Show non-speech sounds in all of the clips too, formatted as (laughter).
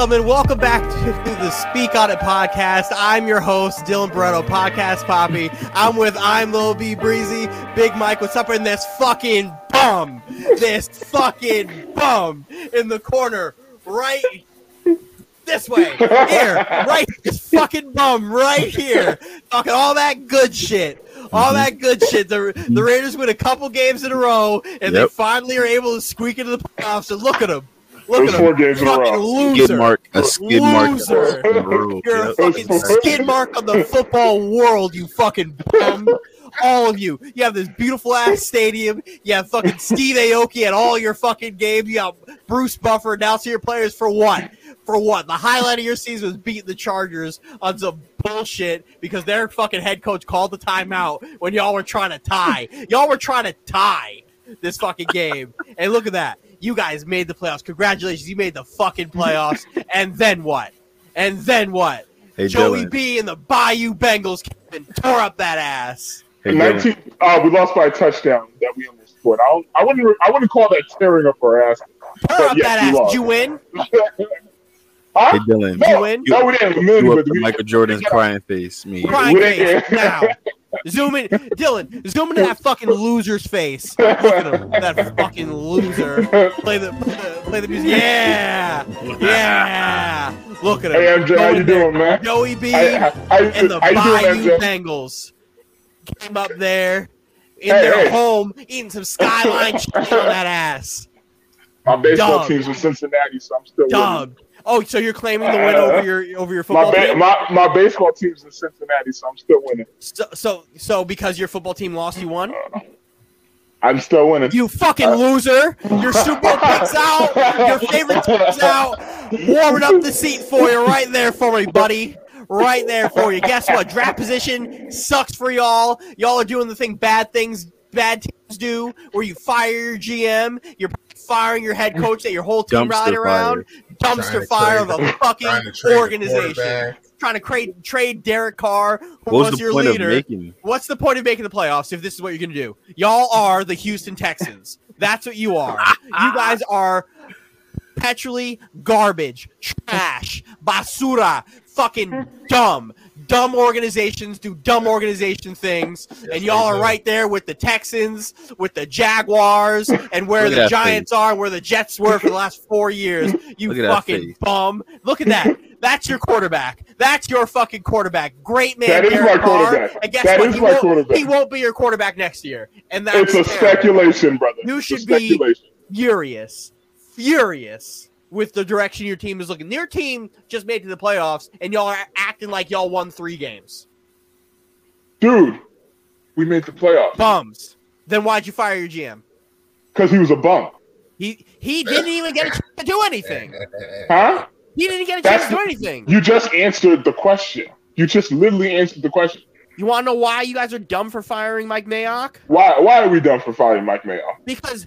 gentlemen, welcome back to the Speak On It podcast. I'm your host, Dylan Barreto, Podcast Poppy. I'm with I'm Lil B Breezy, Big Mike. What's up in this fucking bum? This fucking bum in the corner, right this way, here, right this fucking bum right here, talking all that good shit. All that good shit. The, the Raiders win a couple games in a row, and they finally are able to squeak into the playoffs. And look at them. Look Those at four them. games in a Fucking row. loser. skid mark, a skid mark. Loser. in. You're a fucking skid mark on the football world, you fucking bum. All of you. You have this beautiful ass stadium. You have fucking Steve (laughs) Aoki at all your fucking games. You have Bruce Buffer announcing your players for what? For what? The highlight of your season was beating the Chargers on some bullshit because their fucking head coach called the timeout when y'all were trying to tie. Y'all were trying to tie this fucking game. And look at that. You guys made the playoffs. Congratulations. You made the fucking playoffs. (laughs) And then what? And then what? Hey, Joey Dylan. B and the Bayou Bengals came and tore up that ass. Hey, 19, uh, we lost by a touchdown that we almost scored. I, I wouldn't. I wouldn't call that tearing up our ass. Tore up yes, that ass. lost. Did you win? (laughs) Huh? Hey, Dylan. You win? no, we didn't win. You but up to we- Michael Jordan's crying face. Me. Crying face. Now. (laughs) Zoom in. Dylan, zoom into that fucking loser's face. Look at him. That fucking loser. Play the, play the, play the music. Yeah. Yeah. Look at him. Hey, MJ, how you doing, man? Joey B I, I, I, and the Bayou? Bengals came up there in Hey, their hey. home eating some skyline chicken on that ass. My baseball Dub. team's from Cincinnati, so I'm still. Dub. Oh, so you're claiming the win over uh, your over your My, football ba- team? my my baseball team's in Cincinnati, so I'm still winning. So, so so because your football team lost, you won. Uh, I'm still winning. You fucking uh, loser! Your Super Bowl (laughs) picks out. Your favorite team's out. Warming up the seat for you right there for me, buddy. Right there for you. Guess what? Draft position sucks for y'all. Y'all are doing the thing bad things bad teams do, where you fire your GM, you're firing your head coach that your whole team Dumpster rallied around. Trying Dumpster fire trade- of a fucking trying to trade a organization. Trying to trade trade Derek Carr, who was, was your point leader. of making? What's the point of making the playoffs if this is what you're going to do? Y'all are the Houston Texans. That's what you are. You guys are petrally garbage, trash, basura, fucking dumb. Dumb organizations do dumb organization things, and y'all are right there with the Texans, with the Jaguars, and where the Giants are, and where the Jets were for the last (laughs) four years. You Look at that fucking bum. Look at that. That's your quarterback. That's your fucking quarterback. Great man, That is Derek my Carr. quarterback. And guess That what? is he, my won't, quarterback. he won't be your quarterback next year. And that's It's a terrible. speculation, brother. You should be- furious, furious with the direction your team is looking. Your team just made it to the playoffs, and y'all are acting like y'all won three games. Dude, we made the playoffs Bums. Then why'd you fire your GM? because he was a bum. He he didn't even get a chance to do anything. (laughs) Huh? He didn't get a chance That's- to do anything. You just answered the question. You just literally answered the question. You want to know why you guys are dumb for firing Mike Mayock? Why? Why are we dumb for firing Mike Mayock? Because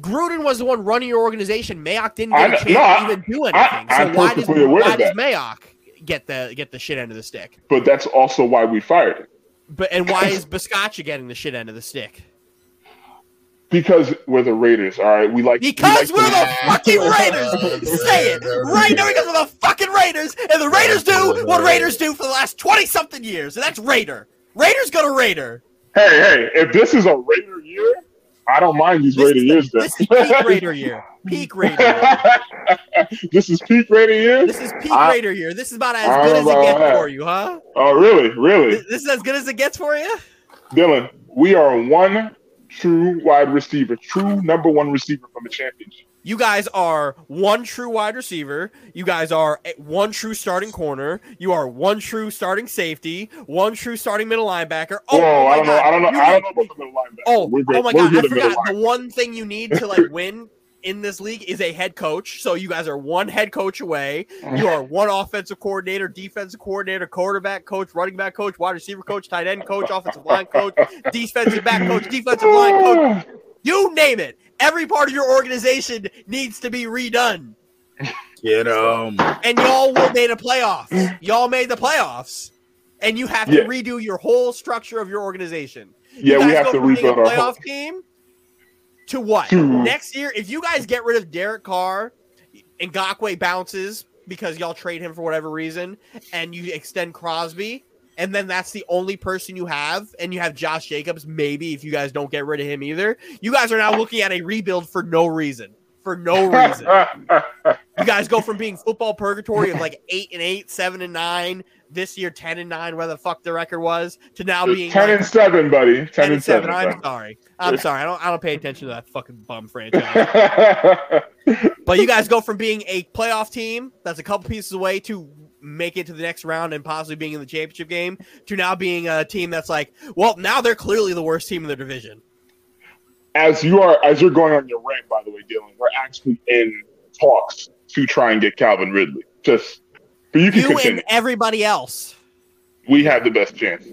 Gruden was the one running your organization. Mayock didn't get a know- chance no, to I- even do I- anything. I'm so why does, why does. Mayock get the get the shit end of the stick? But that's also why we fired him. But and why is Bisaccia getting the shit end of the stick? Because we're the Raiders, all right. We like Because we we're like the (laughs) fucking Raiders. Say it right now. Because we're the fucking Raiders, and the Raiders do what Raiders do for the last twenty something years, and that's Raider. Raiders go to Raider. Hey, hey! If this is a Raider year, I don't mind these This, Raider years. is, this is peak Raider year. Peak Raider. Year. (laughs) this is peak Raider year. This is peak I- Raider year. This is about as I good as it gets that. for you, huh? Oh, really? Really? This this is as good as it gets for you. Dylan, we are one true wide receiver, true number one receiver from a championship. You guys are one true wide receiver. You guys are one true starting corner. You are one true starting safety. One true starting middle linebacker. Oh, Whoa, my I don't know. God. I don't know. You I don't know about the middle linebacker. Oh, good. oh my god! I forgot. The one thing you need to like win in this league is a head coach. So you guys are one head coach away. You are one offensive coordinator, defensive coordinator, quarterback coach, running back coach, wide receiver coach, tight end coach, offensive line coach, defensive back coach, defensive line coach. You name it. Every part of your organization needs to be redone. Get him. And y'all will made a playoff. Y'all made the playoffs. And you have to Yeah. redo your whole structure of your organization. Yeah, we have to rebuild our playoff team to what next year? If you guys get rid of Derek Carr, Ngakoue bounces because y'all trade him for whatever reason, and you extend Crosby, and then that's the only person you have, and you have Josh Jacobs, maybe if you guys don't get rid of him either, you guys are now looking at a rebuild for no reason. For no (laughs) reason. you guys go from being football purgatory of like eight and eight, seven and nine, this year ten and nine, where the fuck the record was, to now being ten like, and seven, buddy. Ten, 10 and seven. I'm sorry. I'm sorry. I don't I don't pay attention to that fucking bum franchise. (laughs) But you guys go from being a playoff team that's a couple pieces away to make it to the next round and possibly being in the championship game to now being a team that's like, well, now they're clearly the worst team in the division. as you are as you're going on your rant, by the way, Dylan, we're actually in talks to try and get Calvin Ridley. Just but you can You continue. and everybody else. we have the best chance.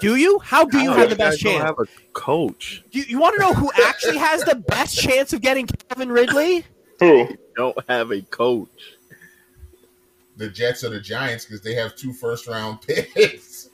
Do you? How do you How have the you guys best don't chance? Have a coach. Do you, you want to know who actually has the best chance of getting Calvin Ridley? Who? Don't have a coach. The Jets or the Giants because they have two first round (laughs) picks.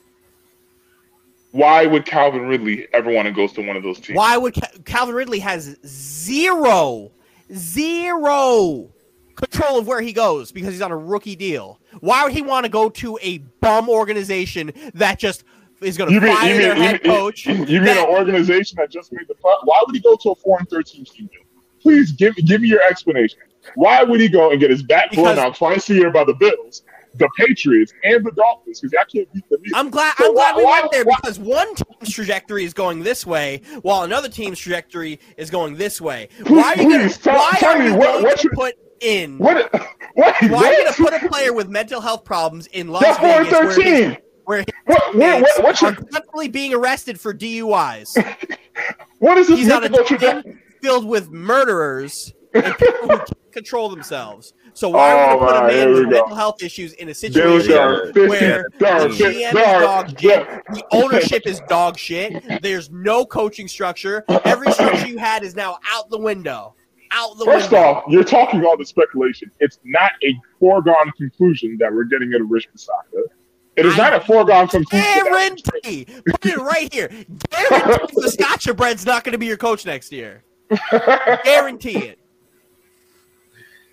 Why would Calvin Ridley ever want to go to one of those teams? Why would Ca- Calvin Ridley has zero, zero control of where he goes because he's on a rookie deal? Why would he want to go to a bum organization that just is going to mean fire you their mean, head you, coach? mean- you mean that- an organization that just made the play? Why would he go to a four and thirteen team? Dylan? Please give give me your explanation. Why would he go and get his back blown out twice a year by the Bills, the Patriots, and the Dolphins? Because I can't beat them. either. I'm glad. So I'm glad we why- went there why- because one team's trajectory is going this way, while another team's trajectory is going this way. Why are you going Please, Why are me you what- going what to you- put in? What? (laughs) What? Why are you going to put a player with mental health problems in Las That's Vegas where his, thirteen. where his What? What? What? What's are your? constantly being arrested for DUIs? (laughs) What is this He's on a team filled with murderers and people who can't (laughs) control themselves. So why are Oh, we going put a man we with go. mental health issues in a situation where There the we GM is dog shit, Yeah. the ownership is dog shit. There's no coaching structure. Every structure you had is now out the window. Out the First window. off, you're talking all the speculation. It's not a foregone conclusion that we're getting rid of Rich Bisaccia. It is not a foregone conclusion. Guarantee. Put it right here. Guarantee the (laughs) Scotcha Bread's not going to be your coach next year. (laughs) Guarantee it.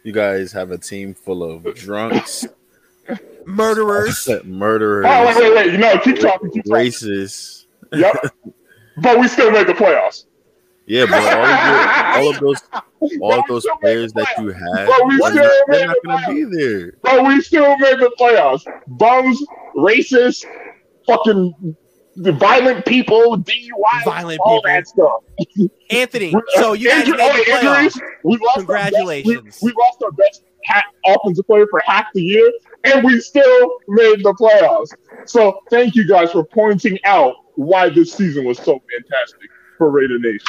You guys have a team full of drunks, Murderers. murderers, Oh wait, wait, wait! You know, keep talking, keep talking. racists. Yep. But we still made the playoffs. Yeah, but all of, your, all of those, (laughs) all of those players that you had, But we they're still not, made they're not the going to be there. But we still made the playoffs. Bums, racist, fucking the violent people, DUI, Violent all people. that stuff. Anthony, so you guys Injury- made oh, the playoffs. injuries. We lost our best- Congratulations. we, we lost our best ha- offensive player for half the year, and we still made the playoffs. So thank you guys for pointing out why this season was so fantastic for Raider Nation.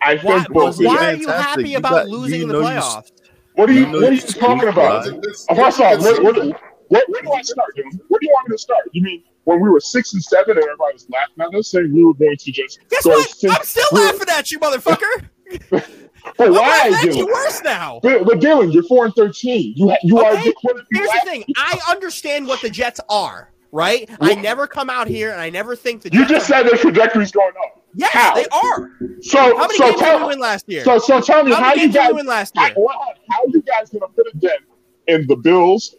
I Why, think but both of you. why are you happy You about got- losing the know you- playoffs? What are you, You what are you you talking about? right? First off, where, where, where, where do I start, dude? Where do you want me to start? You mean when we were six and seven and everybody was laughing at us, saying we were going to just Guess go what? six- I'm still laughing at you, motherfucker. (laughs) But I'm why, at you worse now. But, but Dylan, you're four and thirteen. You you are Okay, the quarter- Here's you the thing. I understand what the Jets are, right? I never come out here and I never think that You just are- said their trajectory's going up. Yes, How? they are. So How many so games did we win last year? so so tell me How how, you guys win last year? what- how you guys gonna put a dent in the Bills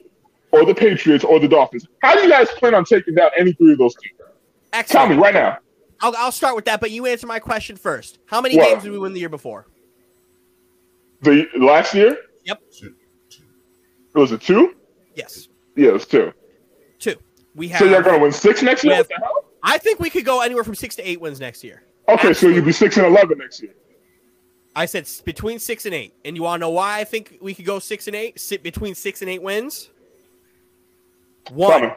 or the Patriots or the Dolphins? How do you guys plan on taking down any three of those teams? Tell me right now. I'll, I'll start with that, but you answer my question first. How many What? games did we win the year before? The last year Yep, was it two? yes, Yeah, it was two. two. We have. So you're gonna win six next year? have- the hell? I think we could go anywhere from six to eight wins next year. Okay, so you'd be six and eleven next year. I said between six and eight, and you want to know why I think we could go six and eight? Sit between six and eight wins. One,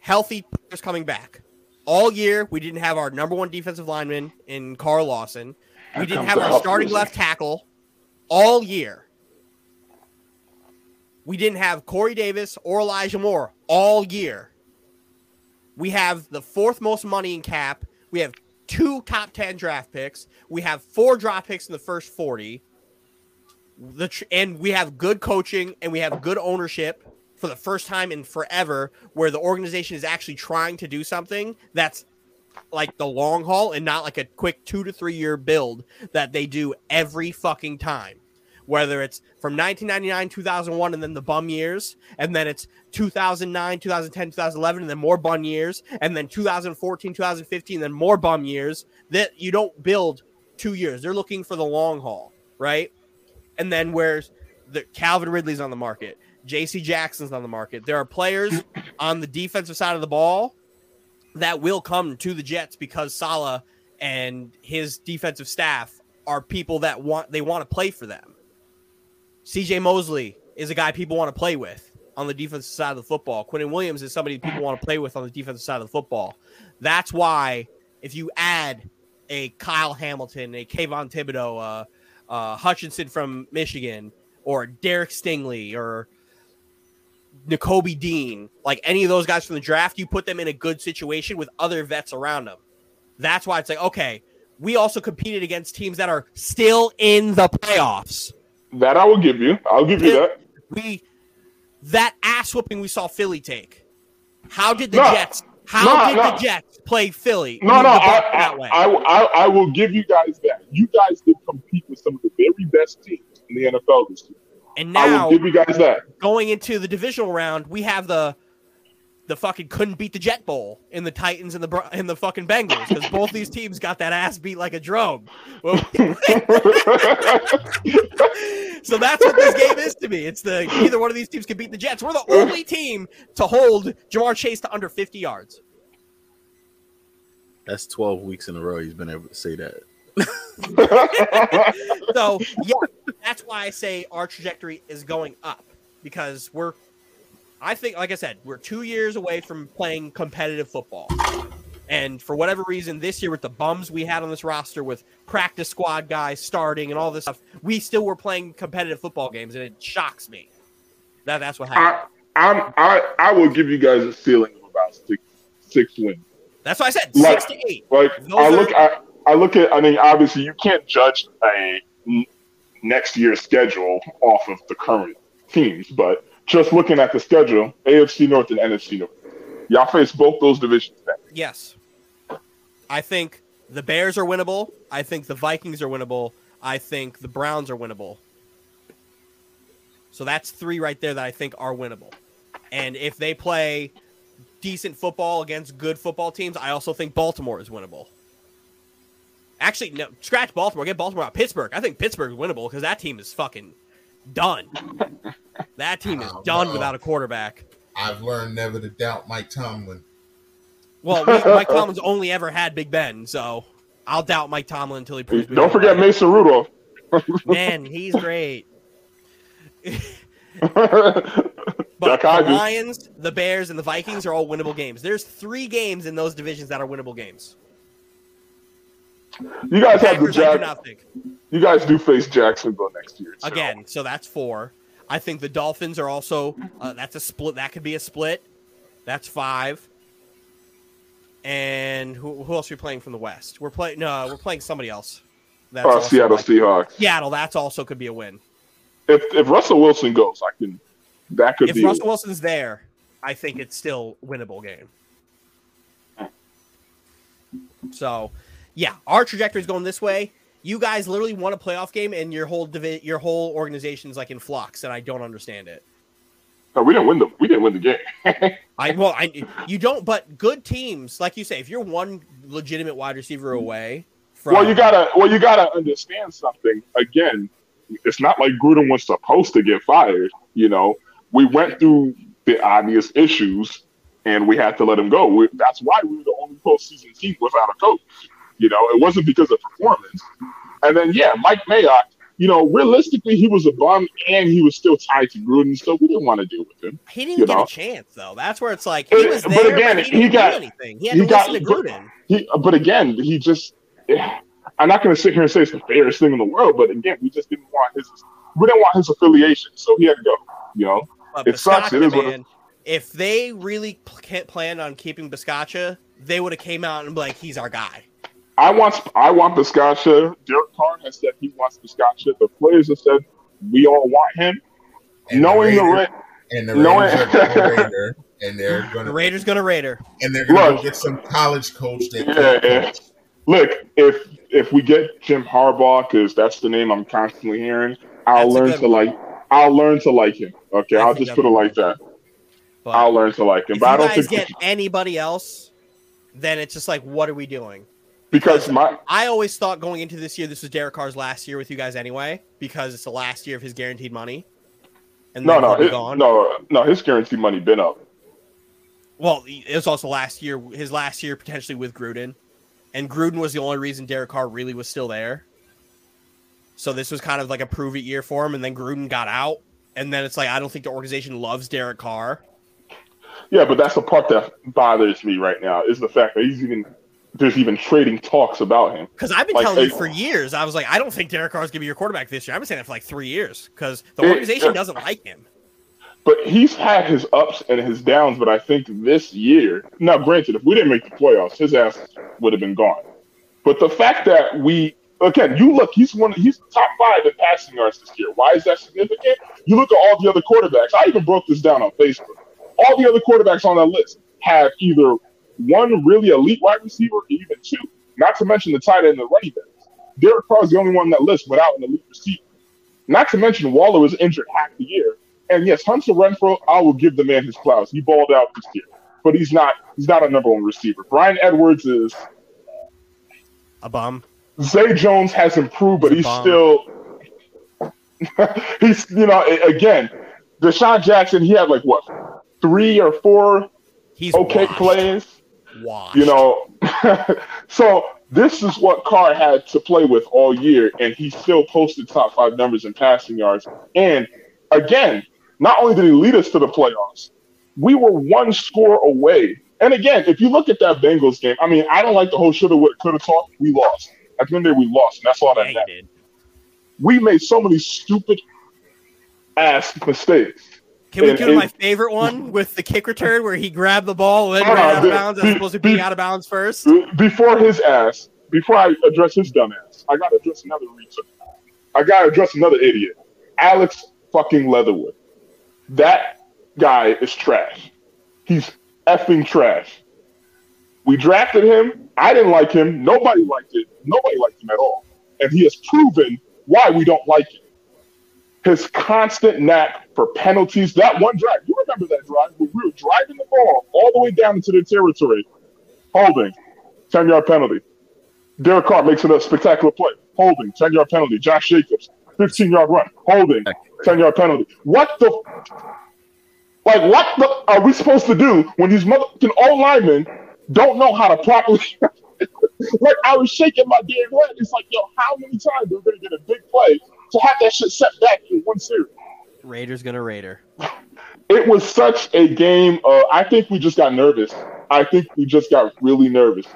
healthy players coming back. All year, we didn't have our number one defensive lineman in Carl Lawson. We didn't have our starting reason. left tackle all year. We didn't have Corey Davis or Elijah Moore all year. We have the fourth most money in cap. We have two top 10 draft picks. We have four draft picks in the first 40. The tr- and we have good coaching and we have good ownership for the first time in forever where the organization is actually trying to do something that's like the long haul and not like a quick 2 to 3 year build that they do every fucking time. whether it's from 1999, 2001, and then the bum years, and then it's 2009, 2010, 2011, and then more bum years, and then 2014, 2015, then more bum years. That you don't build two years. They're looking for the long haul, right? And then where's the Calvin Ridley's on the market, J.C. Jackson's on the market. There are players on the defensive side of the ball that will come to the Jets because Salah and his defensive staff are people that want they want to play for them. CJ Mosley is a guy people want to play with on the defensive side of the football. Quinnen Williams is somebody people want to play with on the defensive side of the football. That's why if you add a Kyle Hamilton, a Kayvon Thibodeaux, uh, uh, Hutchinson from Michigan, or Derek Stingley, or Nakobe Dean, like any of those guys from the draft, you put them in a good situation with other vets around them. That's why it's like, okay, we also competed against teams that are still in the playoffs. That I will give you. I'll give you that. We that ass whooping we saw Philly take. How did the Jets? How did the Jets play Philly? No, no, I, that way. I, I, I will give you guys that. You guys did compete with some of the very best teams in the NFL this year. And now will give you guys that. going into the divisional round, we have the the fucking couldn't beat the Jet Bowl in the Titans and the Bro- and the fucking Bengals because both these teams got that ass beat like a drum. Well, (laughs) so that's what this game is to me. It's the either one of these teams can beat the Jets. We're the only team to hold Ja'Marr Chase to under 50 yards. That's 12 weeks in a row he's been able to say that. (laughs) So yeah, that's why I say our trajectory is going up because we're, I think, like I said, we're two years away from playing competitive football, and for whatever reason, this year with the bums we had on this roster, with practice squad guys starting and all this stuff, we still were playing competitive football games, and it shocks me that that's what happened. I, I'm, I, I will give you guys a ceiling of about six, six wins. that's why I said Like- six to eight. Like Those I look, are- at, I look at. I mean, obviously, you can't judge a next year's schedule off of the current teams, but just looking at the schedule, AFC North and NFC North, y'all face both those divisions. Now. Yes. I think the Bears are winnable. I think the Vikings are winnable. I think the Browns are winnable. So that's three right there that I think are winnable. And if they play decent football against good football teams, I also think Baltimore is winnable. Actually, no, scratch Baltimore. Get Baltimore out. Pittsburgh. I think Pittsburgh is winnable because that team is fucking done. (laughs) That team is Oh, done no. without a quarterback. I've learned never to doubt Mike Tomlin. Well, (laughs) Mike Tomlin's only ever had Big Ben, so I'll doubt Mike Tomlin until he proves me Don't wrong. forget Mason Rudolph. (laughs) Man, he's great. But the Lions, the Bears, and the Vikings are all winnable games. There's three games in those divisions that are winnable games. You guys have the Jack. You guys do face Jacksonville next year. so- Again, so that's four. I think the Dolphins are also uh, that's a split. That could be a split. That's five. And who, who else are we playing from the West? We're playing no, we're playing somebody else. That's Uh, Seattle like- Seahawks. Seattle. That's also could be a win. If if Russell Wilson goes, I can. That could if be. If Russell Wilson's there, I think it's still winnable game. So, yeah, our trajectory is going this way. You guys literally won a playoff game, and your whole divi- your whole organization is like in flux, and I don't understand it. No, we didn't win the. We didn't win the game. (laughs) I well, I you don't, but good teams, like you say, if you're one legitimate wide receiver away from, well, you gotta. Well, you gotta understand something. Again, it's not like Gruden was supposed to get fired. You know, we went through the obvious issues, and we had to let him go. We, that's why we were the only postseason team without a coach. You know, it wasn't because of performance. And then, yeah, Mike Mayock. You know, realistically, he was a bum, and he was still tied to Gruden, so we didn't want to deal with him. he didn't get know. a chance though. That's where it's like he But- was there, but, again, he he didn't got- do anything. He had he to got- listen to Gruden. He, but again, he just. I'm not going to sit here and say it's the fairest thing in the world, but again, we just didn't want his. We didn't want his affiliation, so he had to go. You know, But It sucks. It is it- if they really pl- can't plan on keeping Bisaccia, they would have came out and be like, "He's our guy." I want. I want Bisaccia. Derek Carr has said he wants Bisaccia. The players have said we all want him. And knowing the, Raiders- Ra- and the knowing- (laughs) Raiders are going to Raider, and they're going The to Raiders gonna Raider. and they're going to Look. get some college coach that Yeah, can't yeah. coach. look if if we get Jim Harbaugh, because that's the name I'm constantly hearing, I'll That's a learn good to like. I'll learn to like him. Okay, I I'll think just that'd put it be like that. But I'll learn to like him, if but I you don't guys think get anybody else, then it's just like, what are we doing? Because my I always thought going into this year, this was Derek Carr's last year with you guys anyway, because it's the last year of his guaranteed money. And no no his, gone. no no his guarantee money been up. Well, it was also last year, his last year potentially with Gruden, and Gruden was the only reason Derek Carr really was still there. So this was kind of like a prove it year for him, and then Gruden got out, and then it's like I don't think the organization loves Derek Carr. Yeah, but that's the part that bothers me right now is the fact that he's even there's even trading talks about him. Because I've been Like, telling you for years, I was like, I don't think Derek Carr is going to be your quarterback this year. I've been saying that for like three years because the It- organization uh, doesn't like him. But he's had his ups and his downs. But I think this year, now granted, if we didn't make the playoffs, his ass would have been gone. But the fact that we again, you look, he's one, he's the top five in passing yards this year. Why is that significant? You look at all the other quarterbacks. I even broke this down on Facebook. All the other quarterbacks on that list have either one really elite wide receiver, or even two. Not to mention the tight end and the running backs. Derek Carr is the only one on that list without an elite receiver. Not to mention Waller was injured half the year. And yes, Hunter Renfrow, I will give the man his flowers. He balled out this year, but he's not he's not a number one receiver. Bryan Edwards is A bum. Zay Jones has improved, but He's he's still (laughs) he's you know again, DeSean Jackson. He had like what three or four He's okay washed. plays. Washed. You know, (laughs) so this is what Carr had to play with all year, and he still posted top five numbers in passing yards. And again, not only did he lead us to the playoffs, we were one score away. And again, if you look at that Bengals game, I mean, I don't like the whole shoulda, woulda, coulda talk. We lost. At the end of the day, we lost, and that's all that you matters. We made so many stupid ass mistakes. Can we And- go to my favorite one with the kick return where he grabbed the ball and then ran out of bounds as be- opposed to be- out of bounds first? before his ass, before I address his dumb ass, I gotta address another reason. I gotta address another idiot. Alex fucking Leatherwood. That guy is trash. He's effing trash. We drafted him. I didn't like him. Nobody liked it. Nobody liked him at all. And he has proven why we don't like him. His constant knack for penalties. That one drive, you remember that drive where we were driving the ball all the way down into the territory, holding, 10 yard penalty. Derek Carr makes it a spectacular play, holding, 10 yard penalty. Josh Jacobs, 15 yard run, holding, 10 yard penalty. What the? Like, what the are we supposed to do when these motherfucking old linemen don't know how to properly? (laughs) like, I was shaking my damn head. It's like, yo, how many times are we going to get a big play to have that shit set back in one series? Raiders gonna Raider. It was such a game. Uh, I think we just got nervous. I think we just got really nervous.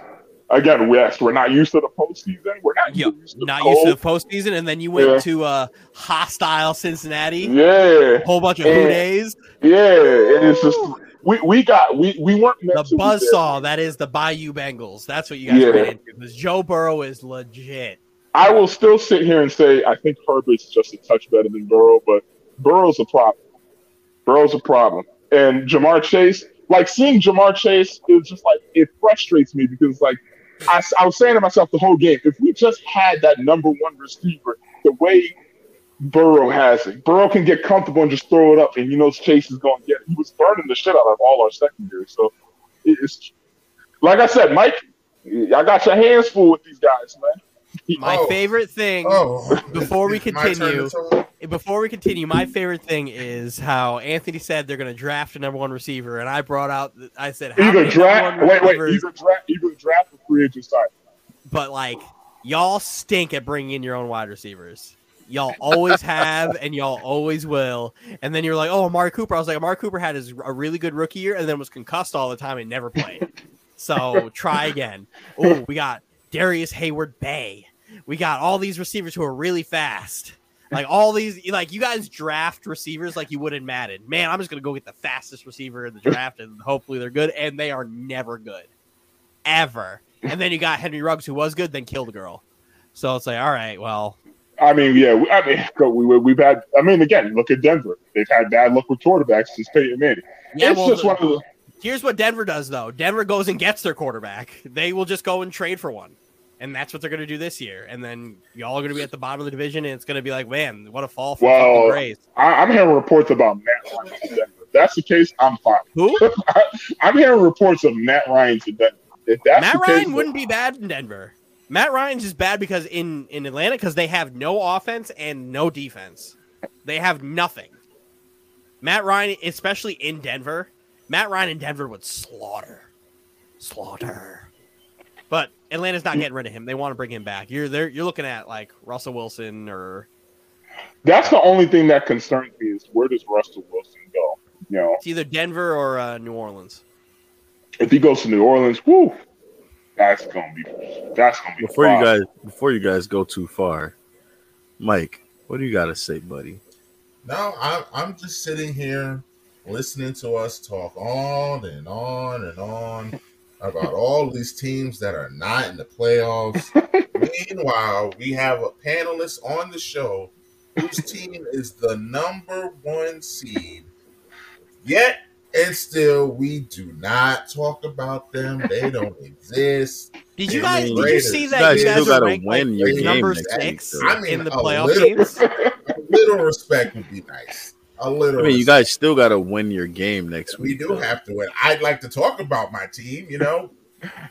Again, yes, we're not used to the postseason. We're not Yo, used to not cold. used to the postseason, and then you went Yeah. to uh, hostile Cincinnati. Yeah, Whole bunch of who days. yeah. And it's just we we got we we weren't The buzz saw that is the Bayou Bengals. That's what you guys Yeah. ran into because Joe Burrow is legit. I will still sit here and say I think Herbert's just a touch better than Burrow, but Burrow's a problem. Burrow's a problem. And Ja'Marr Chase, like seeing Ja'Marr Chase is just like it frustrates me because like I, I was saying to myself the whole game, if we just had that number one receiver the way Burrow has it, Burrow can get comfortable and just throw it up, and he knows Chase is going to get it. He was burning the shit out of all our secondary. So it's like I said, Mike, I got your hands full with these guys, man. My Oh. favorite thing Oh, Before we It's (laughs) my turn to continue, before we continue, my favorite thing is how Anthony said they're going to draft a number one receiver, and I brought out, I said, how Either many draft, wait, wait, either draft, either draft or free agent sign. but like y'all stink at bringing in your own wide receivers. Y'all always have, and y'all always will. And then you're like, "Oh, Amari Cooper." I was like, "Amari Cooper had his a really good rookie year, and then was concussed all the time and never played." So try again. Oh, we got Darrius Heyward-Bey. We got all these receivers who are really fast. Like all these, like you guys draft receivers like you would in Madden. Man, I'm just gonna go get the fastest receiver in the draft, and hopefully they're good. And they are never good, ever. And then you got Henry Ruggs, who was good, then killed a girl. So it's like, all right, well, I mean, yeah, I mean, we, we've had. I mean, again, look at Denver. They've had bad luck with quarterbacks since Peyton Manning. yeah. it's well, just one of the. Here's what Denver does though. Denver goes and gets their quarterback. They will just go and trade for one. And that's what they're going to do this year. And then y'all are going to be at the bottom of the division, and it's going to be like, man, what a fall for Well, Braves. I, I'm hearing reports about Matt Ryan to Denver. If that's the case, I'm fine. Who? (laughs) I'm hearing reports of Matt Ryan to Denver. If that's Matt Ryan case, wouldn't be bad in Denver. Matt Ryan's just bad because in in Atlanta because they have no offense and no defense. They have nothing. Matt Ryan, especially in Denver, Matt Ryan in Denver would slaughter, slaughter. But Atlanta's not getting rid of him. They want to bring him back. You're there. You're looking at like Russell Wilson or That's the only thing that concerns me is where does Russell Wilson go? You know, it's either Denver or uh, New Orleans. if he goes to New Orleans, whoo, that's gonna be that's gonna be Before you guys, before you guys go too far, Mike, what do you got to say, buddy? No, I'm I'm just sitting here listening to us talk on and on and on about all these teams that are not in the playoffs. (laughs) Meanwhile, we have a panelist on the show whose team is the number one seed. Yet and still, we do not talk about them. They don't exist. Did you guys? Did you see that guys you guys still are gotta ranked like win your game number six. I mean, in the a playoff little- games? (laughs) A little respect would be nice. A little. I mean, you guys still got to win your game next We week. We do though. have to win. I'd like to talk about my team. You know,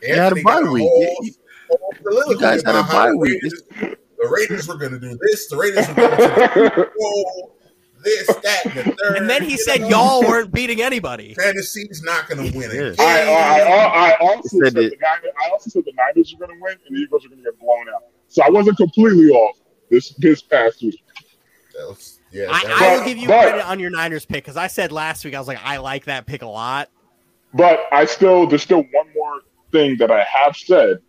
You had a bye got week. whole- You- whole You guys had a bye the week. Raiders- The Raiders were going to do this. The Raiders were going to do (laughs) this, that, and the third. And then he you said know? y'all weren't beating anybody. Tennessee's not going to win Yeah. it. I, I, I, I also Said said, the that- Niners, I also said the Niners are going to win and the Eagles are going to get blown out. So I wasn't completely off this this past week. Yeah, I, that- I will give you But- credit on your Niners pick because I said last week I was like I like that pick a lot. But I still there's still one more thing that I have said,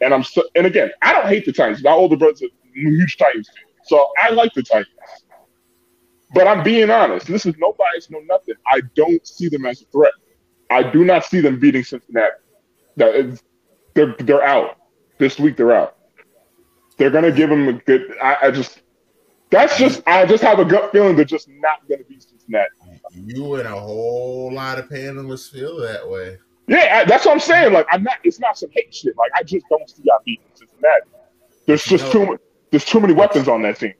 and I'm so, and again I don't hate the Titans. My older brother's a huge Titans fan, so I like the Titans. But I'm being honest. This is no bias, no nothing. I don't see them as a threat. I do not see them beating Cincinnati. That is, they're they're out this week. They're out. They're gonna give them a good. I, I just that's just I just have a gut feeling they're just not gonna be Cincinnati. you and a whole lot of panelists feel that way. Yeah, I, that's what I'm saying. Like, I'm not. It's not some hate shit. Like, I just don't see y'all beating Cincinnati. There's just too much. There's too many weapons on that team.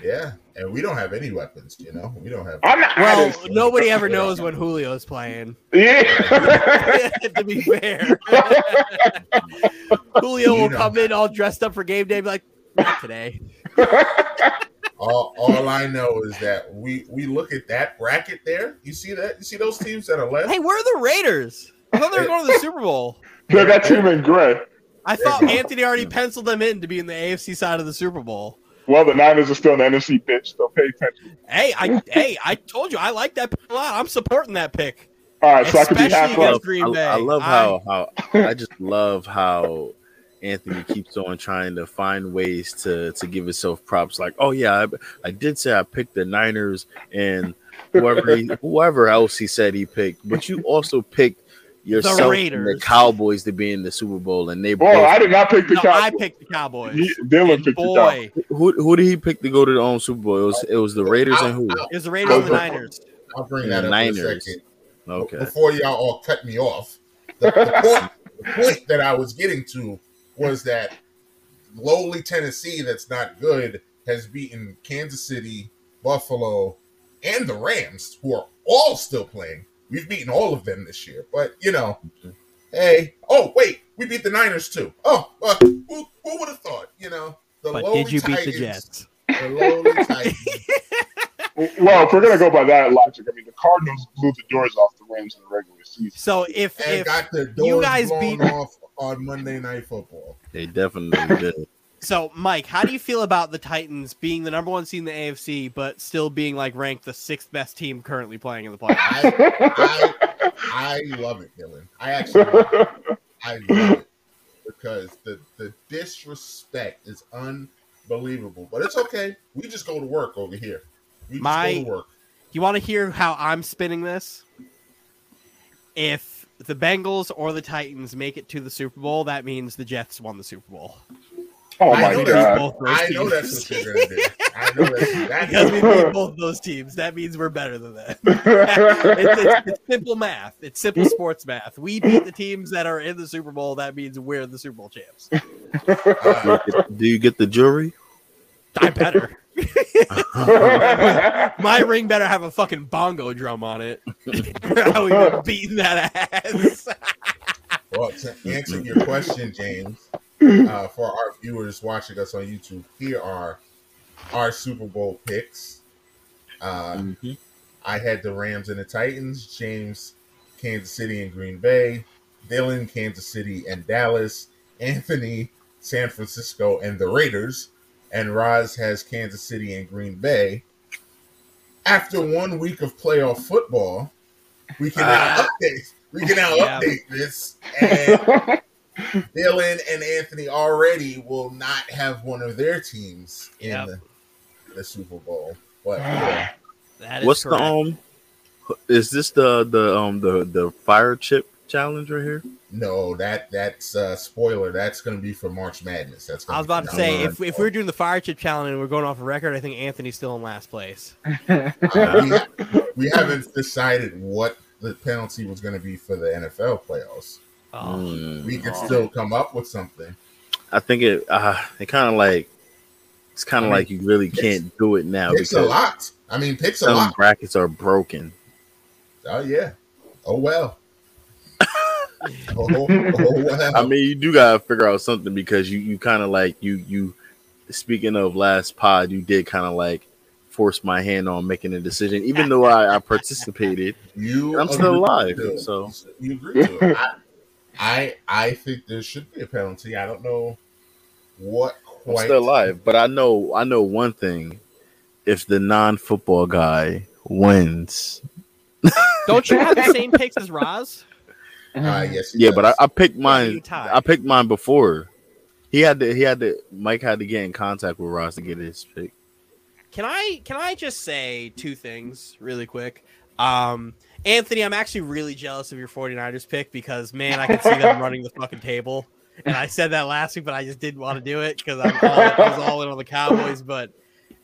Yeah, and we don't have any weapons. You know, we don't have. I'm not. Well, nobody ever knows when Julio's playing. (laughs) yeah. (laughs) to be fair, (laughs) Julio You will know. come in all dressed up for game day, and be like, "Not today." All, all I know is that we we look at that bracket there. You see that? You see those teams that are left? Hey, where are the Raiders? I thought they were going to the Super Bowl. They're that team in gray. I thought Anthony already penciled them in to be in the AFC side of the Super Bowl. Well, the Niners are still in the NFC, bitch. So pay attention. Hey, I hey, I told you I like that pick a lot. I'm supporting that pick. All right, so I could be Especially half against. Green Bay. I love I- how how I just love how Anthony keeps on trying to find ways to to give himself props. Like, oh yeah, I, I did say I picked the Niners and whoever he, (laughs) whoever else he said he picked, but you also picked yourself and the Raiders. Cowboys to be in the Super Bowl, and they Well, both. I did not pick the No, I picked the Cowboys. He- Dylan And picked the Cowboys. boy, who who did he pick to go to the own Super Bowl? It was it was the Raiders and who? it was the Raiders and the Niners. I'll bring that the up in a Niners. second. Okay, Before y'all all cut me off, the, the (laughs) point the point that I was getting to was that lowly Tennessee, that's not good, has beaten Kansas City, Buffalo, and the Rams, who are all still playing. We've beaten all of them this year, but you know, hey, oh wait, we beat the Niners too. Oh, well, who, who would have thought? You know, the But lowly did you beat the Jets? The lowly (laughs) Titans. Well, if we're gonna go by that logic, I mean, the Cardinals blew the doors off the Rams in the regular season. So if and if got the doors you guys blown beat- off on Monday Night Football. they definitely (laughs) did. so, Mike, how do you feel about the Titans being the number one seed in the AFC, but still being like ranked the sixth best team currently playing in the playoffs? I, I, I love it, Dylan. I actually, love it. I love it because the the disrespect is unbelievable. But it's okay. We just go to work over here. We My- go to work. You want to hear how I'm spinning this? If the Bengals or the Titans make it to the Super Bowl, that means the Jets won the Super Bowl. Oh I my know god. both those I know teams. that's what you're gonna do. I know that's (laughs) that's because we beat both those teams. That means we're better than them. (laughs) it's, it's, it's simple math. It's simple sports math. We beat the teams that are in the Super Bowl. That means we're the Super Bowl champs. (laughs) uh, Do you get the jury? I better. (laughs) My ring better have a fucking bongo drum on it. (laughs) How we been beating that ass? (laughs) well, to answer your question, James, uh, for our viewers watching us on YouTube, here are our Super Bowl picks. Uh, Mm-hmm. I had the Rams and the Titans, James, Kansas City and Green Bay, Dylan, Kansas City and Dallas, Anthony, San Francisco and the Raiders, and Roz has Kansas City and Green Bay. After one week of playoff football, we can now Ah. update. We can now (laughs) Yeah. update this, and (laughs) Dylan and Anthony already will not have one of their teams in Yep. the, the Super Bowl. But yeah, That is What's the correct. um? Is this the the um the the fire chip challenge right here? No, that that's uh, spoiler. That's going to be for March Madness. That's. Gonna I was about to say, if, if we're doing the fire chip challenge and we're going off a record, I think Anthony's still in last place. Uh, (laughs) we, we haven't decided what the penalty was going to be for the NFL playoffs. Oh. We could Oh. still come up with something. I think it. Uh, it kind of like it's kind I of mean, like you really picks- can't do it now Picks a lot. I mean, picks a lot. brackets are broken. Oh yeah. Oh well. Oh, oh well. I mean, you do gotta figure out something because you you kind of like you you. Speaking of last pod, you did kind of like force my hand on making a decision, even though I, I participated. you. I'm still alive, to so you agree to. I, I I think there should be a penalty. I don't know what I'm quite. still alive. But I know I know one thing: if the non-football guy wins, don't you have the (laughs) same picks as Roz? Uh, yes. he yeah. But I. I picked mine. tied. I picked mine before. He had to. He had to. Mike had to get in contact with Ross to get his pick. Can I can I just say two things really quick? Um, Anthony, I'm actually really jealous of your 49ers pick because man, I can see them (laughs) running the fucking table. And I said that last week, but I just didn't want to do it because I'm I was all in on the Cowboys. But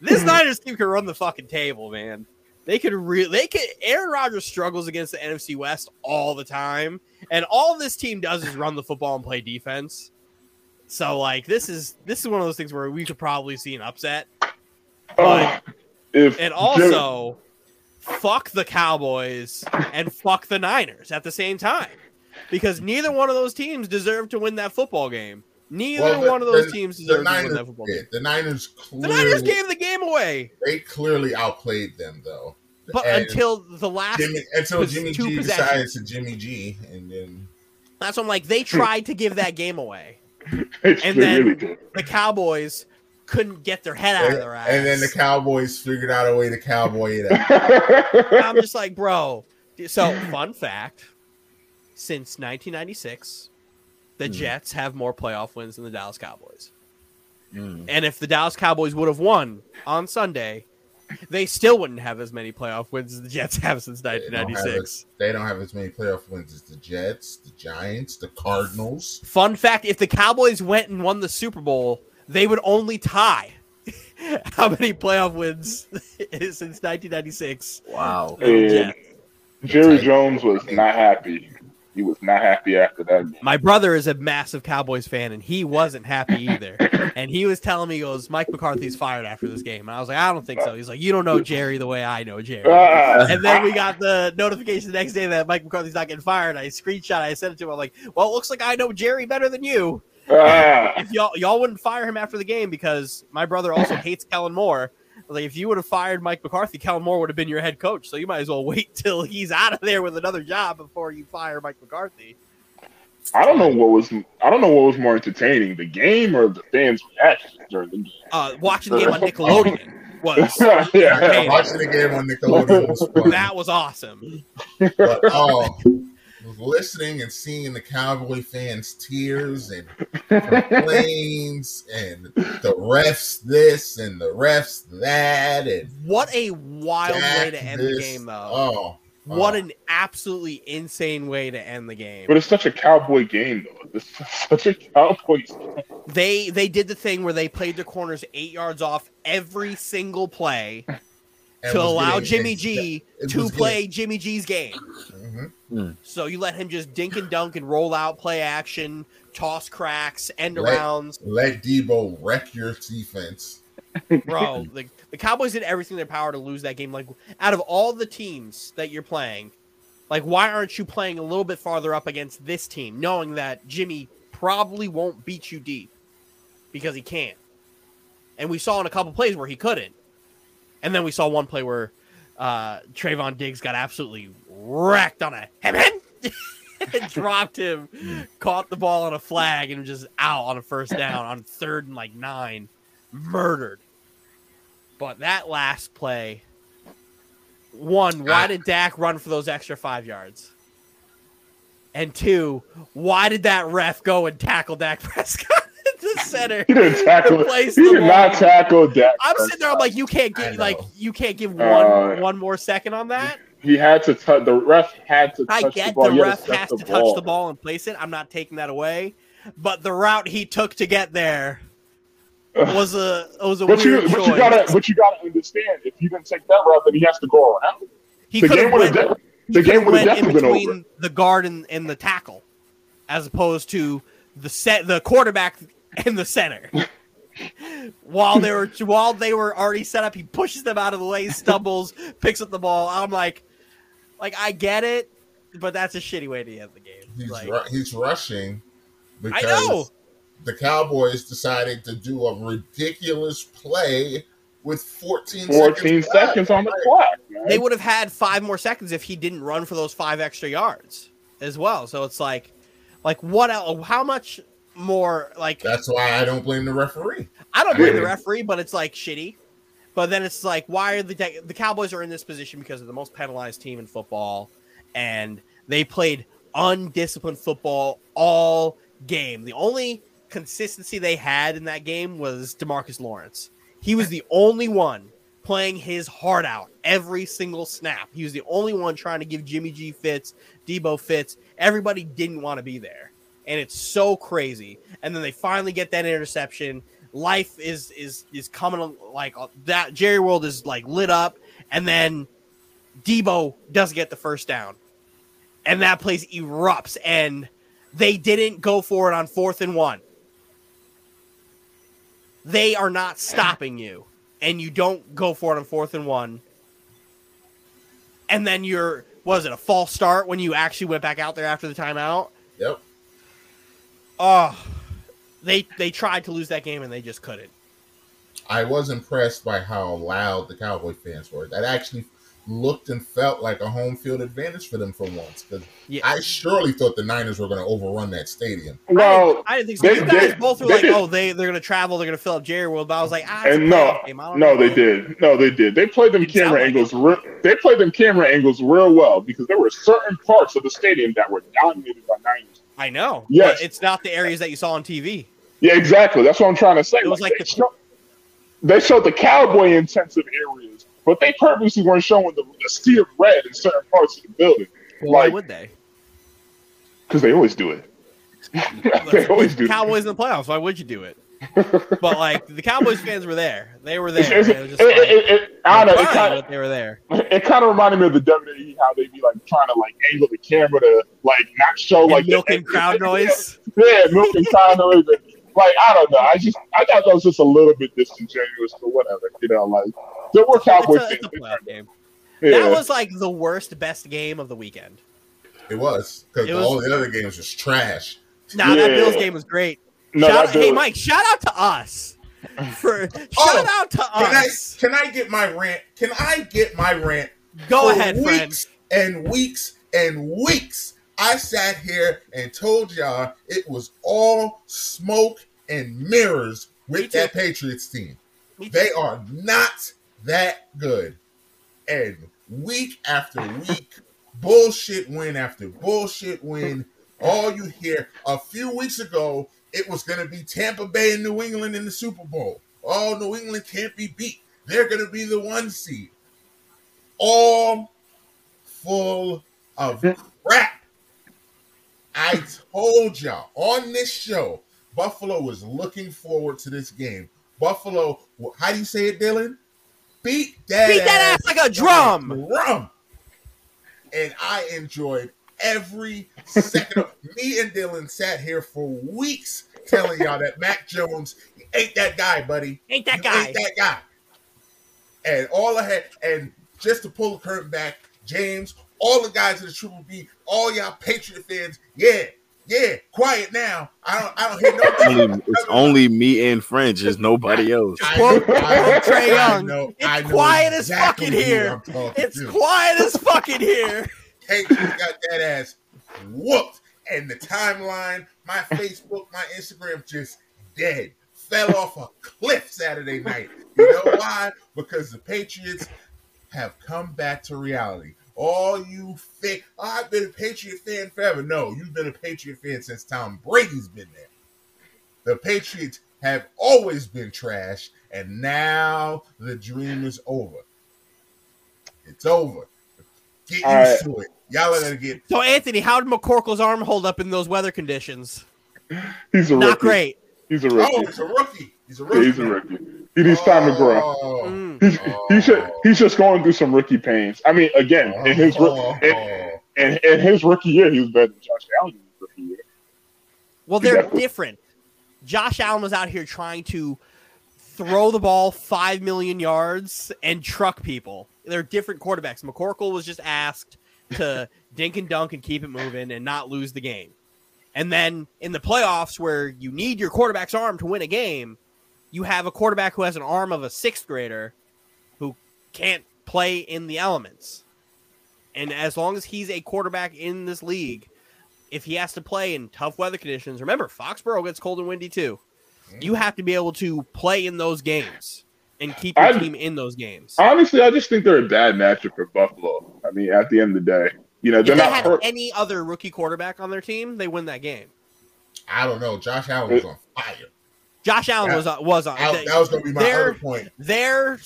this (laughs) Niners team can run the fucking table, man. They could really they could Aaron Rodgers struggles against the NFC West all the time. And all this team does is run the football and play defense. So like this is this is one of those things where we could probably see an upset. Uh, if And also, fuck the Cowboys and fuck the Niners at the same time. Because neither one of those teams deserve to win that football game. Neither Well, the- one of those the- teams the deserve to win Niners that football game. The Niners clearly, The Niners gave the game away. they clearly outplayed them though. But And until the last Jimmy, until Jimmy two G possessions. decided to Jimmy G, and then that's what I'm like, they tried to give that game away. (laughs) it's and then- really. The Cowboys couldn't get their head out of their ass. and then the Cowboys figured out a way to cowboy it out. I'm just like, bro. So, fun fact: since 1996, the Hmm. Jets have more playoff wins than the Dallas Cowboys. Mm. And if the Dallas Cowboys would have won on Sunday, they still wouldn't have as many playoff wins as the Jets have since They don't have 1996. They don't have as many playoff wins as the Jets, the Giants, the Cardinals. Fun fact: if the Cowboys went and won the Super Bowl, they would only tie. (laughs) How many playoff wins (laughs) since 1996? Wow. than the And Jets? Jerry Jones was not happy. He was not happy after that. game. My brother is a massive Cowboys fan, and he wasn't happy either. (coughs) and he was telling me, he goes, Mike McCarthy's fired after this game. And I was like, I don't think so. He's like, You don't know Jerry the way I know Jerry. Ah. And then we got the notification the next day that Mike McCarthy's not getting fired. I screenshot, I sent it to him. I'm like, Well, it looks like I know Jerry better than you. Ah. If y'all y'all wouldn't fire him after the game because my brother also hates Kellen Moore. I was like, if you would have fired Mike McCarthy, Kellen Moore would have been your head coach. So you might as well (laughs) wait till he's out of there with another job before you fire Mike McCarthy. I don't know what was I don't know what was more entertaining, the game or the fans' reactions during the game. Uh, watching the game on Nickelodeon was (laughs) yeah. Watching the game on Nickelodeon was fun. that was awesome. but oh, listening and seeing the Cowboy fans' tears and (laughs) complaints and the refs this and the refs that and What a wild way to end this. the game, though. Oh, oh. What Oh. an absolutely insane way to end the game. But it's such a cowboy game, though. It's (laughs) such a cowboy. They they did the thing where they played their corners eight yards off every single play to allow getting Jimmy G it to was play Jimmy G's game. Mm-hmm. Mhm. So you let him just dink and dunk and roll out, play action, toss cracks, end Let- arounds. Let Debo wreck your defense. (laughs) (laughs) Bro, the, the Cowboys did everything in their power to lose that game. Like, out of all the teams that you're playing, like, why aren't you playing a little bit farther up against this team, knowing that Jimmy probably won't beat you deep because he can't? And we saw in a couple plays where he couldn't. And then we saw one play where uh, Trevon Diggs got absolutely wrecked on a hem (laughs) dropped him, caught the ball on a flag, and just out on a first down on third and like nine, murdered. But that last play, one, why did Dak run for those extra five yards? And two, why did that ref go and tackle Dak (laughs) Prescott at the center? He didn't tackle. He did not tackle Dak. I'm sitting there. I'm like, you can't give like you can't give one Uh, one more second on that. He had to touch. The ref had to touch I the ball. the ref set has the to ball. touch the ball and place it. I'm not taking that away, but the route he took to get there was a was a But you, but choice. you gotta, but you gotta understand. If he didn't take that route, then he has to go around. he the game would have. the game would have have went in definitely been between over. the guard and, and the tackle, as opposed to the set the quarterback and the center. (laughs) while they were while they were already set up, he pushes them out of the way, stumbles, picks up the ball. I'm like, like I get it, but that's a shitty way to end the game. He's Like, ru- he's rushing because know. the Cowboys decided to do a ridiculous play with 14, 14 seconds, seconds on the clock. Man. they would have had five more seconds if he didn't run for those five extra yards as well. So it's like, like what? el How much more? Like That's why I don't blame the referee. I don't blame the referee, but it's like shitty. But then it's like, why are the the Cowboys are in this position because they're the most penalized team in football, and they played undisciplined football all game. The only consistency they had in that game was Demarcus Lawrence. He was the only one playing his heart out every single snap. He was the only one trying to give Jimmy G fits, Debo fits. Everybody didn't want to be there. And it's so crazy. And then they finally get that interception. Life is is is coming like uh, that Jerry World is like lit up and then Debo doesn't get the first down. And that place erupts and they didn't go for it on fourth and one. They are not stopping you, and you don't go for it on fourth and one. And then you're was it a false start when you actually went back out there after the timeout? Yep. Oh, they they tried to lose that game and they just couldn't. I was impressed by how loud the Cowboy fans were. That actually looked and felt like a home field advantage for them for once. Because Yeah. I surely thought the Niners were going to overrun that stadium. well, I didn't think so. they- you guys they- both were they like, did. "Oh, they they're gonna travel, they're gonna fill up Jerry World." But I was like, "Ah, and no, playoff game. I don't no, know." they did. No, they did. They played them Didn't sound camera like angles. Re- they played them camera angles real well because there were certain parts of the stadium that were dominated by Niners. I know. Yes. but it's not the areas that you saw on TV. Yeah, exactly. That's what I'm trying to say. It was like they, the- show- they showed the cowboy intensive areas, but they purposely weren't showing the, the sea of red in certain parts of the building Well, why would they? because they always do it. (laughs) they always do. Cowboys in the playoffs. Why would you do it? But like the Cowboys fans were there. They were there. it's- and it just it- like, it- it- I don't know. It kind of they were there. it kind of reminded me of the WWE how they be like trying to like angle the camera to like not show And like the- milking crowd noise. Yeah, milking crowd noise. And, Like I don't know. I just I thought that was just a little bit disingenuous, but whatever. You know, like there were Cowboy It's a, fans. it's a playoff game. yeah. That was like the worst, best game of the weekend. It was because all the other games was trash. Nah, that Bills game was great. no, shout that out, hey Mike, shout out to us (laughs) for Oh, shout out to Can I, us. can I get my rant? Can I get my rant? Go For ahead, friend. weeks and weeks and weeks, I sat here and told y'all it was all smoke and mirrors with that Patriots team. They are not that good. And week after week, bullshit win after bullshit win. All you hear a few weeks ago, it was going to be Tampa Bay and New England in the Super Bowl. Oh, New England can't be beat. They're going to be the one seed. All full of crap. I told y'all on this show, Buffalo was looking forward to this game. Buffalo, how do you say it, Dylan? Beat that, Beat that ass like a drum. drum. And I enjoyed every second of me and Dylan sat here for weeks telling y'all that Mac Jones ain't that guy, buddy. Ain't that You guy? Ain't that guy. And all I had, and just to pull the curtain back, James, all the guys in the Triple B, all y'all Patriot fans, yeah, yeah, quiet now. I don't, I don't hear no. Only, it's only me and French. There's nobody else. I Quote- know- I- quote Trae I Young, know- "It's I know quiet as exactly fucking here. It's to. quiet as fucking here. Patriots got that ass whooped. And the timeline, my Facebook, my Instagram just dead. Fell off a cliff Saturday night. You know why? Because the Patriots have come back to reality. All you fake, oh, I've been a Patriot fan forever. No, you've been a Patriot fan since Tom Brady's been there. The Patriots have always been trash, and now the dream is over. It's over. Get used All right. to it. Y'all are gonna get So Anthony, how did McCorkle's arm hold up in those weather conditions? He's a rookie. Not great. He's a rookie. Oh, rookie. it's a rookie. He's a Yeah, rookie. he's a rookie. He needs time to grow. Oh. Mm. He's, he's, just, he's just going through some rookie pains. I mean, again, in his roo- Oh. in, in, in his rookie year, he was better than Josh Allen in his rookie year. Well, they're Definitely. different. Josh Allen was out here trying to throw the ball five million yards and truck people. They're different quarterbacks. McCorkle was just asked to (laughs) dink and dunk and keep it moving and not lose the game. And then in the playoffs, where you need your quarterback's arm to win a game, you have a quarterback who has an arm of a sixth grader who can't play in the elements. And as long as he's a quarterback in this league, if he has to play in tough weather conditions, remember Foxborough gets cold and windy too. You mm. have to be able to play in those games and keep your I- team in those games. Honestly, I just think they're a bad matchup for Buffalo. I mean, at the end of the day, you know, If they're they not had hurt. any other rookie quarterback on their team, they win that game. I don't know. Josh Allen was on fire. Josh Allen That- was uh, was on. That, that was going to be my Their- other point. their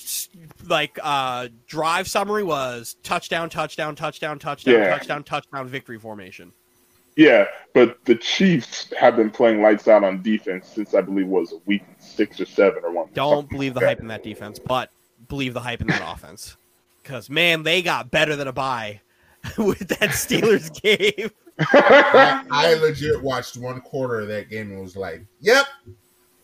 like uh drive summary was touchdown, touchdown, touchdown, touchdown, Yeah. touchdown, touchdown, victory formation. Yeah, but the Chiefs have been playing lights out on defense since I believe was a week six or seven or one. Don't believe the hype in that defense, but believe the hype in that offense. Because man, they got better than a bye (laughs) with that Steelers (laughs) game. I, I legit watched one quarter of that game and was like, "Yep,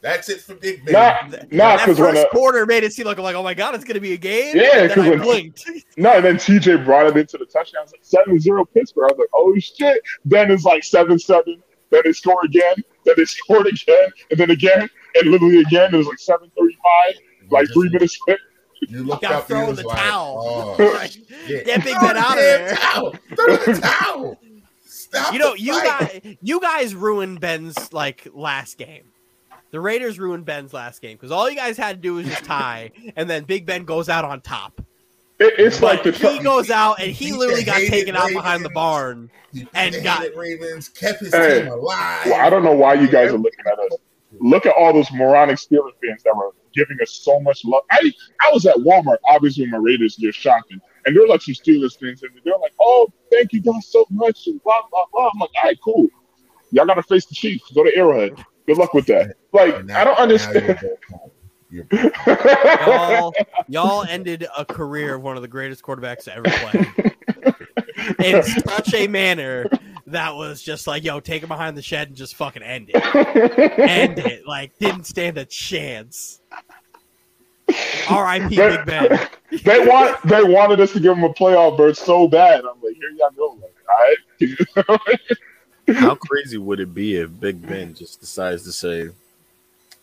that's it for Big Ben." Not, not that because when first uh, quarter made it seem like, like, oh my god, it's gonna be a game. Yeah, and 'cause then I when- blinked. (laughs) no, and then TJ brought it into the touchdown. It's like 7-0 Pittsburgh. I was like, oh shit. Then it's like seven seven. Then they score again. Then they (laughs) scored again, and then again, and literally again. It was like seven thirty five. Like three minutes. quick. You look Gotta up, throw you in the like, towel. "Oh, (laughs) Like, shit." Get Big Ben out of damn there. Towel. Throw the towel. Stop. You know, you guys, you guys ruined Ben's like last game. The Raiders ruined Ben's last game because all you guys had to do was just tie, and then Big Ben goes out on top. It, it's like the But he goes out and he Beat literally got hated taken out behind the barn. And the got- hated Ravens, kept his Hey. team alive. Well, I don't know why you guys are looking at us. Look at all those moronic Steelers fans that were giving us so much love. I I was at Walmart, obviously, when my Raiders gear shopping, and there were like some Steelers fans, and they're like, "Oh, thank you guys so much," and blah blah blah. I'm like, "All right, cool. Y'all got to face the Chiefs. Go to Arrowhead. Good luck with that." Like, now- I don't understand. You're you're (laughs) y'all, y'all ended a career of one of the greatest quarterbacks to ever play (laughs) in such a manner that was just like, yo, take him behind the shed and just fucking end it. End it. Like, didn't stand a chance. R.I.P. Big Ben. they want they wanted us to give them a playoff berth so bad. I'm like, here y'all go. Like, all right. (laughs) How crazy would it be if Big Ben just decides to say,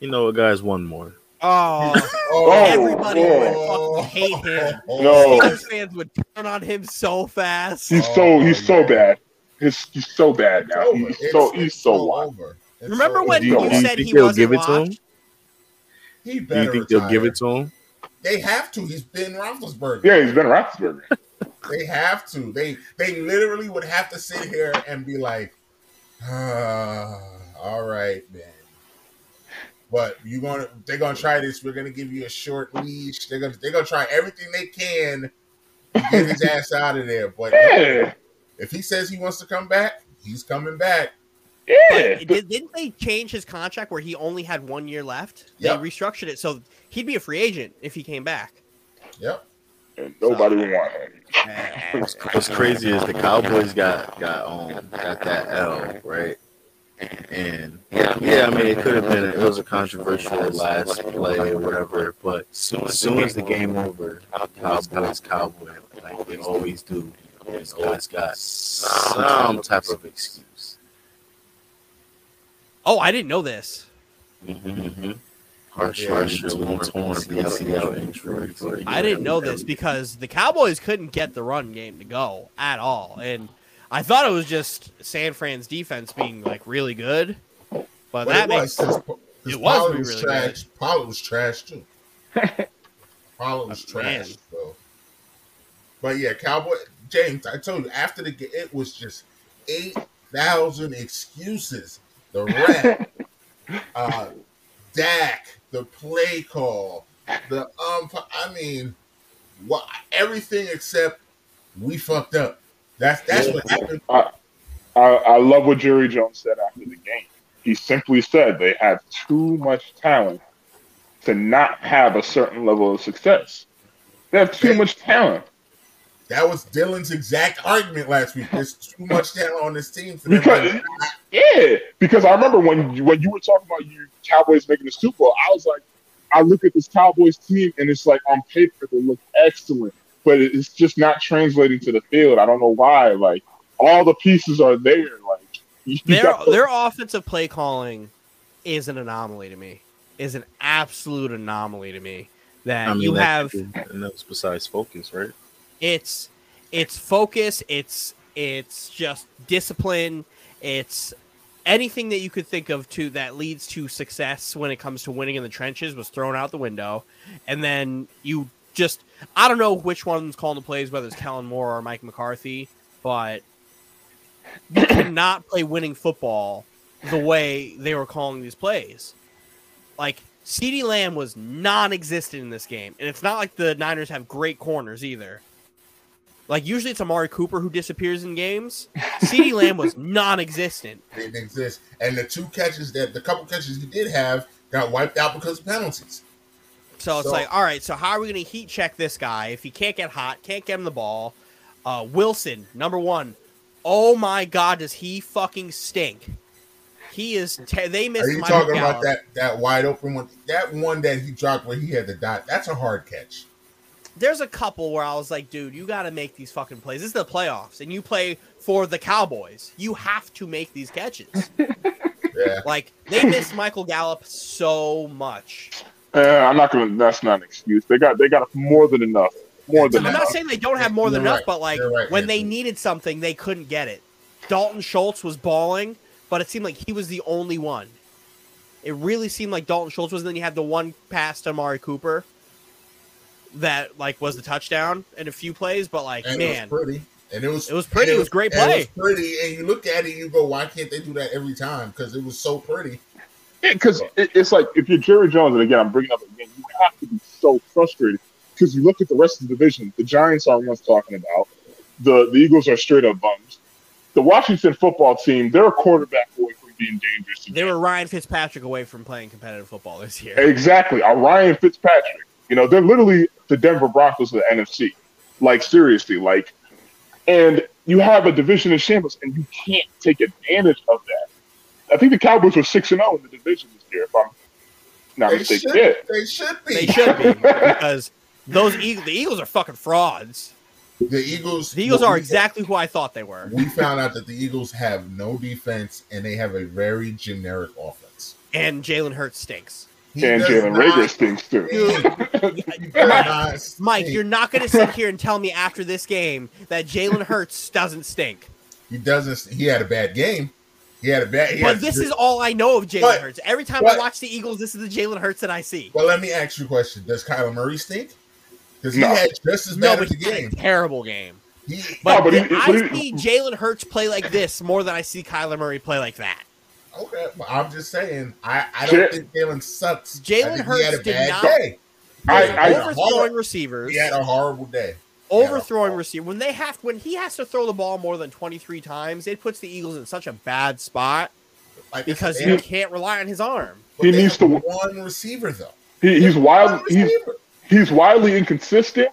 you know what, guys, one more? Oh, (laughs) Oh, everybody oh. would fucking hate him. No. Steelers fans would turn on him so fast. He's so oh, he's so bad. He's, he's so bad now. over. He's It's- so it's he's so wild. over. Remember so when you- you do you said think he they'll wasn't give it to him? washed? He Do you think they'll give it to him? They have to. He's Ben Roethlisberger. Yeah, he's Ben Roethlisberger. They have to. They they literally would have to sit here and be like, (sighs) "All right, man." But you gonna they're gonna try this. We're gonna give you a short leash. They're gonna they're gonna try everything they can to get his ass (laughs) out of there. But Yeah, if he says he wants to come back, he's coming back. yeah. But did, didn't they change his contract where he only had one year left? Yep. They restructured it so he'd be a free agent if he came back. Yep. And nobody would want him. What's, what's crazy is the Cowboys got got um got that L right, and yeah, I mean it could have been it was a controversial last play or whatever, but as soon as the game over, Cowboys Cowboy like they always do, they always got some type of excuse. Oh, I didn't know this. Mm-hmm. Harsh, harsh, torn, torn ACL injury. I didn't know this because the Cowboys couldn't get the run game to go at all, and I thought it was just San Fran's defense being like really good. But But that it makes was. His, his it was Pollard was really trash. Pollard was trash too. (laughs) Pollard was Oh, man. trash. So. But yeah, Cowboy James, I told you after the game, it was just eight thousand excuses. The rap, (laughs) uh, Dak, the play call, the um. I mean, what everything except we fucked up. That's that's what happened. I, I love what Jerry Jones said after the game. He simply said they have too much talent to not have a certain level of success. They have too much talent. That was Dylan's exact argument last week. There's too much talent on this team for. Because to- yeah, because I remember when you, when you were talking about you Cowboys making the Super Bowl, I was like, I look at this Cowboys team and it's like on paper they look excellent, but it's just not translating to the field. I don't know why. Like all the pieces are there. Like their got- their offensive play calling is an anomaly to me. Is an absolute anomaly to me. That I mean, you that- have and that's besides focus, right? It's it's focus it's it's just discipline it's anything that you could think of to that leads to success when it comes to winning in the trenches was thrown out the window and then you just i don't know which one's calling the plays whether it's kellen moore or mike mccarthy but you cannot (coughs) play winning football the way they were calling these plays like CeeDee Lamb was non-existent in this game, and it's not like the Niners have great corners either. Like usually it's Amari Cooper who disappears in games. (laughs) CeeDee Lamb was non-existent. didn't exist. And the two catches that the couple catches he did have got wiped out because of penalties. So it's So- like, all right, so how are we going to heat check this guy if he can't get hot, can't get him the ball? Uh, Wilson, number one. Oh my God, does he fucking stink? He is. Te- they missed. Are you talking about that that wide open one? That one that he dropped where he had the dot. That's a hard catch. There's a couple where I was like, dude, you got to make these fucking plays. This is the playoffs, and you play for the Cowboys. You have to make these catches. (laughs) Yeah. like they missed Michael Gallup so much. Uh, I'm not gonna. That's not an excuse. They got they got more than enough. More than I'm enough. not saying they don't have more than You're enough, right. but like right, when they needed something, they couldn't get it. Dalton Schultz was balling, but it seemed like he was the only one. It really seemed like Dalton Schultz was. And then you had the one pass to Amari Cooper that like was the touchdown in a few plays, but like And man, it was pretty. And it was It was pretty. and It was great play. It was pretty, and you look at it, and you go, "Why can't they do that every time?" Because it was so pretty. because it, it's like if you're Jerry Jones, and again, I'm bringing up again, you have to be so frustrated because you look at the rest of the division. The Giants aren't worth talking about. The the Eagles are straight up bums. The Washington football team, they're a quarterback away from being dangerous. they were Ryan Fitzpatrick away from playing competitive football this year. Exactly. A Ryan Fitzpatrick. You know, they're literally the Denver Broncos of the NFC. Like, seriously, like, and you have a division in shambles, and you can't take advantage of that. I think the Cowboys were 6 and 0 in the division this year, if I'm not They mistaken. should, Yeah. they should be. They should be (laughs) because those Eagles, the Eagles are fucking frauds. The Eagles. The Eagles are exactly who I thought they were, We found out that the Eagles have no defense, and they have a very generic offense. and Jalen Hurts stinks. He And Jalen Reagor stinks, too. He does (laughs) Mike, you're not going to sit here and tell me after this game that Jalen Hurts doesn't stink. He doesn't. He had a bad game. He had a bad. He But had- this is all I know of Jalen But- Hurts. Every time I watch the Eagles, this is the Jalen Hurts that I see. Well, let me ask you a question: Does Kyler Murray stink? Because he No. had just as No, bad but of a he had a game. terrible game. He, But, No, but he- I but see Jalen Hurts play like this more than I see Kyler Murray play like that. Okay, well, I'm just saying. I, I don't Ja- think Jalen sucks. Jalen I think Hurts he had a did bad not- day. I- He had Overthrowing horrible- receivers, He had a horrible day. overthrowing receiver when they have when he has to throw the ball more than 23 times it puts the eagles in such a bad spot Like, because they he can't rely on his arm but He needs to- one receiver though. He, he's wild. He's he's wildly inconsistent,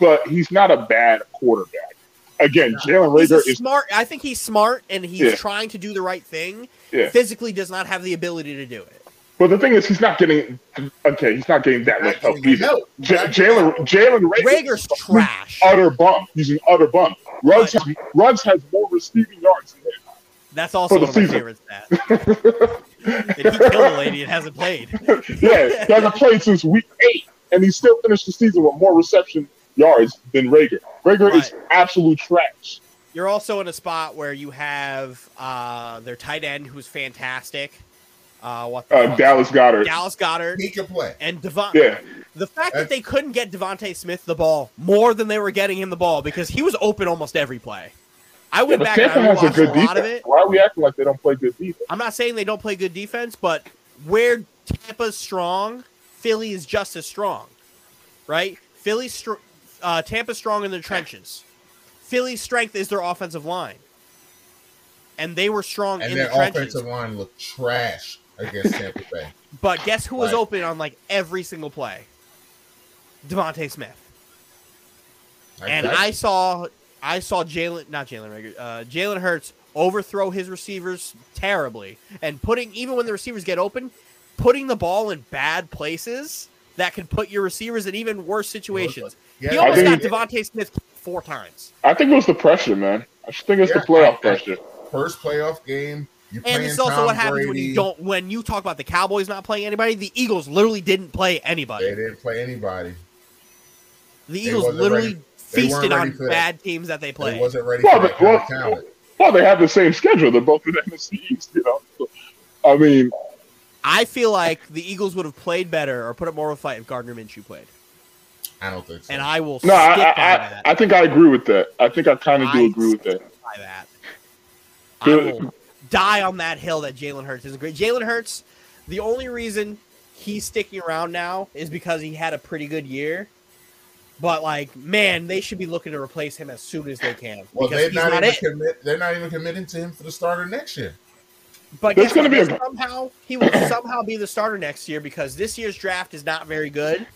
but he's not a bad quarterback. Again, Jalen Reagor is smart i think he's smart and he's Yeah. trying to do the right thing Yeah. physically does not have the ability to do it But the thing is, he's not getting okay. He's not getting that much help either. help. J- Not Jalen Jalen Reagor Reagor's is trash. Utter bum. He's an utter bum. Ruggs has, Ruggs has more receiving yards than him. That's also For one the of my season. favorite stats. and he killed a lady and hasn't played. (laughs) yeah, he hasn't played since week eight, and he still finished the season with more reception yards than Reagor. Reagor is absolute trash. You're also in a spot where you have uh, their tight end who's fantastic. Uh, what the Uh, fuck? Dallas Goedert. Dallas Goedert He can play. and Devon. Yeah, The fact that they couldn't get DeVonta Smith the ball more than they were getting him the ball because he was open almost every play. I went but back Tampa and I has a watched a, good lot defense. of it. Why are we acting like they don't play good defense? I'm not saying they don't play good defense, but where Tampa's strong, Philly is just as strong, right? Philly's str- uh, Tampa's strong in the trenches. Philly's strength is their offensive line, and they were strong And in their the trenches. offensive line looked trash against Tampa Bay. (laughs) But guess who was Right. open on like every single play? DeVonta Smith. And Like, I saw I saw Jalen not Jalen uh, Jalen Hurts overthrow his receivers terribly, and putting even when the receivers get open, putting the ball in bad places that can put your receivers in even worse situations. Yeah, he I almost got think- DeVonta Smith four times, I think it was the pressure, man. I just think it's Yeah, the playoff I- pressure. first playoff game. And it's also Tom what happens when you don't when you talk about the Cowboys not playing anybody. The Eagles literally didn't play anybody. They didn't play anybody. The Eagles literally ready- feasted on for that. bad teams that they They played. wasn't ready Well, for that but- kind of well- talent. Well, they have the same schedule. They're both in the NFC East, you know. So, I mean, I feel like the Eagles would have played better or put up more of a fight if Gardner Minshew played. I don't think so. And I will no, stick I, I, I, that. I think I agree with that. I think I kind of do I agree with that. by that. I will die on that hill that Jalen Hurts isn't great. Jalen Hurts, the only reason he's sticking around now is because he had a pretty good year. But like, man, they should be looking to replace him as soon as they can. well, because they're he's not, not, even it. commit. They're not even committing to him for the starter next year. But There's guess gonna what? be a- somehow he will somehow be the starter next year because this year's draft is not very good.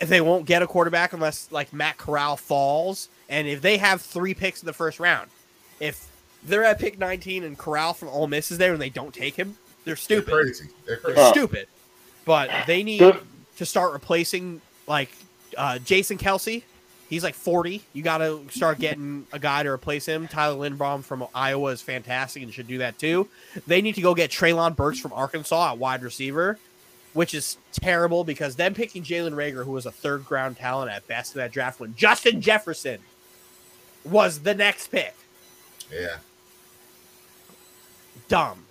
If they won't get a quarterback unless like Matt Corral falls, and if they have three picks in the first round, if they're at pick 19 and Corral from Ole Miss is there and they don't take him, they're They're stupid. crazy. They're crazy. They're stupid. But they need to start replacing like uh, Jason Kelce. He's like 40. You got to start getting a guy to replace him. Tyler Linderbaum from Iowa is fantastic and should do that too. They need to go get Treylon Burks from Arkansas at wide receiver, which is terrible because then picking Jalen Reagor, who was a third round talent at best in that draft, when Justin Jefferson was the next pick. Yeah. Dumb.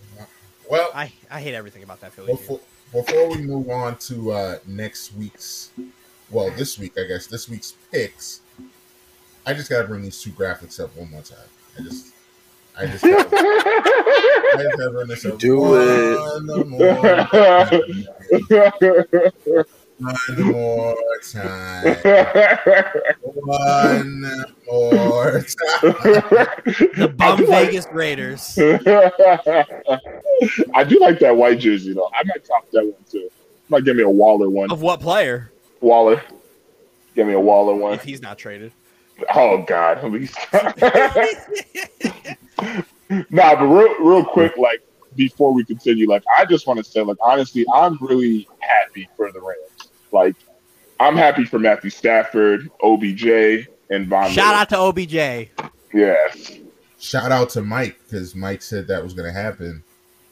Well, I, I hate everything about that Philly. before before we move on to uh, next week's, well, this week I guess this week's picks, I just gotta bring these two graphics up one more time. I just, I just, gotta, I just gotta bring this (laughs) up Do it. (laughs) one more, time, one more time. The bum Vegas Raiders. I do like that white jersey though. I might top that one too. Might give me a Waller one. Of what player? Waller. Give me a Waller one. If he's not traded. Oh God. at (laughs) nah, but real real quick, like before we continue, like I just want to say, like honestly, I'm really happy for the Rams. Like I'm happy for Matthew Stafford, OBJ, and Von. Shout Miller. out to OBJ. Yes. Shout out to Mike because Mike said that was going to happen,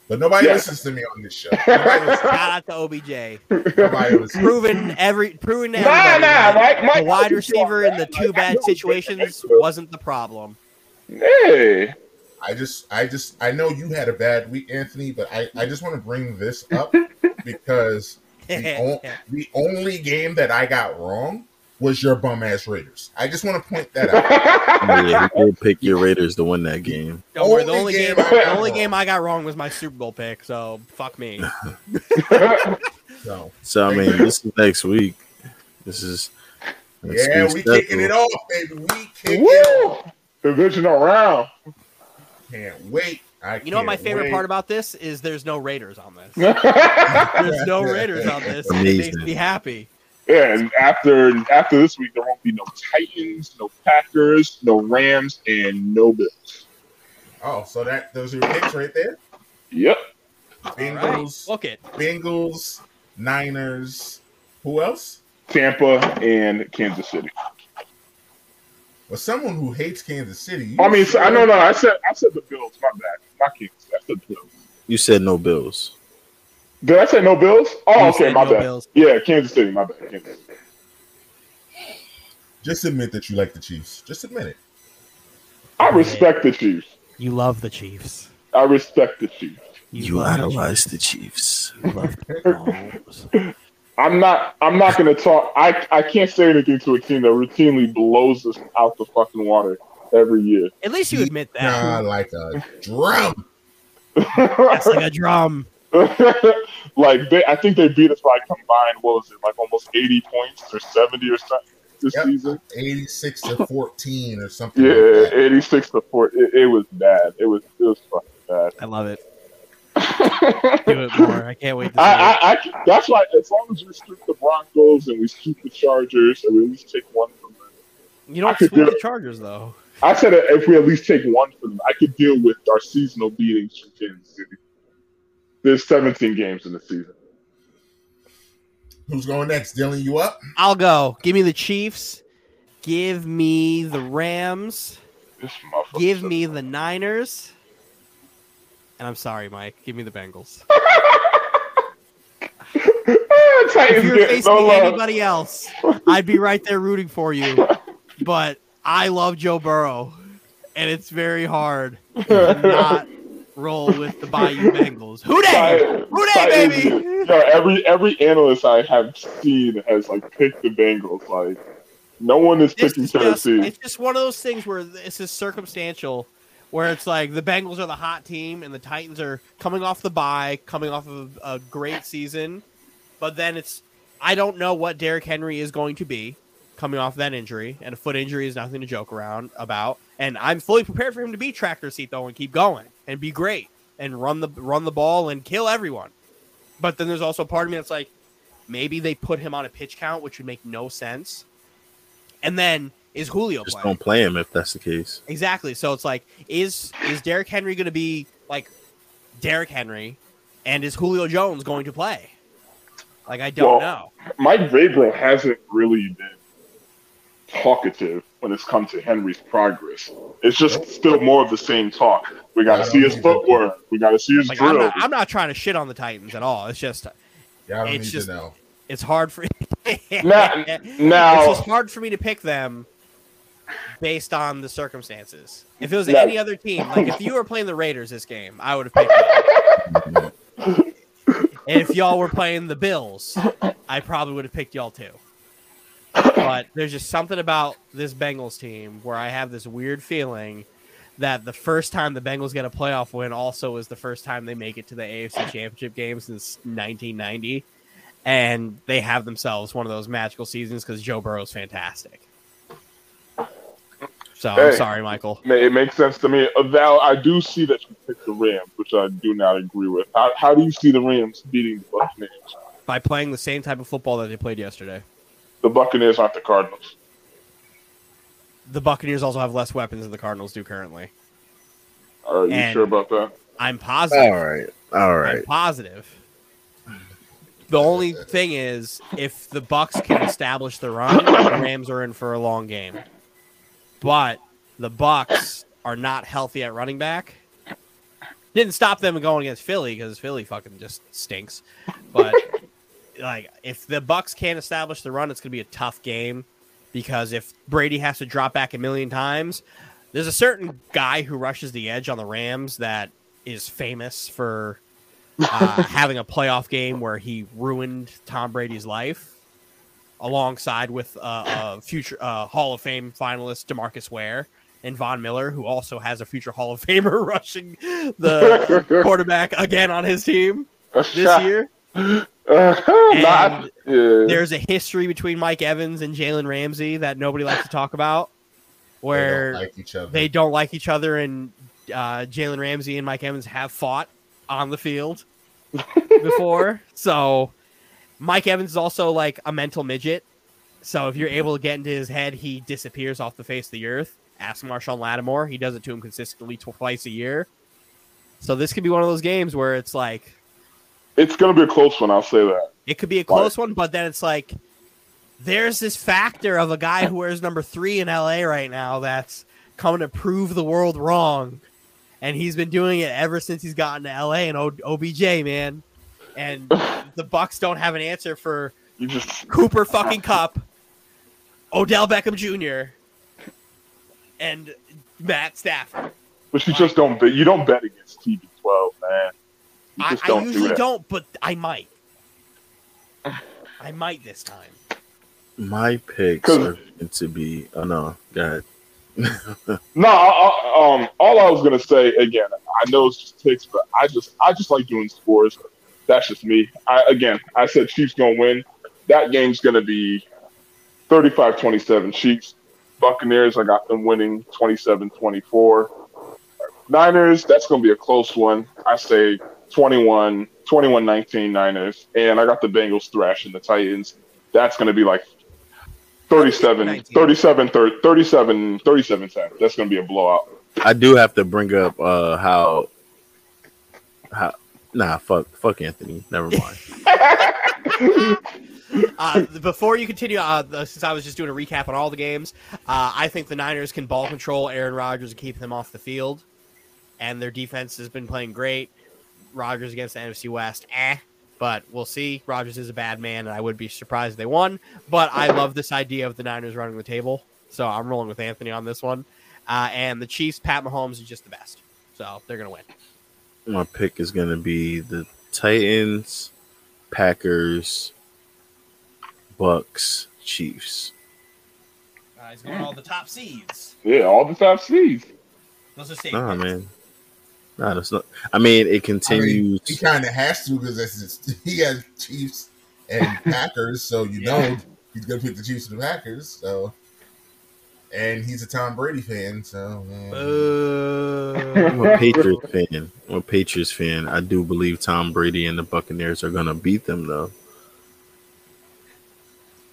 but nobody Yeah. listens to me on this show. (laughs) Shout out to OBJ. Nobody listens. Proven every proven Nah, everybody nah, that Mike. Mike the wide I'll get you receiver in the two Like, bad situations wasn't the problem. Hey. I just, I just, I know you had a bad week, Anthony, but I, I just want to bring this up (laughs) because the, (laughs) o- the only game that I got wrong was your bum ass Raiders. I just want to point that out. (laughs) Yeah, you did pick your Raiders to win that game. Don't worry, the Only only game game I the got only wrong. game I got wrong was my Super Bowl pick, so fuck me. So So I mean, this is next week. This is Yeah, we kicking it off, baby. We kicking Woo! it off. Divisional round. Can't wait. I You know what my favorite wait. part about this is there's no Raiders on this. (laughs) There's no Raiders on this. It makes me happy. and after after this week, there won't be no Titans, no Packers, no Rams, and no Bills. Oh, so that those are your picks right there. Yep. All right, Bengals, book it. Bengals, Niners. Who else? Tampa and Kansas City. Well, someone who hates Kansas City. I mean, so- I know, no, I said I said the Bills. My bad. Not Kansas. I said the Bills. You said no bills. Did I say no Bills? Oh, You okay, said my no bad. Bills. Yeah, Kansas City. My bad. Kansas City. Just admit that you like the Chiefs. Just admit it. I respect the Chiefs. You love the Chiefs. I respect the Chiefs. You love the idolize the Chiefs. Chiefs. You love the Mahomes. (laughs) I'm not. I'm not going to talk. I I can't say anything to a team that routinely blows us out the fucking water every year. At least you admit Nah, that. like a drum. That's like a drum. (laughs) like they, I think they beat us by combined. What was it? Like almost 80 points or 70 or something this Yep. season. 86 to (laughs) 14 or something. Yeah, like 86 to 4. It, it was bad. It was it was fucking bad. I love it. Do it more. I can't wait to (laughs) see I. I, I, that's why as long as we sweep the Broncos and we sweep the Chargers and we at least take one from them. You I don't could sweep do the. Chargers though. I said if we at least take one from them, I could deal with our seasonal beatings from Kansas City. There's 17 games in the season. Who's going next? Dylan, you up? I'll go. Give me the Chiefs. Give me the Rams. This motherfucker. Give me the Niners. And I'm sorry, Mike. Give me the Bengals. (laughs) If you're facing no anybody else, I'd be right there rooting for you. But I love Joe Burrow, and it's very hard to not roll with the Bayou Bengals. Who? Titan- Who Titans- baby? Yo, every every analyst I have seen has like picked the Bengals. Like no one is This picking is just, Tennessee. it's just one of those things where this is circumstantial, where it's like the Bengals are the hot team and the Titans are coming off the bye, coming off of a great season, but then it's I don't know what Derrick Henry is going to be coming off that injury, and a foot injury is nothing to joke around about. And I'm fully prepared for him to be tractor seat though and keep going and be great and run the run the ball and kill everyone. But then there's also a part of me that's like, maybe they put him on a pitch count, which would make no sense. And then is Julio Just playing? don't play him if that's the case. Exactly. So it's like, is is Derrick Henry going to be like Derrick Henry, and is Julio Jones going to play? Like I don't Well, know. Mike Vrabel hasn't really been talkative when it's come to Henry's progress. It's just still more of the same talk. We got to see his footwork. We got to see his Like I'm drill. not, I'm not trying to shit on the Titans at all. It's just Y'all don't It's need just- to know. it's hard for Now- (laughs) now- it's just hard for me to pick them based on the circumstances. If it was any other team, like if you were playing the Raiders this game, I would have picked. If y'all were playing the Bills, I probably would have picked y'all too. But there's just something about this Bengals team where I have this weird feeling that the first time the Bengals get a playoff win also is the first time they make it to the AFC Championship game since 1990. And they have themselves one of those magical seasons because Joe Burrow's fantastic. So I'm sorry, Michael. It makes sense to me. Uh, Val, I do see that you picked the Rams, which I do not agree with. How, how do you see the Rams beating the Buccaneers? By playing the same type of football that they played yesterday. The Buccaneers aren't the Cardinals. The Buccaneers also have less weapons than the Cardinals do currently. Are you And- sure about that? I'm positive. All right. All right. I'm positive. The only thing is, if the Bucks can establish the run, the Rams are in for a long game. But the Bucks are not healthy at running back. Didn't stop them going against Philly because Philly fucking just stinks. But (laughs) like, if the Bucks can't establish the run, it's gonna be a tough game because if Brady has to drop back a million times, there's a certain guy who rushes the edge on the Rams that is famous for uh, (laughs) having a playoff game where he ruined Tom Brady's life, alongside with uh, a future uh, Hall of Fame finalist Demarcus Ware and Von Miller, who also has a future Hall of Famer (laughs) rushing the (laughs) quarterback again on his team this year. Uh, (laughs) not- And there's a history between Mike Evans and Jalen Ramsey that nobody likes to talk about, where they don't like each other. they don't like each other, and uh, Jalen Ramsey and Mike Evans have fought on the field before. so Mike Evans is also like a mental midget. So if you're able to get into his head, he disappears off the face of the earth. Ask Marshon Lattimore; he does it to him consistently twice a year. So this could be one of those games where it's like It's gonna be a close one. I'll say that. it could be a close one, but then it's like there's this factor of a guy who wears number three in LA right now that's coming to prove the world wrong. And he's been doing it ever since he's gotten to LA and o- OBJ, man. And (laughs) the Bucks don't have an answer for You just (laughs) Cooper fucking Kupp, Odell Beckham Jr., and Matt Stafford. but you just don't bet. You don't bet against TB12, man. You I, just I don't usually do that. don't, but I might. (sighs) I might this time. My picks 'Cause- are going to be. Oh no, go ahead. (laughs) No, I, I, um, all I was gonna say again, I know it's just picks, but I just, I just like doing scores. That's just me. I, again, I said Chiefs gonna win. That game's gonna be 35-27 Chiefs. Buccaneers, I got them winning 27-24. Niners, that's gonna be a close one. I say 21, 21-19 Niners, and I got the Bengals thrashing the Titans. That's gonna be like 37, 19. 37, 30, 37, 37 10. That's going to be a blowout. I do have to bring up uh how how nah fuck fuck Anthony. Never mind. (laughs) Uh, before you continue, uh, the- since I was just doing a recap on all the games, uh, I think the Niners can ball control Aaron Rodgers and keep them off the field, and their defense has been playing great. Rodgers against the NFC West, eh? But we'll see. Rodgers is a bad man, and I would be surprised if they won. But I love this idea of the Niners running the table, so I'm rolling with Anthony on this one. Uh, and the Chiefs, Pat Mahomes is just the best, so they're gonna win. My pick is gonna be the Titans, Packers, Bucks, Chiefs. Uh, he's going all the top seeds. Yeah, all the top seeds. Those are safe. Nah, man. Nah, that's not. I mean, it I mean, continues. he kind of has to because (laughs) he has Chiefs and Packers, so you know he's gonna pick the Chiefs and the Packers. So, and he's a Tom Brady fan, so uh, I'm a Patriots fan. I'm a Patriots fan. I do believe Tom Brady and the Buccaneers are gonna beat them though.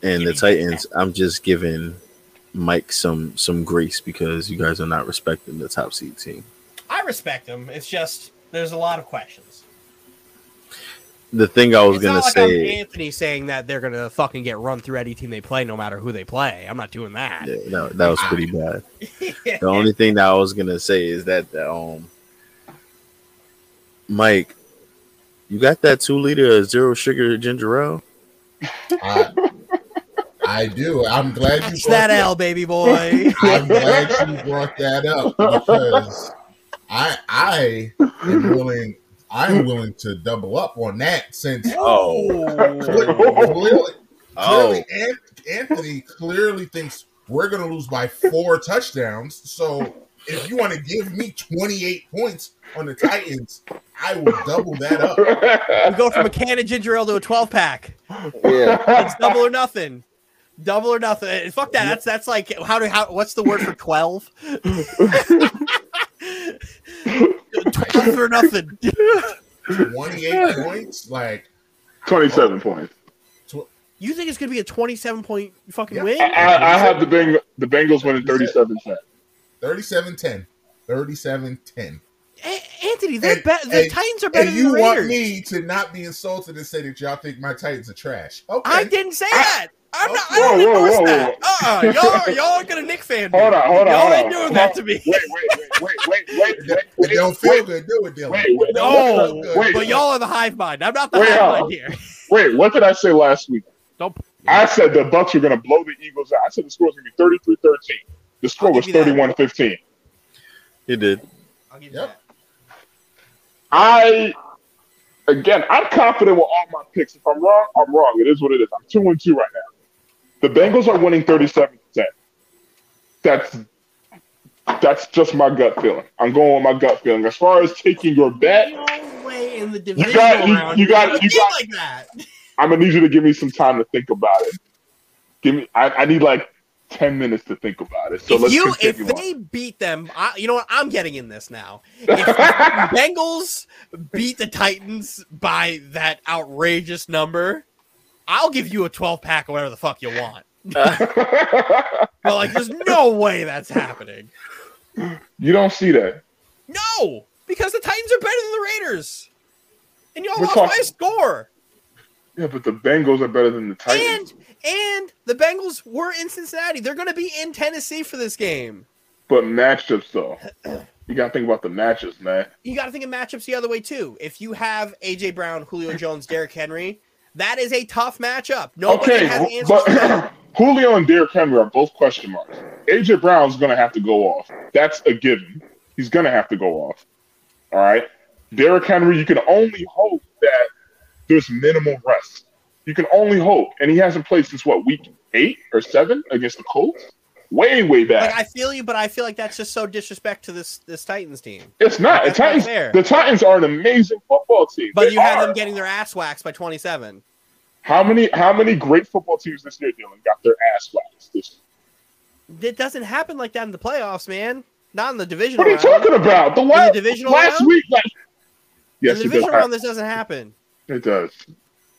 And the Titans, I'm just giving Mike some some grace because you guys are not respecting the top seed team. I respect them. It's just there's a lot of questions. The thing I was it's gonna not like I'm say, Anthony saying that they're gonna fucking get run through any team they play, no matter who they play. I'm not doing that. yeah, that, that was pretty (laughs) bad. The only thing that I was gonna say is that um, Mike, you got that two liter of zero sugar ginger ale? I, I do. I'm glad you Catch brought that L, baby boy. I'm glad you brought that up because I I am willing I'm willing to double up on that since Oh, clearly, oh, clearly Anthony clearly thinks we're gonna lose by four touchdowns. So if you want to give me 28 points on the Titans, I will double that up. we go from a can of ginger ale to a 12 pack. yeah. It's double or nothing. Double or nothing. Fuck that. That's that's like how do how what's the word for 12? (laughs) 12 or nothing. 28 points, like 27 points. You think it's gonna be a 27 point fucking Yeah. win? I, I, I have the Beng- the Bengals winning 37 10. 37-10. 37-10. A- Anthony, they're And- be- the and- Titans are better And than you want me to not be insulted and say that y'all think my Titans are trash? Okay. I didn't say that. I'm not. I Whoa, don't whoa, endorse whoa, that. Uh, y'all, y'all aren't gonna Nick fan me. Hold on, hold on. Y'all ain't doing Hold that on. to me. Wait, wait, wait, wait, wait, wait, wait, it don't feel wait, good, do it, Dylan. wait, wait, It no, wait. But y'all are the hive mind. I'm not the Wait, hive hold mind here. Wait, what did I say last week? Don't. I said the Bucks were going to blow the Eagles out. I said the score was going to be 33 13. The score was give 31 15. He did. I'll give you Yep. that. I, again, I'm confident with all my picks. If I'm wrong, I'm wrong. It is what it is. I'm 2 and 2 right now. The Bengals are winning 37 10. That's. That's just my gut feeling. I'm going with my gut feeling. As far as taking your bet, No way in the division got- you- round. you got- you got- like that. (laughs) I'm gonna need you to give me some time to think about it. Give me. I, I need like ten minutes to think about it. So if let's you if on. they beat them, I, you know what? I'm getting in this now. (laughs) If the Bengals beat the Titans by that outrageous number, I'll give you a 12 pack or whatever the fuck you want. (laughs) But like, there's no way that's happening. you don't see that. No, because the Titans are better than the Raiders, and y'all We're lost talking- by a score. Yeah, but the Bengals are better than the Titans. And and the Bengals were in Cincinnati. They're going to be in Tennessee for this game. but matchups though, you gotta think about the matchups, man. you got to think of matchups the other way too. If you have AJ Brown, Julio Jones, Derrick Henry, that is a tough matchup. Nobody okay, has answers. but (clears throat) Julio and Derrick Henry are both question marks. AJ Brown's gonna have to go off. That's a given. He's gonna have to go off. All right. Derrick Henry, you can only hope that there's minimal rest. You can only hope, and he hasn't played since what week eight or seven against the Colts. Way, way back. like I feel you, but I feel like that's just so disrespect to this this Titans team. it's not. The That's not Titans. fair. The Titans are an amazing football team. But They you have them getting their ass waxed by 27. How many? How many great football teams this year, Dylan, got their ass waxed? This It doesn't happen like that in the playoffs, man. Not in the division What are you round. talking about? The last, divisional last round? week, like yes, in the it does. division round, this doesn't happen. It does.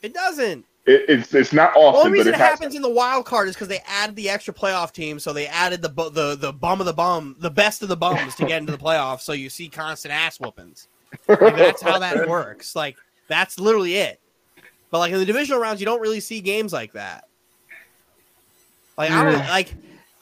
It doesn't. It, it's it's not often. The only reason but it it happens in the wild card is because they added the extra playoff team, so they added the the the bum of the bum, the best of the bums to get into the playoffs. So you see constant ass whoopings. Like, that's how that (laughs) works. Like that's literally it. But like in the divisional rounds, you don't really see games like that. Like I don't like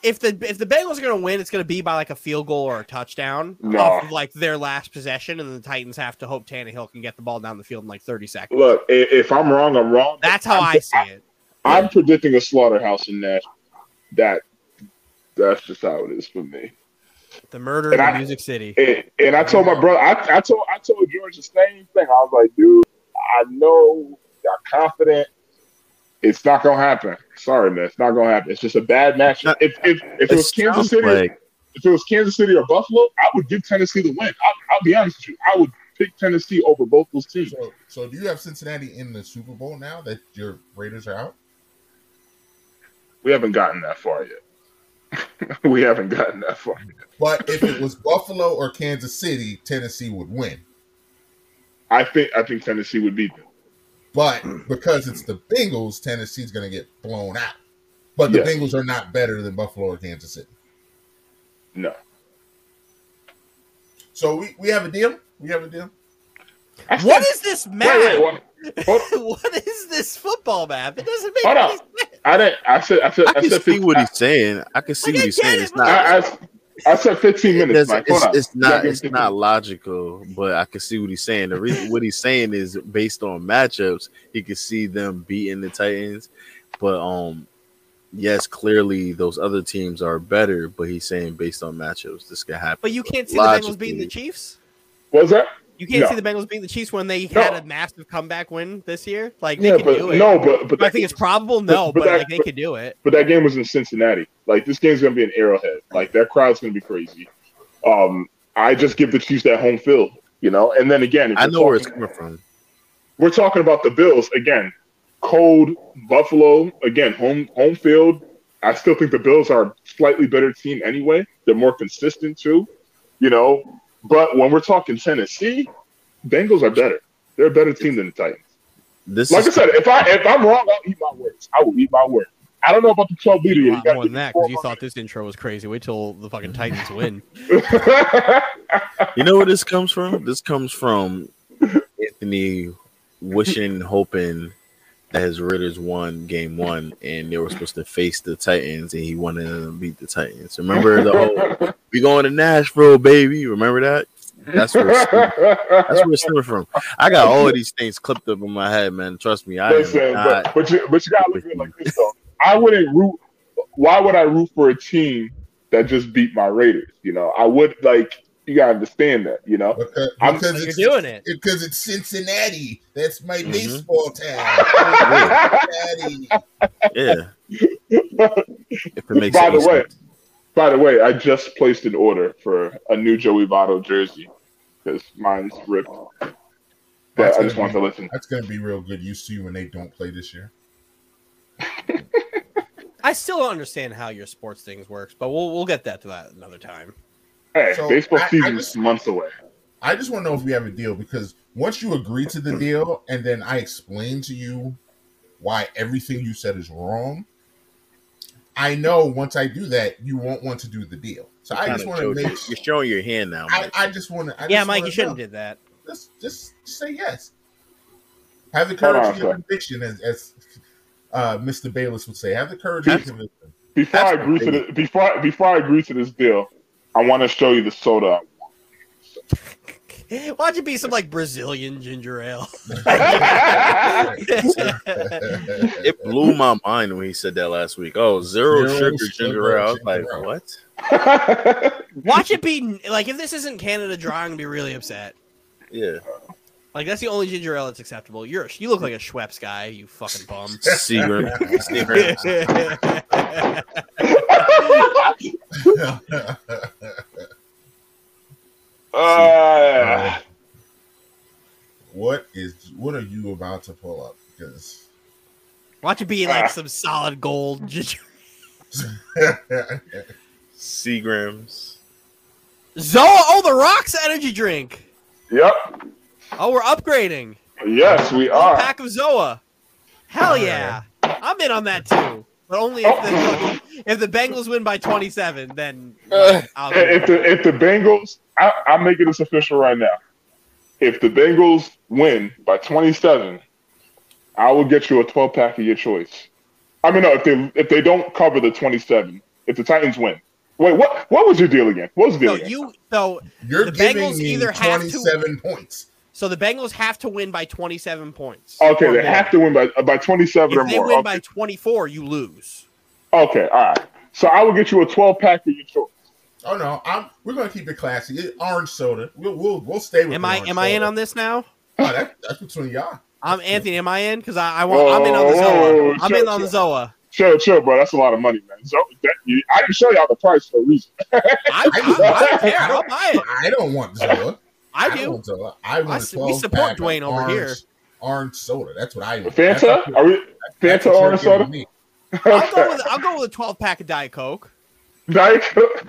if the if the Bengals are gonna win, it's gonna be by like a field goal or a touchdown off of like their last possession, and the Titans have to hope Tannehill can get the ball down the field in like thirty seconds. Look, i- if I'm wrong, I'm wrong. That's how I'm, I see it. I'm predicting a slaughterhouse in Nashville. That that's just how it is for me. The murder And in I- Music City. And, and I told my brother, I, I told I told George the same thing. I was like, dude, I know you're confident. It's not gonna happen. Sorry, man, it's not gonna happen. It's just a bad match. If if, if it was Kansas City, like- if it was Kansas City or Buffalo, I would give Tennessee the win. I'll, I'll be honest with you. I would pick Tennessee over both those teams. So, so do you have Cincinnati in the Super Bowl now that your Raiders are out? We haven't gotten that far yet. (laughs) we haven't gotten that far. Yet. But if it was Buffalo or Kansas City, Tennessee would win. I think I think Tennessee would beat them. But (clears throat) because it's the Bengals, Tennessee's going to get blown out. But the Yes. Bengals are not better than Buffalo or Kansas City. No. So we, we have a deal. We have a deal. I What said- is this Wait, map? wait, what? Hold, (laughs) what is this football map? It doesn't make Hold any on. sense. I didn't. I said. I said. I I, can said. see 15, what he's saying. I can see Like, what he's saying. it, It's but- not. I, I, I said 15 minutes, It's, Mike. Hold it's, on. it's not it's not logical, but I can see what he's saying. The reason what he's saying is based on matchups, he can see them beating the Titans. But um yes, clearly those other teams are better, but he's saying based on matchups, this could happen. But you can't see the Bengals beating the Chiefs. What was that? You can't No. see the Bengals beating the Chiefs when they No. had a massive comeback win this year. Like they Yeah, can but do it. no, but but Do I that, think it's probable. No, but but, that- like they could do it. but that game was in Cincinnati. Like this game's gonna be an arrowhead. Like that crowd's gonna be crazy. Um, I just give the Chiefs that home field, you know. And then again, I we're know where it's coming from. we're talking about the Bills again. Cold Buffalo again, home home field. I still think the Bills are a slightly better team anyway. They're more consistent too, you know. But when we're talking Tennessee, Bengals are better. They're a better team than the Titans. This Like I said, if I if I'm wrong, I'll eat my words. I will eat my words. I don't know about the 12 leader A yet. lot You gotta more than that because you thought this intro was crazy. Wait till the fucking Titans win. (laughs) you know where this comes from? This comes from Anthony wishing, hoping his Raiders won game one and they were supposed to face the Titans and he wanted to beat the Titans. Remember the whole (laughs) we going to Nashville, baby. Remember that? That's where it's, that's where it's coming from. I got all of these things clipped up in my head, man. Trust me, I Listen, not. but, but you but you gotta look at it like this though. I wouldn't root. Why would I root for a team that just beat my Raiders? You know, I would like. You gotta understand that. You know, Because, I'm- because You're doing it. Because it's Cincinnati. That's my Mhm. baseball town. (laughs) Yeah. If it makes By the way, sense. by the way, I just placed an order for a new Joey Votto jersey because mine's ripped. but That's I just gonna to listen. That's going to be real good use to you when they don't play this year. (laughs) I still don't understand how your sports things works, but we'll we'll get that to that another time. Hey, So, baseball I- I season just- is months away. I just want to know if we have a deal because once you agree to the deal and then I explain to you why everything you said is wrong, I know once I do that, you won't want to do the deal. So I Kinda just want to make you- You're showing your hand now. I, Mike. I just want to. yeah, Mike, you shouldn't have did that. Just, just say yes. Have the courage on, of your sir. conviction, as, as uh, Mr. Bayless would say. Have the courage of your conviction. Before That's I agree to the, before before I agree to this deal, I want to show you the soda. (laughs) Why'd you be some like Brazilian ginger ale? (laughs) it blew my mind when he said that last week. Oh, zero, Zero sugar sugar ginger ale. I was like, ale. what? (laughs) Watch it be like if this isn't Canada Dry, I'm gonna be really upset. Yeah. Like that's the only ginger ale that's acceptable. You're you look like a Schweppes guy, you fucking bum. Seagram. Seagram. Uh, what is what are you about to pull up? Because Watch it be like some solid gold (laughs) ginger. Seagrams. Zoa, oh the rocks energy drink. yep. Oh, we're upgrading. Yes, we A are. pack of Zoa. Hell yeah, I'm in on that too. But only if the oh. if the Bengals win by 27, then uh, I'll If the if the Bengals, I, I'm making this official right now. If the Bengals win by 27, I will get you a 12 pack of your choice. I mean, no, if they if they don't cover the 27, if the Titans win. Wait, what? What was your deal again? What was the deal So again? you so you're The giving Bengals me either have to- 27 points. So the Bengals have to win by 27 points. okay, they more. have to win by uh, by 27 or If they win okay. by 24, you lose. okay, all right. So I will get you a 12 pack of your choice. Oh no, I'm we're gonna keep it classy. It, orange soda. We'll we'll we'll stay with. Am the I orange am I in on this now? Oh, that, that's between y'all. I'm Anthony. Am I in? Because I, I want. I'm in on the Whoa, Zoa. I'm chill, in on the. Zoa. Chill, chill, bro. That's a lot of money, man. So that, you, I can show y'all the price for a reason. I, I, I don't care. I'll buy it. I don't want Zoa. I don't do. want I want I a s- we support Dwayne over orange, here. Orange soda. That's what I want. That's Fanta? Are we Fanta what you're orange soda? me. I'll go with I'll go with a 12 pack of Diet Coke. Diet Coke?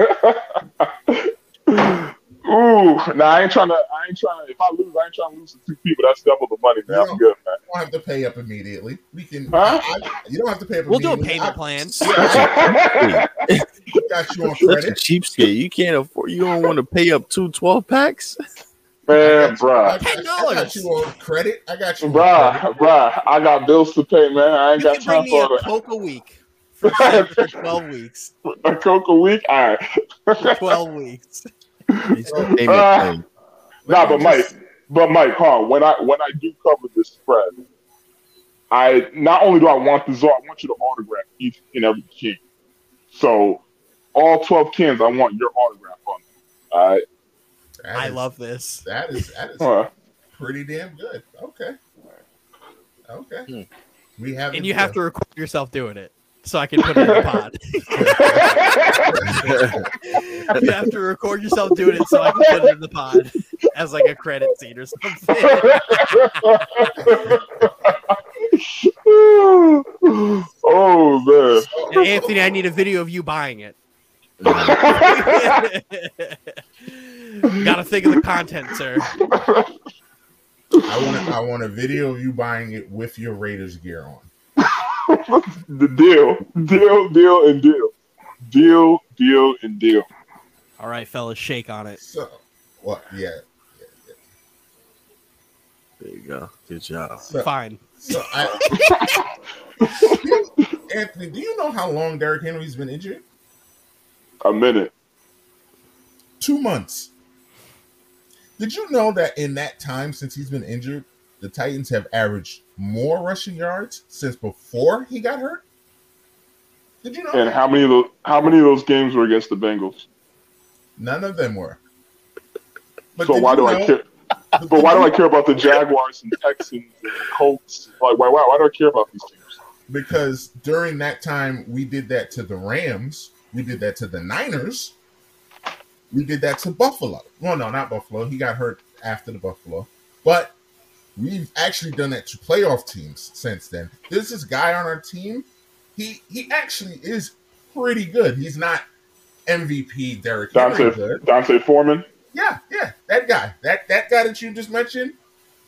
(laughs) Ooh, nah, I ain't trying to. I ain't trying to. If I lose, I ain't trying to lose to two people. That's double the money, man. I'm No. good, man. You don't have to pay up immediately. We can. Huh? I, I- you don't have to pay up. We'll do a payment I- plan. I (laughs) got you on Such a credit. cheapskate. You can't afford. You don't want to pay up two 12 packs. (laughs) man, I, bruh, I, I got you on credit. I got you. On credit. bruh, bruh. I got bills to pay, man. I ain't You got can bring time me a for Coke a week for, (laughs) for 12 weeks. a, a Coke a week. All right. 12 weeks. It's Uh. Nah, but me Mike, but Mike, huh? When I when I do cover this spread, I not only do I want the Zor, I want you to autograph each and every can. So all twelve cans, I want your autograph on them. All right. That I is- love this. that. Is that is Huh. pretty damn good. Okay. Okay. Hmm. We have. And you have to record yourself doing it so I can put it in the pod. (laughs) you have to record yourself doing it so I can put it in the pod as like a credit scene or something. (laughs) oh man. And Anthony, I need a video of you buying it. (laughs) Gotta think of the content, sir. I want. I want a video of you buying it with your Raiders gear on. (laughs) the deal, deal, deal, and deal, deal, deal, and deal. All right, fellas, shake on it. So, what? Yeah. There you go. Good job. So, Fine. so I, (laughs) Anthony, do you know how long Derrick Henry's been injured? A minute. Two months. Did you know that in that time since he's been injured, the Titans have averaged more rushing yards since before he got hurt? Did you know? And that? how many of those? How many of those games were against the Bengals? None of them were. But so why do I care? But why do I care about the Jaguars and Texans and Colts? Like, why, why, why do I care about these teams? Because during that time, we did that to the Rams. We did that to the Niners. We did that to Buffalo. Well, no, not Buffalo. He got hurt after the Buffalo. But we've actually done that to playoff teams since then. There's this guy on our team. He he actually is pretty good. He's not MVP Derek Dante. D'Onta Foreman. Yeah, yeah, that guy. That that guy that you just mentioned.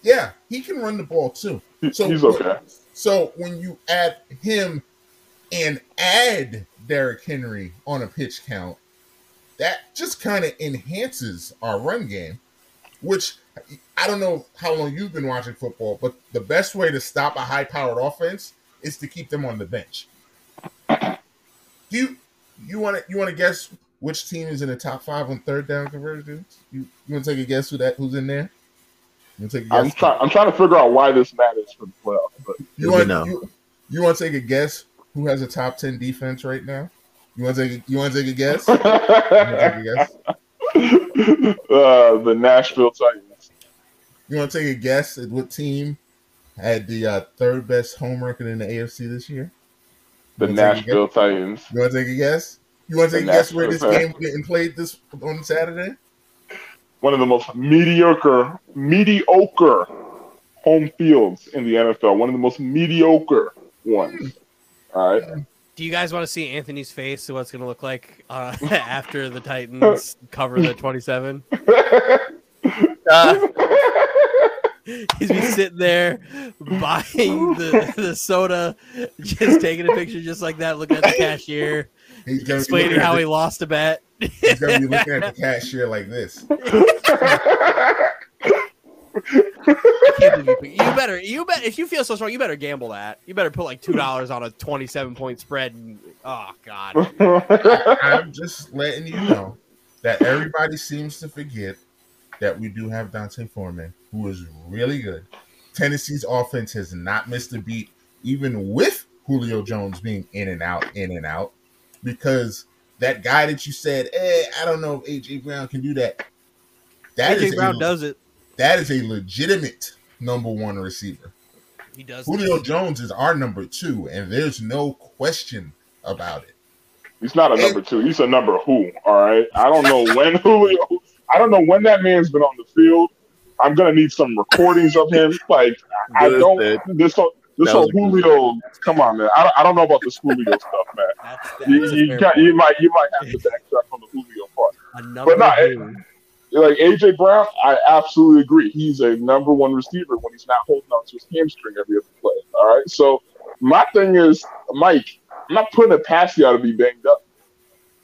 Yeah, he can run the ball too. So he's okay. So when you add him and add Derrick Henry on a pitch count, that just kind of enhances our run game. Which I don't know how long you've been watching football, but the best way to stop a high-powered offense is to keep them on the bench. Do you you want to you want to guess which team is in the top five on third down conversions? You you want to take a guess who that who's in there? You want to take a I'm guess? trying. I'm trying to figure out why this matters for the playoffs. But You You want know. you, you want to take a guess who has a top ten defense right now? You want to take a, you want to take a guess? (laughs) Take a guess? uh, the Nashville Titans. You want to take a guess at what team had the uh, third best home record in the AFC this year? The You wanna take a Nashville Titans. You want to take a guess? You want to take The a guess where this Nashville game getting played this on Saturday? One of the most mediocre, mediocre home fields in the NFL. One of the most mediocre ones. All right. Do you guys want to see Anthony's face? What it's going to look like uh, (laughs) (laughs) after the Titans cover the 27? (laughs) Uh, he's be sitting there buying the, the soda, just taking a picture just like that, looking at the cashier, He's gonna be explaining how the- he lost a bet. He's gonna be looking at the cashier like this. I can't believe you, you better you bet if you feel so strong, you better gamble that. You better put like two dollars on a twenty-seven point spread. And, oh God, (laughs) I'm just letting you know that everybody seems to forget that we do have D'Onta Foreman, who is really good. Tennessee's offense has not missed a beat, even with Julio Jones being in and out, in and out, because that guy that you said, eh, I don't know if AJ Brown can do that. That AJ Brown does it. That is a legitimate number one receiver. He does. Julio Jones is our number two, and there's no question about it. He's not a number two. He's a number who. All right. I don't know when (laughs) Julio. I don't know when that man's been on the field. I'm gonna need some recordings of him. Like I don't. said. This whole this That whole was a good Julio. Come on, man. I don't, I don't know about this Julio stuff, man. That's, that's You, a you, fair got, you might you might have to backtrack on the Julio part. A number But not- two. Like AJ Brown, I absolutely agree. He's a number one receiver when he's not holding on to his hamstring every other play. All right. So my thing is, Mike, I'm not putting it past you to be banged up.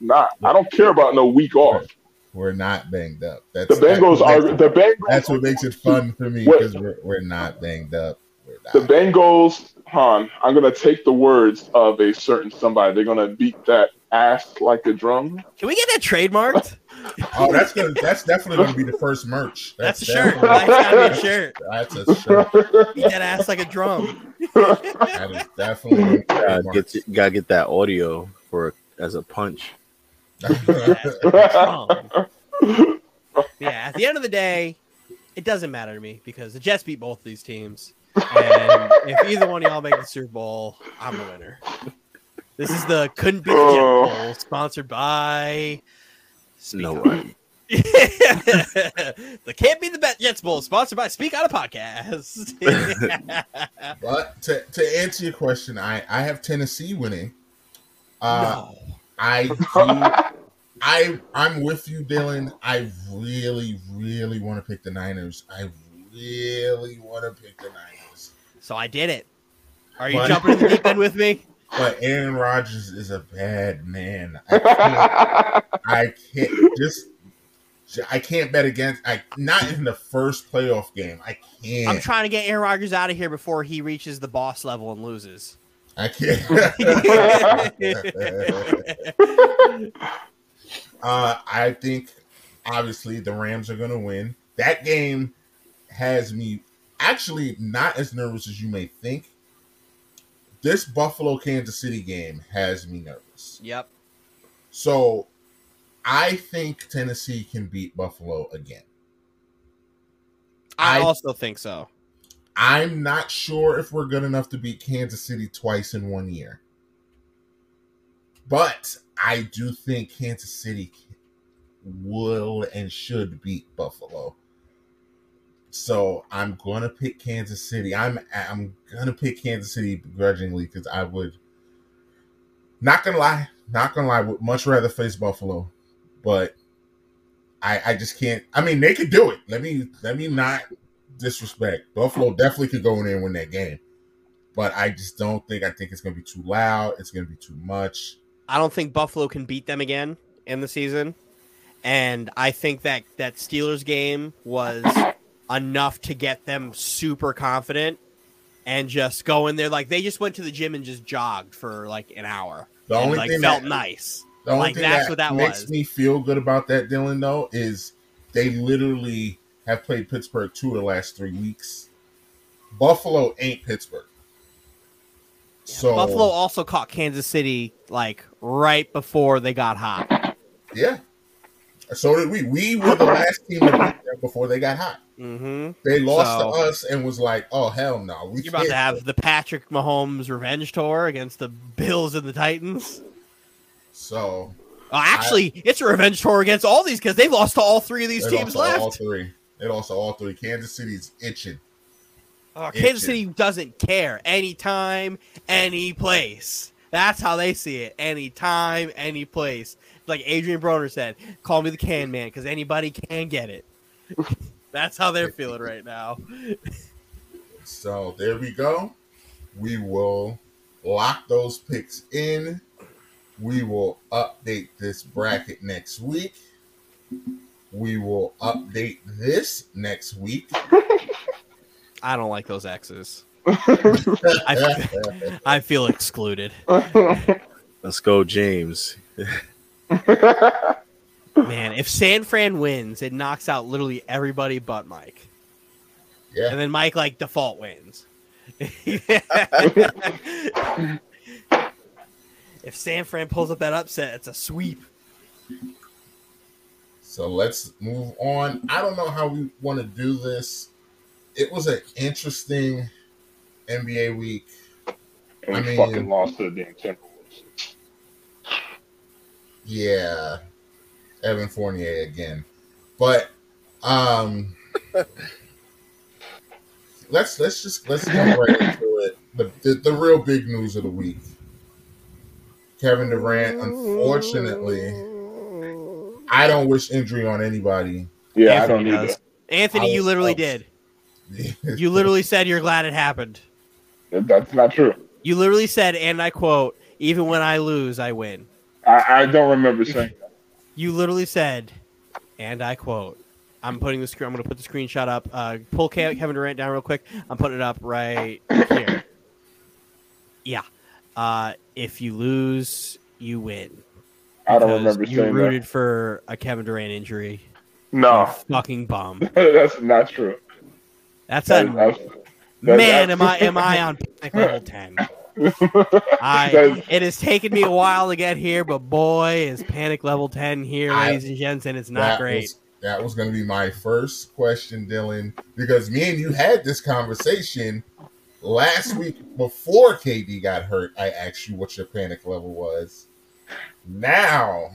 Nah, I don't care about no week off. We're not banged up. That's The Bengals that's, are the Bengals. That's what makes it fun for me because we're, we're not banged up. We're not. The Bengals, Han, I'm gonna take the words of a certain somebody. They're gonna beat that ass like a drum. Can we get that trademarked? (laughs) oh, that's gonna that's definitely gonna be the first merch. That's a shirt. definitely- That's gotta be a shirt. (laughs) That's a shirt. Beat that ass like a drum. (laughs) That is definitely Gotta gonna get, gotta get that audio for as a punch. Yeah, at the end of the day, it doesn't matter to me because the Jets beat both these teams. And if either one of y'all make the Super Bowl, I'm the winner. This is the couldn't be the Jet Oh. Bowl, sponsored by. Speak No On. way. (laughs) the can't be the best Jets Bowl, sponsored by Speak Out a Podcast. (laughs) But to, to answer your question, I I have Tennessee winning. Uh, no. I (laughs) do, I I'm with you, Dylan. I really, really want to pick the Niners. I really want to pick the Niners. So I did it. Are you What? jumping in the deep end with me? But Aaron Rodgers is a bad man. (laughs) I can't, I can't just. I can't bet against. I not in the first playoff game. I can't. I'm trying to get Aaron Rodgers out of here before he reaches the boss level and loses. I can't. (laughs) (laughs) uh, I think obviously the Rams are going to win. That game has me actually not as nervous as you may think. This Buffalo Kansas City game has me nervous. yep. So I think Tennessee can beat Buffalo again. I, I- also think so. I'm not sure if we're good enough to beat Kansas City twice in one year. But I do think Kansas City will and should beat Buffalo. So I'm gonna pick Kansas City. I'm I'm gonna pick Kansas City begrudgingly because I would not gonna lie, not gonna lie, would much rather face Buffalo, but I I just can't. I mean, they could do it. Let me let me not disrespect. Buffalo definitely could go in there and win that game, but I just don't think. I think it's gonna be too loud. It's gonna be too much. I don't think Buffalo can beat them again in the season. And I think that that Steelers game was enough to get them super confident and just go in there like they just went to the gym and just jogged for like an hour. The and only like thing felt that, nice. The only Like, thing that's that what that makes was. me feel good about that, Dylan, though, is they literally have played Pittsburgh two of the last three weeks. Buffalo ain't Pittsburgh. So Buffalo also caught Kansas City like right before they got hot. yeah. So did we. We were the last team to beat them before they got hot. Mm-hmm. They lost So- to us and was like, "Oh hell no, we You're about to have the Patrick Mahomes revenge tour against the Bills and the Titans. So Oh, actually, it's a revenge tour against all these because they've lost to all three of these they teams lost to all three. They lost to all three. Kansas City's itching. Oh, Kansas City doesn't care. Anytime, any place. That's how they see it. Anytime, any place. Like Adrien Broner said, call me the can man because anybody can get it. (laughs) That's how they're feeling right now. So there we go. We will lock those picks in. We will update this bracket next week. We will update this next week. I don't like those X's. (laughs) I, I feel excluded. (laughs) Let's go, James. (laughs) Man, if San Fran wins, it knocks out literally everybody but Mike. yeah. And then Mike like default wins. (laughs) if San Fran pulls up that upset, it's a sweep. So let's move on. I don't know how we want to do this. It was an interesting NBA week. And I we mean- fucking lost to the damn Timberwolves. Yeah. Evan Fournier again. But um (laughs) let's let's just let's jump right into it. The, the the real big news of the week. Kevin Durant, unfortunately, I don't wish injury on anybody. Yeah, I Anthony don't need does. Anthony, I you literally was- did. You literally said you're glad it happened. That's not true. You literally said, and I quote, even when I lose, I win. I, I don't remember saying that. You literally said, and I quote, I'm putting the screen. I'm going to put the screenshot up. Uh, pull Kevin Durant down real quick. I'm putting it up right here. (coughs) Yeah. Uh, if you lose, you win. I don't remember you saying rooted for a Kevin Durant injury. No, You fucking bum. (laughs) that's not true. That's That a is abs- that is man. Am I abs- am I (laughs) on panic level ten? (laughs) I it has taken me a while to get here, but boy, is panic level ten here, I- ladies and gents, and it's not great. Was, that was going to be my first question, Dylan, because me and you had this conversation last week before KD got hurt. I asked you what your panic level was. Now,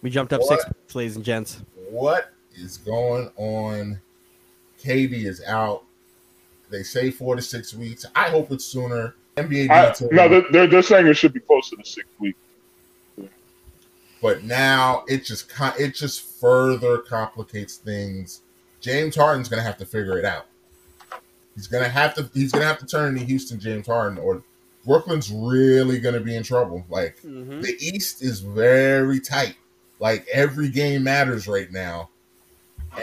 We jumped up What? six, ladies and gents. what is going on? KD is out. They say four to six weeks. I hope it's sooner. NBA I, no, they're, they're, they're saying it should be closer to the six week. but now it just it just further complicates things. James Harden's gonna have to figure it out. He's gonna have to he's gonna have to turn to Houston James Harden, or Brooklyn's really gonna be in trouble. Like Mm-hmm. the East is very tight. Like every game matters right now,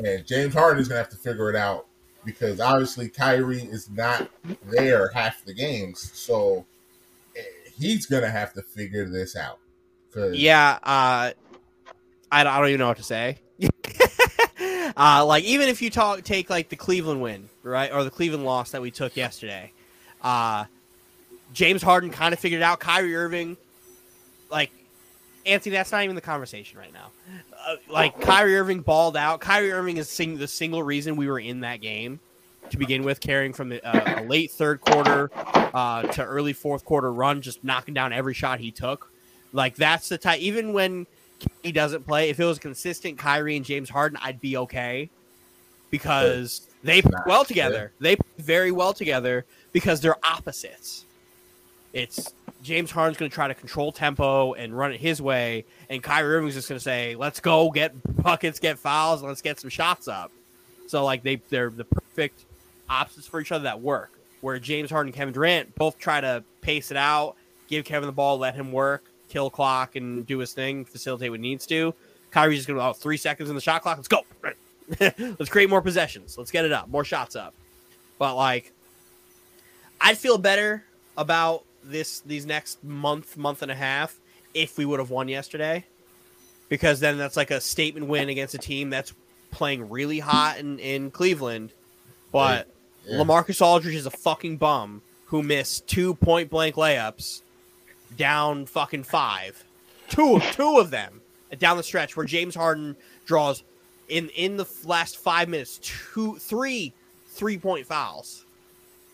and James Harden is gonna have to figure it out because obviously Kyrie is not there half the games, so eh, he's gonna have to figure this out. Yeah, uh, I, don't- I don't even know what to say. (laughs) uh, like even if you talk take like the Cleveland win, right, or the Cleveland loss that we took yesterday, uh, James Harden kind of figured out. Kyrie Irving, like Anthony, that's not even the conversation right now. Uh, like Kyrie Irving balled out. Kyrie Irving is sing- the single reason we were in that game to begin with, carrying from the, uh, a late third quarter uh, to early fourth quarter run, just knocking down every shot he took. Like that's the type. Even when he doesn't play, if it was consistent Kyrie and James Harden, I'd be okay. because they play well together. They play very well together because they're opposites. It's James Harden's going to try to control tempo and run it his way, and Kyrie Irving's just going to say, "Let's go get buckets, get fouls, let's get some shots up." So like they they're the perfect opposites for each other that work. Where James Harden and Kevin Durant both try to pace it out, give Kevin the ball, let him work, kill clock, and do his thing, facilitate what needs to. Kyrie's just going to oh, three seconds in the shot clock. Let's go. (laughs) let's create more possessions. Let's get it up, more shots up. But like, I'd feel better about this these next month, month and a half if we would have won yesterday, because then that's like a statement win against a team that's playing really hot in in Cleveland. But Yeah. LaMarcus Aldridge is a fucking bum who missed two point blank layups down fucking five. Two two of them down the stretch where James Harden draws in in the last five minutes two three three point fouls.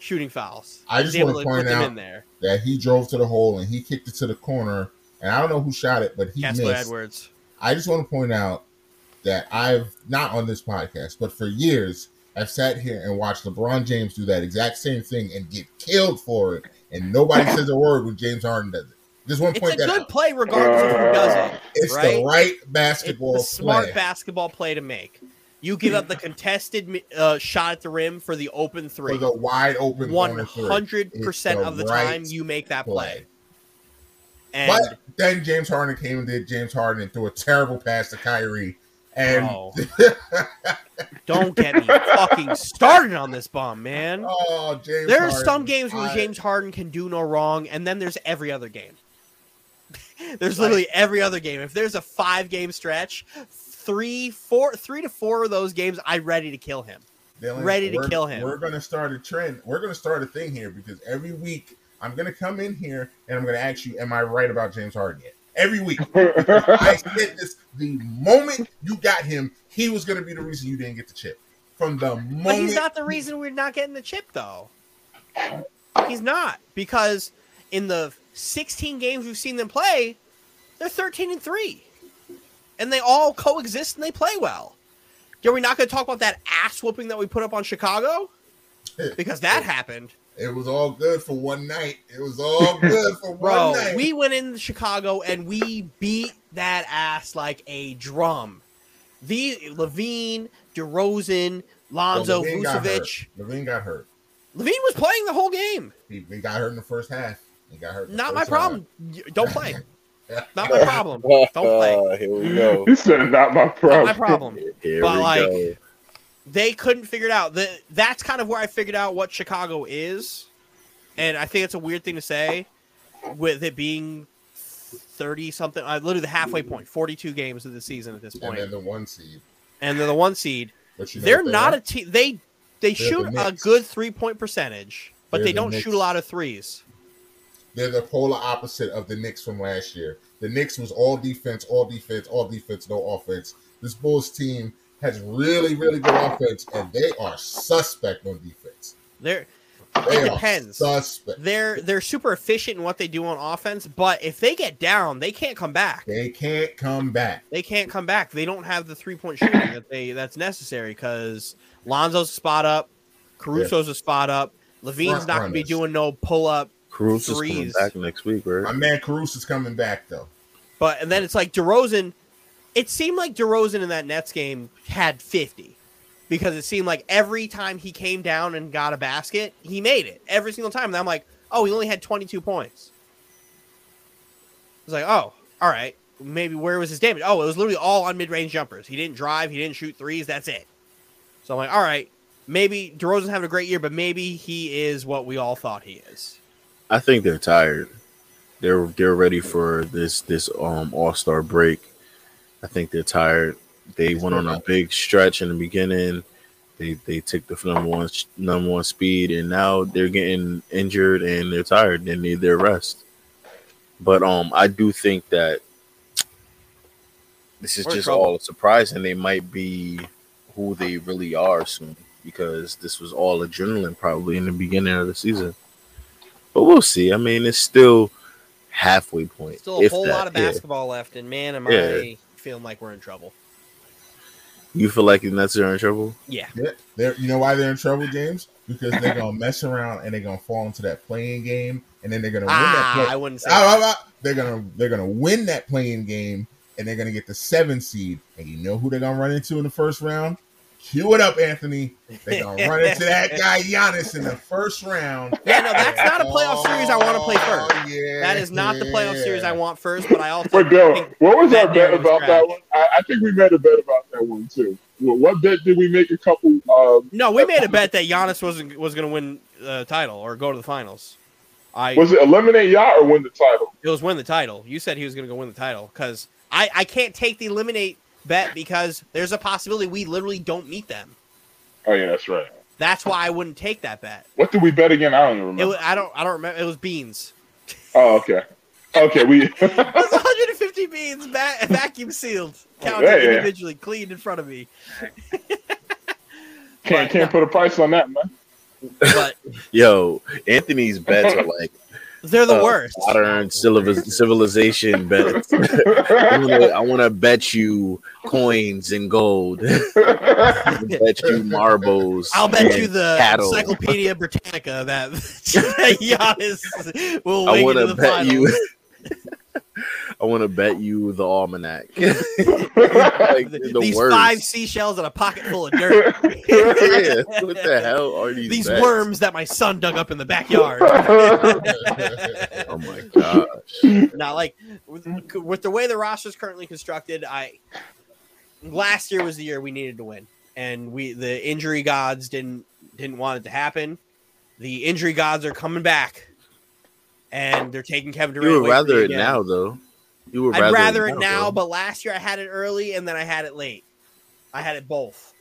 Shooting fouls. I just wanna point put out- in there. that he drove to the hole and he kicked it to the corner. And I don't know who shot it, but he Kessler missed. Edwards. I just want to point out that I've not on this podcast, but for years I've sat here and watched LeBron James do that exact same thing and get killed for it, and nobody says a word when James Harden does it. Just one to It's point a that good out. play regardless of who does it. It's right? the right It's basketball the smart play. basketball play to make. You give up the contested uh, shot at the rim for the open three. for the wide open One corner three. hundred percent of the right time, you make that play. play. And But then James Harden came and did James Harden and threw a terrible pass to Kyrie. And (laughs) don't get me fucking started on this bomb, man. oh, James There's Harden, some games where I- James Harden can do no wrong, and then there's every other game. (laughs) there's literally every other game. If there's a five game stretch, three, four, three to four of those games, I'm ready to kill him. Dylan, ready to we're- kill him. We're gonna start a trend. We're gonna start a thing here because every week I'm gonna come in here and I'm gonna ask you, "Am I right about James Harden?" Yet? Every week, (laughs) I said this the moment you got him, he was gonna be the reason you didn't get the chip. From the moment, But he's not the reason we're not getting the chip, though. He's not because in the 16 games we've seen them play, they're 13 and three, and they all coexist and they play well. Are we not going to talk about that ass whooping that we put up on Chicago? (laughs) Because that happened, It was all good for one night. It was all (laughs) good for bro. one night. We went into Chicago and we beat that ass like a drum. The LaVine, DeRozan, Lonzo, LaVine got Vucevic. hurt. LaVine got hurt. LaVine was playing the whole game. He, he got hurt in the first half. He got hurt. Not my first half. problem. Don't play. (laughs) (laughs) Not my problem. Don't play. Uh, (laughs) here we go. he said, "Not my Not problem." my problem. (laughs) Here But, we like, go. They couldn't figure it out. The, that's kind of where I figured out what Chicago is. And I think it's a weird thing to say with it being 30 something, I literally the halfway point, 42 games of the season at this And point. then the one seed. And they're the one seed. But you know They're what they not are? a team. They they They're shoot the a good three point percentage, but They're they don't Knicks. shoot a lot of threes. They're the polar opposite of the Knicks from last year. The Knicks was all defense, all defense, all defense, no offense. This Bulls team has really, really good offense, and they are suspect on defense. They're They It depends. Suspect. they're they're super efficient in what they do on offense, but if they get down, they can't come back. They can't come back. They can't come back. They don't have the three point shooting that they that's necessary because Lonzo's a spot up, Caruso's a spot up, LaVine's Front not going to be doing no pull up. Cruz is coming back next week, right? My man Caruso's coming back though. But and then it's like DeRozan. It seemed like DeRozan in that Nets game had fifty because it seemed like every time he came down and got a basket, he made it every single time. And I'm like, oh, he only had twenty two points. I was like, oh, all right. Maybe where was his damage? Oh, it was literally all on mid range jumpers. He didn't drive. He didn't shoot threes. That's it. So I'm like, all right. Maybe DeRozan's having a great year, but maybe he is what we all thought he is. I think they're tired. They're they're ready for this this um All Star break. I think they're tired. They went on a big stretch in the beginning. They they took the number one number one speed, and now they're getting injured and they're tired. They need their rest. But um, I do think that this is We're just all a surprise, and they might be who they really are soon because this was all adrenaline probably in the beginning of the season. But we'll see. I mean, it's still halfway point. Still a if whole that, lot of yeah. basketball left, and man, am Yeah. I feeling like we're in trouble. You feel like the Nets are in trouble? Yeah. They're, they're, you know why they're in trouble, James? Because they're gonna mess around and they're gonna fall into that play-in game, and then they're gonna win that. Ah, Play- I wouldn't say. Ah, that. ah, ah. They're gonna they're gonna win that play-in game, and they're gonna get the seven seed. And you know who they're gonna run into in the first round? Cue it up, Anthony. They're gonna run into (laughs) that guy Giannis in the first round. Yeah, no, that's not a playoff series I want to play first. Oh, yeah, That is not the playoff series I want first, but I also But Bill, what was our that bet about trash. that one? I, I think we made a bet about that one too. What, what bet did we make a couple? Um, no, we made a bet that Giannis wasn't was going to win the title or go to the finals. I was it eliminate Yacht or win the title? it was win the title. You said he was going to go win the title because I I can't take the eliminate bet because there's a possibility we literally don't meet them. Oh yeah, that's right. That's why I wouldn't take that bet. What did we bet again? I don't even It remember. was, I don't I don't remember. It was beans. oh okay, okay. We (laughs) It was 150 beans, va- vacuum sealed, counted Yeah, yeah. individually, cleaned in front of me. can't can't put a price on that, man. But (laughs) Yo, Anthony's bets are like they're the uh, worst. modern civiliz- civilization bets. (laughs) I I wanna bet you coins and gold. (laughs) Bet you marbles. I'll bet you the cattle. Encyclopedia Britannica that (laughs) Giannis will I win want to the bet finals. you. (laughs) I want to bet you the almanac. (laughs) like, the these worst. five seashells and a pocket full of dirt. (laughs) yeah, what the hell are these? these bets? worms that my son dug up in the backyard. Oh my gosh! now, like with, with the way the roster is currently constructed, I last year was the year we needed to win, and we the injury gods didn't didn't want it to happen. The injury gods are coming back, and they're taking Kevin Durant. You would rather it again. now, though. You would I'd rather it now, though. but last year I had it early and then I had it late. I had it both.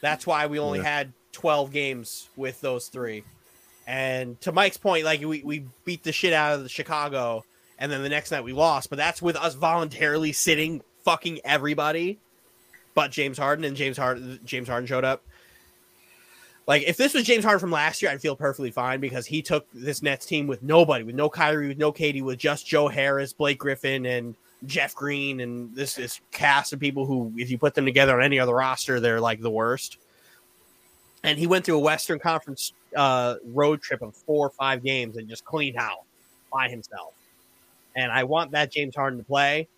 That's why we only Yeah. had 12 games with those three. And to Mike's point, like we, we beat the shit out of the Chicago and then the next night we lost, but that's with us voluntarily sitting fucking everybody but James Harden and James Harden James Harden showed up. Like if this was James Harden from last year, I'd feel perfectly fine because he took this Nets team with nobody, with no Kyrie, with no KD, with just Joe Harris, Blake Griffin, and Jeff Green, and this this cast of people who, if you put them together on any other roster, they're like the worst. And he went through a Western Conference uh, road trip of four or five games and just cleaned house by himself. And I want that James Harden to play,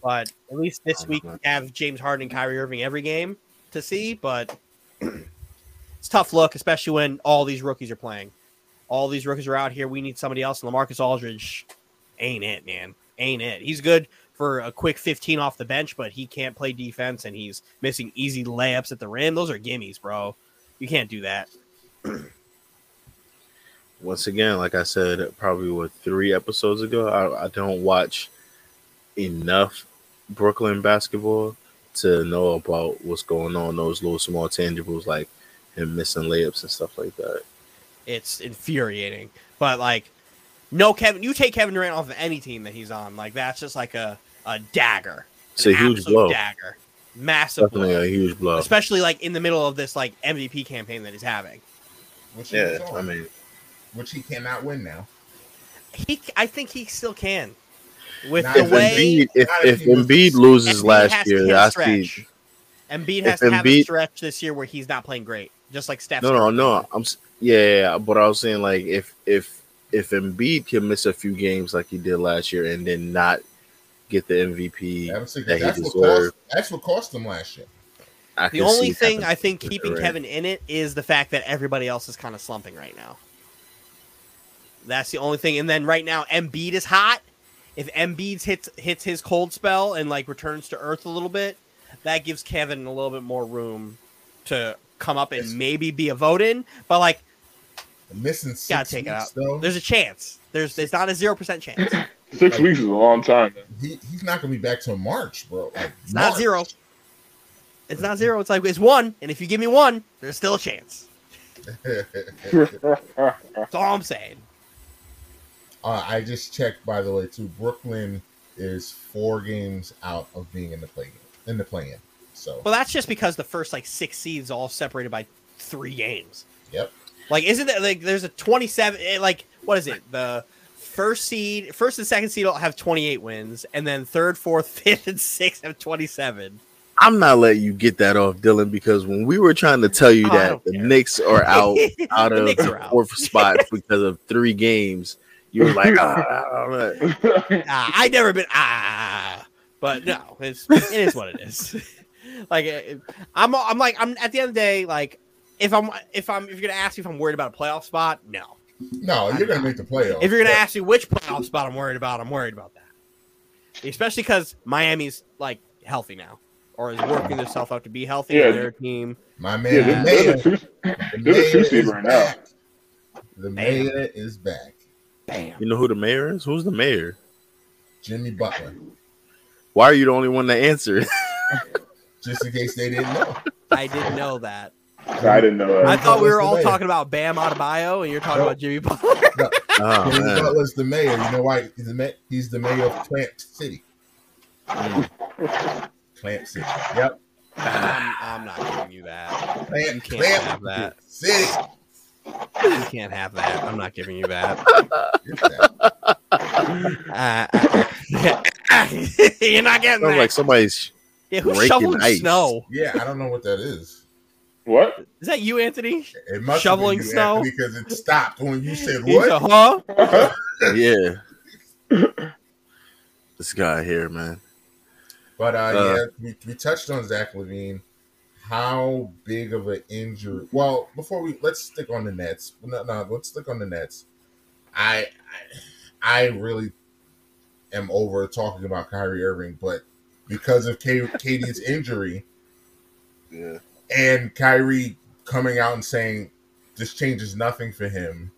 but at least this week we have James Harden and Kyrie Irving every game to see. But it's tough look, especially when all these rookies are playing. All these rookies are out here. We need somebody else. And LaMarcus Aldridge ain't it, man. Ain't it. He's good for a quick 15 off the bench, but he can't play defense and he's missing easy layups at the rim. Those are gimmies, bro. You can't do that. (clears throat) Once again, like I said, probably what three episodes ago, I, I don't watch enough Brooklyn basketball to know about what's going on. Those little small tangibles like him missing layups and stuff like that. It's infuriating. But like, no Kevin, you take Kevin Durant off of any team that he's on, like that's just like a, a dagger. It's a huge blow. Dagger. Massive Definitely blow. a huge blow. Especially like in the middle of this like MVP campaign that he's having. Which he Yeah, I mean, which he cannot win now. He, I think he still can. With Not the if way Embiid, if, if if Embiid loses Embiid last year, hit a I see. Embiid if has to have a stretch this year where he's not playing great, just like Steph. No, no, no. I'm yeah, yeah, yeah, but I was saying like if if if Embiid can miss a few games like he did last year and then not get the MVP That's, that he that's, what cost, deserved, that's what cost him last year. I The only thing I think keeping Durant. Kevin in it is the fact that everybody else is kind of slumping right now. That's the only thing. And then right now, Embiid is hot. If Embiid hits hits his cold spell and like returns to earth a little bit, that gives Kevin a little bit more room to come up and maybe be a vote in. But like, I'm Missing six gotta take it out. though. There's a chance. There's there's not a zero percent chance. Six weeks is a long time. He, he's not gonna be back till March, bro. Like It's not zero. It's not zero. It's like it's one. And if you give me one, there's still a chance. (laughs) That's all I'm saying. Uh, I just checked, by the way, too. Brooklyn is four games out of being in the play in the play-in. So Well, that's just because the first like six seeds all separated by three games. Yep. Like, isn't there like there's a 27? eh, Like, what is it? The first seed, first and second seed all have 28 wins, and then third, fourth, (laughs) fifth, and sixth have 27. I'm not letting you get that off, Dylan, because when we were trying to tell you Oh, that the care. Knicks are (laughs) out out of the out. fourth spot because of three games, you were like, ah, I don't know. (laughs) Ah, I never been ah, but no, it's it is what it is. Like eh, eh, I'm, I'm like I'm at the end of the day, like if I'm if I'm if you're gonna ask me if I'm worried about a playoff spot, no. No, you're gonna make the playoffs. If you're gonna but- ask me which playoff spot I'm worried about, I'm worried about that. Especially because Miami's like healthy now, or is working themselves out to be healthy. Yeah. Their team, my yeah, man, they're, the they're mayor, the two, the they're two mayor seed is right now. back. The mayor is back. bam. You know who the mayor is? Who's the mayor? Jimmy Butler. Why are you the only one to answer? (laughs) Just in case they didn't know. (laughs) I didn't know that. I didn't know that. I thought we were all talking about Bam Adebayo, and you're talking Nope. about Jimmy Butler. (laughs) Oh, Jimmy man. Butler's the mayor. You know why? He's the, ma- he's the mayor of Clamp City. Clamp City. Yep. I'm, I'm not giving you that. Clamp, You can't Clamp have that. City. You can't have that. I'm not giving you that. Get (laughs) that. Uh, you're not getting Sounds that. like somebody's. Yeah, who's shoveling ice. snow? Yeah, I don't know what that is. What? Is that you, Anthony? It must Shoveling you, snow? Anthony, because it stopped when you said He's a what. huh? (laughs) Yeah. (laughs) this guy here, man. But uh, Uh, yeah, we, we touched on Zach LaVine. How big of an injury? Well, before we let's stick on the Nets. No, no, let's stick on the Nets. I, I, I really am over talking about Kyrie Irving, but because of K, KD's injury Yeah. and Kyrie coming out and saying this changes nothing for him,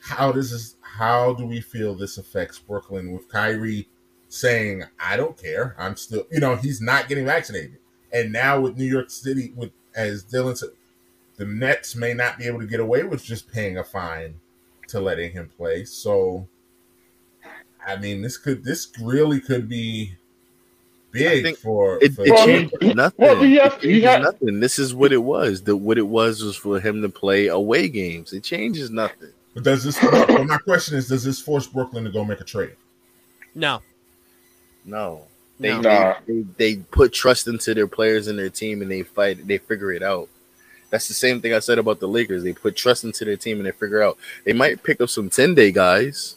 how does this? How do we feel this affects Brooklyn with Kyrie saying, "I don't care, I'm still," you know, he's not getting vaccinated, and now with New York City, with as Dylan said, the Nets may not be able to get away with just paying a fine to letting him play. So, I mean, this could this really could be big think for, It, for it changed he- nothing. well, he has- It changes had- nothing. This is what it was. The what it was was for him to play away games. It changes nothing. But does this? well, my question is, does this force Brooklyn to go make a trade? No. No. They, No. They, they they put trust into their players and their team and they fight they figure it out. That's the same thing I said about the Lakers. They put trust into their team and they figure out. They might pick up some 10 day guys.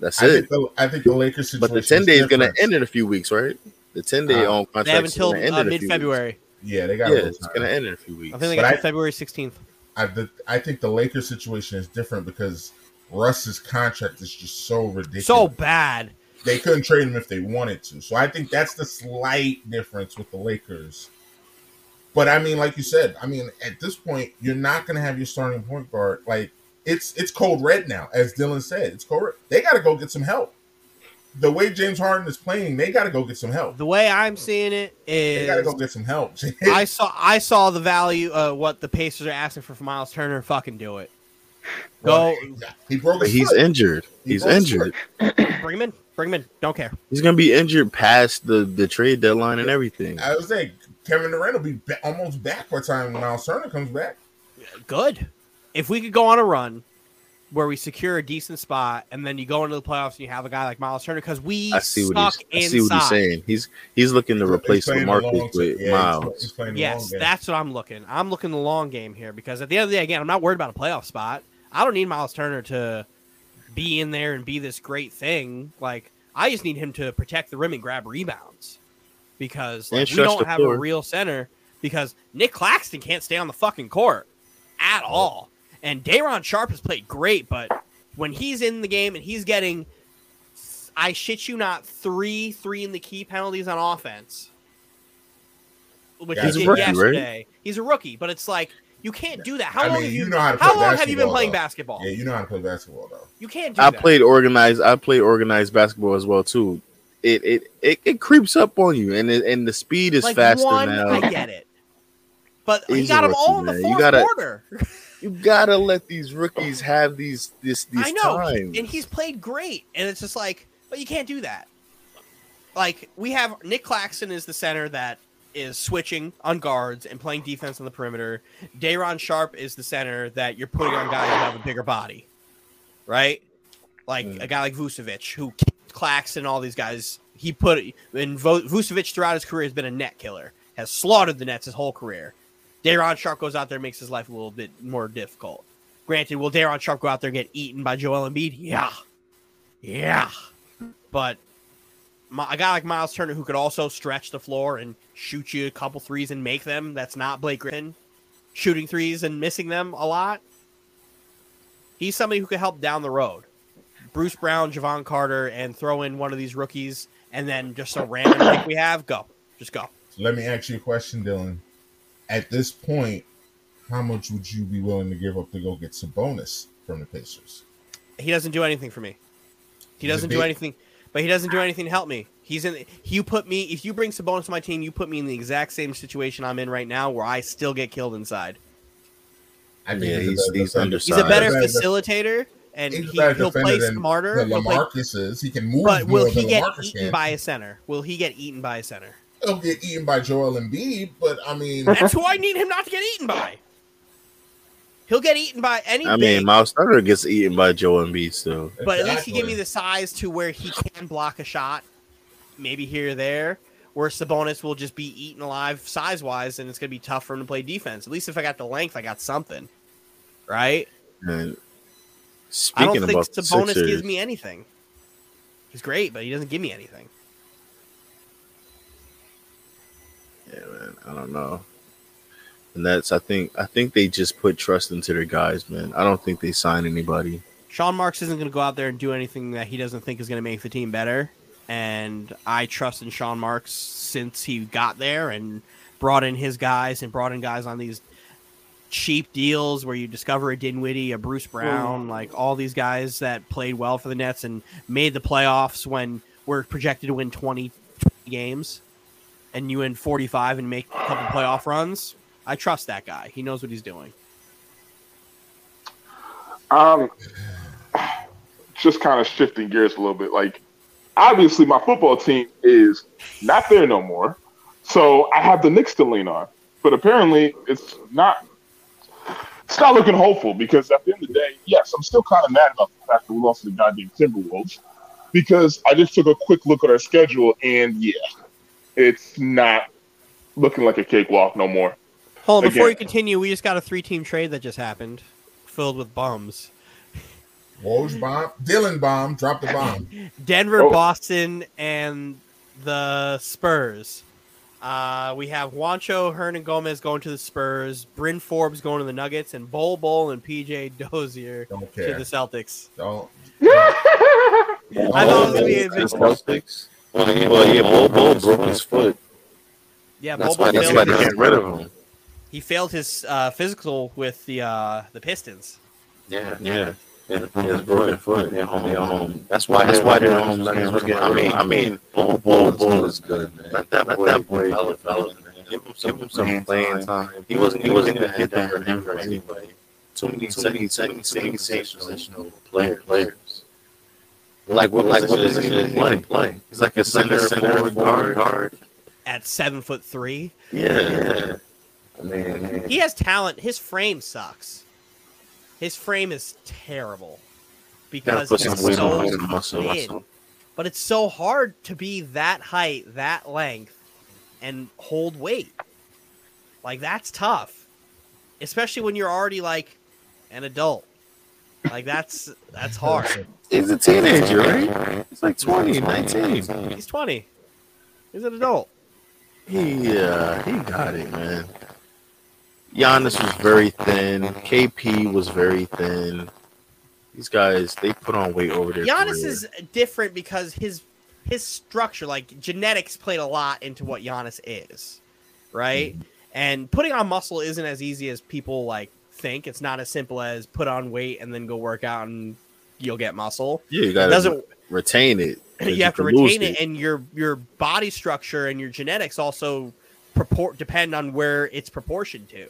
That's I it. think the I think the Lakers situation. But the 10 day is going to end in a few weeks, right? The 10 day Uh, on They contract have until end uh, in a few mid February. Yeah, they weeks. got. Yeah, a little it's going to end in a few weeks. I think they got I- February 16th. I, the, I think the Lakers situation is different because Russ's contract is just so ridiculous. So bad. they couldn't trade him if they wanted to. So I think that's the slight difference with the Lakers. But I mean, like you said, I mean, at this point, you're not going to have your starting point guard. Like it's it's cold red now, as Dylan said. It's cold. Red. They got to go get some help. The way James Harden is playing, they got to go get some help. The way I'm seeing it is They got to go get some help. I saw I saw the value of what the Pacers are asking for from Miles Turner. Fucking do it. Go He broke his he's foot. injured. He He's injured. bring him in. Bring him in. Don't care. He's going to be injured past the, the trade deadline and everything. I was saying Kevin Durant will be ba- almost back by the time Miles Turner comes back. Good. If we could go on a run where we secure a decent spot and then you go into the playoffs and you have a guy like Miles Turner because we I see what suck he's. I see what he's saying. He's he's looking to replace He's playing the LaMarcus with yeah, Miles. he's playing the Yes, that's what I'm looking. I'm looking the long game here because at the end of the day, again, I'm not worried about a playoff spot. I don't need Miles Turner to be in there and be this great thing. Like I just need him to protect the rim and grab rebounds because like, we don't the have a real center because Nick Claxton can't stay on the fucking court at all. And Day'Ron Sharpe has played great, but when he's in the game and he's getting, I shit you not, three three in the key penalties on offense, which He's he a did rookie, right? yesterday. He's a rookie, but it's like you can't do that. How I long mean, have you you? know how how long have you been playing though. basketball? Yeah, you know how to play basketball though. You can't do I that. played organized. I played organized basketball as well too. It it it, it creeps up on you, and it, and the speed is like faster one, now. I get it, but he He's got a them all in the man. You fourth gotta- quarter. You gotta let these rookies have these this these I know, times. and he's played great, and it's just like, but you can't do that. Like we have Nick Claxton is the center that is switching on guards and playing defense on the perimeter. Day'Ron Sharpe is the center that you're putting on guys who have a bigger body, right? Like Mm. a guy like Vucevic, who kicked Claxton, all these guys. He put and Vucevic throughout his career has been a net killer. has slaughtered the Nets his whole career. Day'Ron Sharpe goes out there and makes his life a little bit more difficult. Granted, will Day'Ron Sharpe go out there and get eaten by Joel Embiid? Yeah. Yeah. But a guy like Miles Turner who could also stretch the floor and shoot you a couple threes and make them, that's not Blake Griffin shooting threes and missing them a lot. He's somebody who could help down the road. Bruce Brown, Jevon Carter, and throw in one of these rookies and then just a random pick we have, go. Just go. Let me ask you a question, Dylan. At this point, how much would you be willing to give up to go get Sabonis from the Pacers? He doesn't do anything for me. He He's doesn't do anything, but he doesn't do anything to help me. He's in. You put me. If you bring Sabonis to my team, you put me in the exact same situation I'm in right now, where I still get killed inside. I mean, Yeah, he's, he's- a better he's defender. He's a better Better facilitator, and He's he, he'll play smarter. than He'll, play, LaMarcus is. He can move but more will he than get LaMarcus eaten can. by a center? Will he get eaten by a center? He'll get eaten by Joel Embiid, but I mean, That's who I need him not to get eaten by. He'll get eaten by any I mean, Miles Turner gets eaten by Joel Embiid still. but at least he gave me the size to where he can block a shot, maybe here or there. Where Sabonis will just be eaten alive size wise, and it's gonna be tough for him to play defense. At least if I got the length, I got something, right? And I speaking don't think about the Sabonis Sixers, gives me anything. He's great, but he doesn't give me anything. Yeah, man, I don't know. And that's I think I think they just put trust into their guys, man. I don't think they sign anybody. Sean Marks isn't going to go out there and do anything that he doesn't think is going to make the team better. And I trust in Sean Marks since he got there and brought in his guys and brought in guys on these cheap deals where you discover a Dinwiddie, a Bruce Brown, like all these guys that played well for the Nets and made the playoffs when we're projected to win 20 games and you win 45 and make a couple playoff runs. I trust that guy. He knows what he's doing. Um, just kind of shifting gears a little bit. Like, obviously, my football team is not there no more, so I have the Knicks to lean on. But apparently, it's not. It's not looking hopeful because at the end of the day, yes, I'm still kind of mad about the fact that we lost to the goddamn Timberwolves because I just took a quick look at our schedule and yeah, it's not looking like a cakewalk no more. Hold on, before Again. you continue, we just got a three-team trade that just happened, filled with bums. (laughs) Woj bomb, Dylan bomb, drop the bomb. (laughs) Denver, Oh. Boston, and the Spurs. Uh, we have Juancho Hernangomez going to the Spurs, Bryn Forbes going to the Nuggets, and Bol Bol and PJ Dozier to the Celtics. Don't. (laughs) I thought it was gonna be a The big- Celtics. Well, yeah, well, yeah, Bol Bol broke his foot. Yeah, That's Bol why, that's why they his, get rid of him. he failed his uh, physical with the uh, the Pistons. Yeah, yeah. Yeah, his broken foot. Yeah, home, yeah, home. That's why. That's why they're home. I mean, I mean, Bull, Bull, Bull is good, man. Let that let that boy develop, develop, man. Give him some, give him some playing time. He wasn't, he wasn't gonna hit that for Denver anyway. Too many, too many, too many, too many safe positional player, players. Like what? Like what is he gonna play? Play. He's like a center, center, guard, guard. At seven foot three, Yeah, yeah. I mean, he has talent. His frame sucks. His frame is terrible because put some he's weight so on his muscle. thin. muscle. But it's so hard to be that height, that length, and hold weight. Like that's tough, especially when you're already like an adult. Like that's that's hard. He's a teenager, right? He's like 20, 19. He's twenty. He's an adult. He uh, he got it, man. Giannis was very thin. KP was very thin. These guys, they put on weight over there. Giannis career. is different because his his structure, like genetics, played a lot into what Giannis is, right? And putting on muscle isn't as easy as people like think. It's not as simple as put on weight and then go work out and you'll get muscle. yeah, you It gotta doesn't retain it. (clears throat) you have to retain it, and your your body structure and your genetics also propor- depend on where it's proportioned to.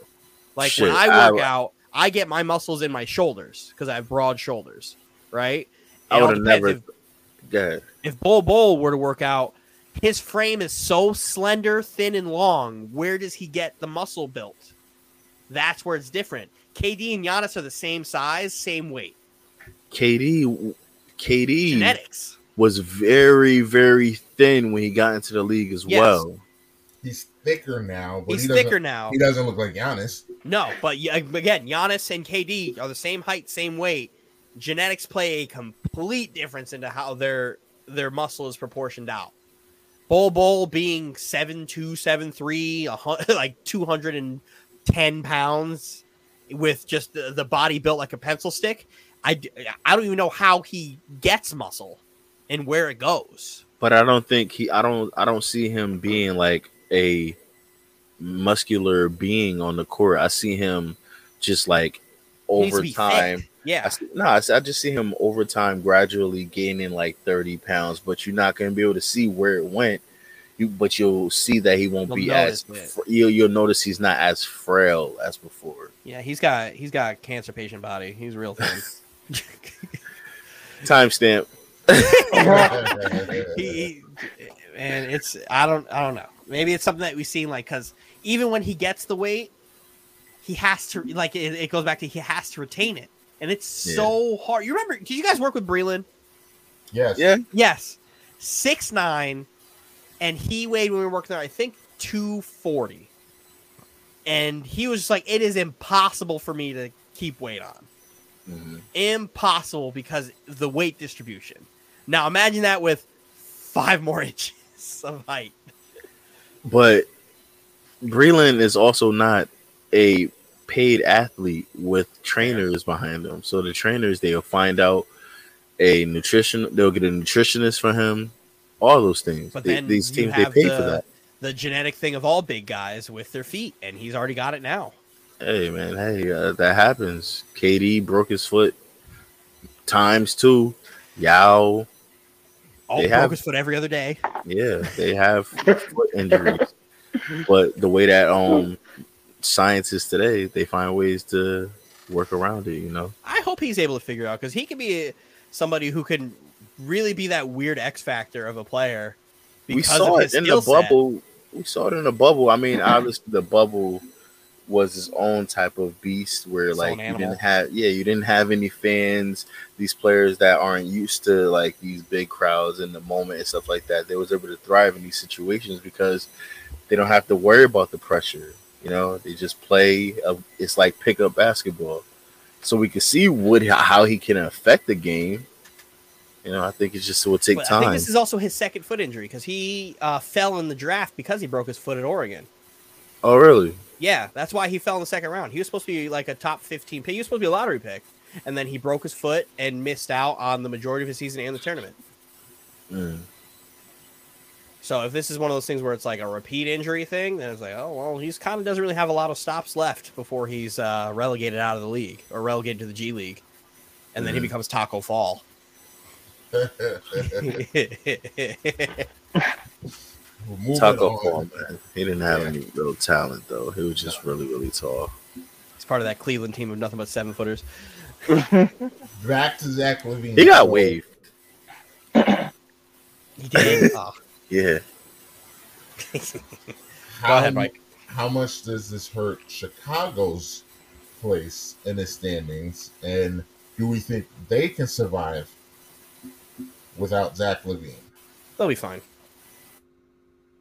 Like when I work I- out, I get my muscles in my shoulders because I have broad shoulders, right? I It all would've never- If, Yeah, if Bol Bol were to work out, his frame is so slender, thin, and long. Where does he get the muscle built? That's where it's different. KD and Giannis are the same size, same weight. KD, KD Genetics. was very, very thin when he got into the league as Yes. well. he's thicker now, but He's he thicker now. He doesn't look like Giannis. No, but again, Giannis and KD are the same height, same weight. Genetics play a complete difference into how their their muscle is proportioned out. Bol Bol being seven two, seven three, a hun- (laughs) like two hundred and ten pounds, with just the, the body built like a pencil stick. I, I don't even know how he gets muscle and where it goes. But I don't think he. I don't. I don't see him being like a muscular being on the court. I see him just like He needs to over time. thick. Yeah, I see, no, I, I just see him over time gradually gaining like 30 pounds, but you're not going to be able to see where it went. You, but you'll see that he won't You'll be as fr- you'll, you'll notice he's not as frail as before. yeah. He's got he's got a cancer patient body. He's real thin. (laughs) Timestamp. (laughs) he, he and it's I don't I don't know. Maybe it's something that we've seen like because even when he gets the weight, he has to like it, it goes back to he has to retain it, and it's Yeah. so hard. You remember? Did you guys work with Breland? yes. Yeah, Yes, six nine, and he weighed when we were working there. I think two forty, and he was just like, it is impossible for me to keep weight on Mhm. impossible because the weight distribution. Now imagine that with five more (laughs) inches of height. but Breland is also not a paid athlete with trainers behind him. So the trainers they'll find out a nutrition, they'll get a nutritionist for him, all those things. But They- then these teams they pay the, for that. the genetic thing of all big guys with their feet, and he's already got it now. Hey man, hey, uh, that happens. KD broke his foot times two. Yao, Oh, They broke his foot every other day. yeah, they have foot injuries. But the way that um scientists today, they find ways to work around it. You know, I hope he's able to figure out because he could be somebody who can really be that weird X factor of a player. we because saw of it in the set. bubble. We saw it in the bubble. I mean, (clears throat) obviously the bubble was his own type of beast where Its like you didn't have yeah you didn't have any fans these players that aren't used to like these big crowds in the moment and stuff like that they was able to thrive in these situations because they don't have to worry about the pressure you know they just play uh it's like pickup basketball so we can see what how he can affect the game you know i think it's just it will take But I think this is also his second foot injury because he uh, fell in the draft because he broke his foot at Oregon. oh really Yeah, that's why he fell in the second round. He was supposed to be like a top 15 pick. He was supposed to be a lottery pick. And then he broke his foot and missed out on the majority of his season and the tournament. Mm. So if this is one of those things where it's like a repeat injury thing, then it's like, oh, well, he's kind of doesn't really have a lot of stops left before he's uh, relegated out of the league or relegated to the G League. And then he Mhm. becomes Tacko Fall. We're Taco on. Fall, man. He didn't have Yeah. any real talent though. He was just really, really tall. he's part of that Cleveland team of nothing but seven footers. (laughs) Back to Zach LaVine. He got waved. He did. (laughs) oh, Yeah. How, (laughs) go ahead, Mike. How much does this hurt Chicago's place in the standings? And do we think they can survive without Zach LaVine? They'll be fine.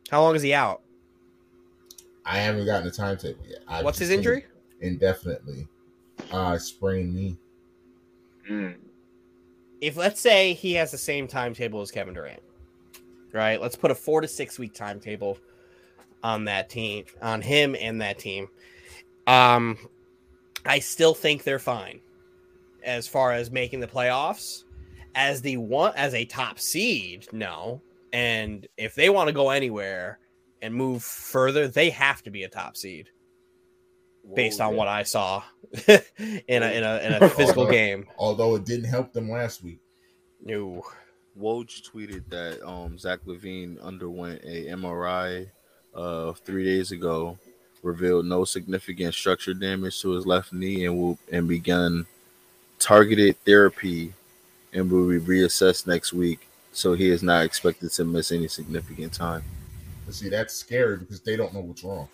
How long is he out? I haven't gotten a timetable yet. I've What's his injury? Indefinitely. Uh, sprained knee. Mm. if let's say he has the same timetable as Kevin Durant, right? Let's put a four to six week timetable on that team, on him and that team. Um, I still think they're fine as far as making the playoffs. As the one as a top seed, no. And if they want to go anywhere and move further, they have to be a top seed based on what I saw (laughs) in a in a in a physical game. Although it didn't help them last week. No. Woj tweeted that um, Zach LaVine underwent a MRI uh, three days ago, revealed no significant structure damage to his left knee, and will and begun targeted therapy, and will be reassessed next week. So he is not expected to miss any significant time. But see, that's scary because they don't know what's wrong.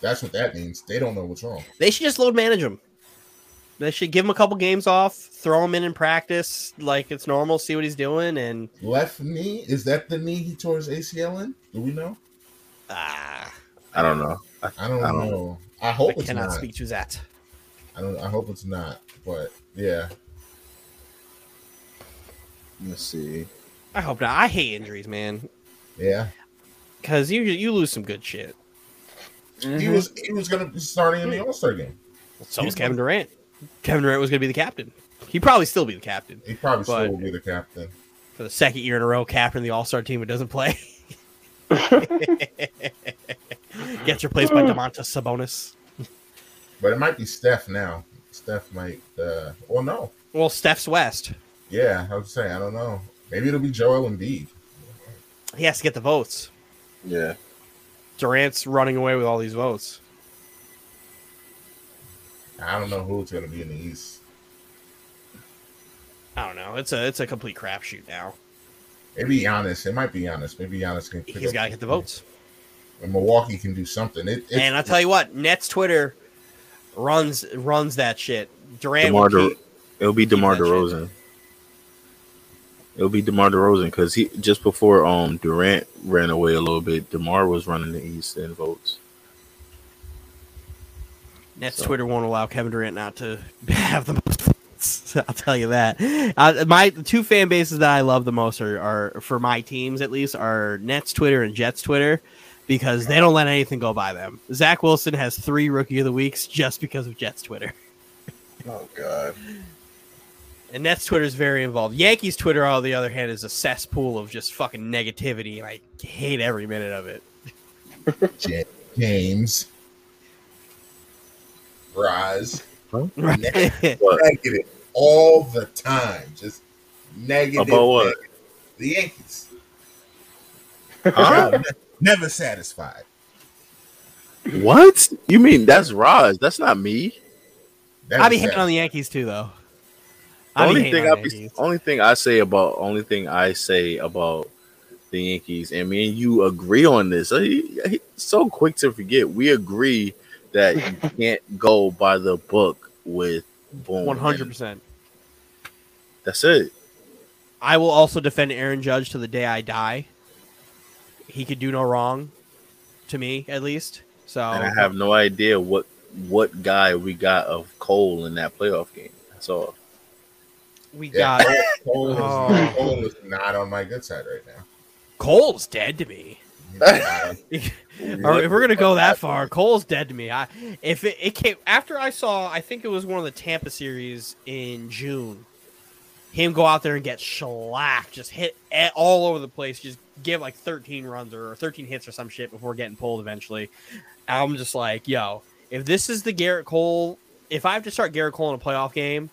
That's what that means. They don't know what's wrong. They should just load manage him. They should give him a couple games off, throw him in in practice like it's normal, see what he's doing, and Left knee is that the knee he tore his ACL in? Do we know? ah, I don't know. I, I don't, I don't know. I I hope it's cannot not. speak to that. I don't. I hope it's not. But yeah, let's see. I hope not. I hate injuries, man, yeah. because you you lose some good shit. Mm-hmm. He was he was gonna be starting in the All Star game. So was Kevin Durant. Kevin Durant was going to be the captain. He'd probably still be the captain He probably still will be the captain. for the second year in a row, captain of the All Star team who doesn't play. (laughs) Gets replaced by (laughs) Domantas Sabonis. But it might be Steph now. Steph might. uh Well, no. Well, Steph's West. Yeah, I would say I don't know. Maybe it'll be Joel Embiid. He has to get the votes. Yeah. Durant's running away with all these votes. I don't know who's gonna be in the East. I don't know. It's a it's a complete crapshoot now. Maybe Giannis. It might be Giannis. Maybe Giannis can. pick He's up- got to get the votes. And Milwaukee can do something. It, it's, And I'll tell you what, Nets Twitter runs runs that shit. Durant DeMar will De- keep- it'll be DeMar that shit. DeRozan. It'll be DeMar DeRozan because he just before um Durant ran away a little bit, DeMar was running the East in votes. Nets So- Twitter won't allow Kevin Durant not to (laughs) have the most votes. (laughs) I'll tell you that. Uh, my two fan bases that I love the most are, are for my teams at least are Nets Twitter and Jets Twitter because they don't let anything go by them. Zach Wilson has three Rookie of the Weeks just because of Jets Twitter. Oh God. And Nets Twitter is very involved. Yankees Twitter, on the other hand, is a cesspool of just fucking negativity, and I hate every minute of it. Ja- (laughs) James. Rise. What? Negative all the time. Just negative. About what? negative. The Yankees. Huh? Ne- Never satisfied. what? You mean that's Raj? That's not me. Never I be hating on the Yankees too, though. The only thing I be, only thing I say about only thing I say about the Yankees, and me and you agree on this. He- so quick to forget. We agree that you (laughs) can't go by the book with Boone. One hundred percent. That's it. I will also defend Aaron Judge to the day I die. He could do no wrong, to me at least. So And I have no idea what what guy we got of Cole in that playoff game. That's all. We Yeah, got Cole, Cole is, Oh. Cole is not on my good side right now. Cole's dead to me. He's not on- (laughs) Or if we're gonna go that far, Cole's dead to me. I if it, it came after I saw, I think it was one of the Tampa series in June. Him go out there and get shellacked, just hit all over the place, just give like 13 runs or 13 hits or some shit before getting pulled eventually. I'm just like, yo, if this is the Gerrit Cole, if I have to start Gerrit Cole in a playoff game,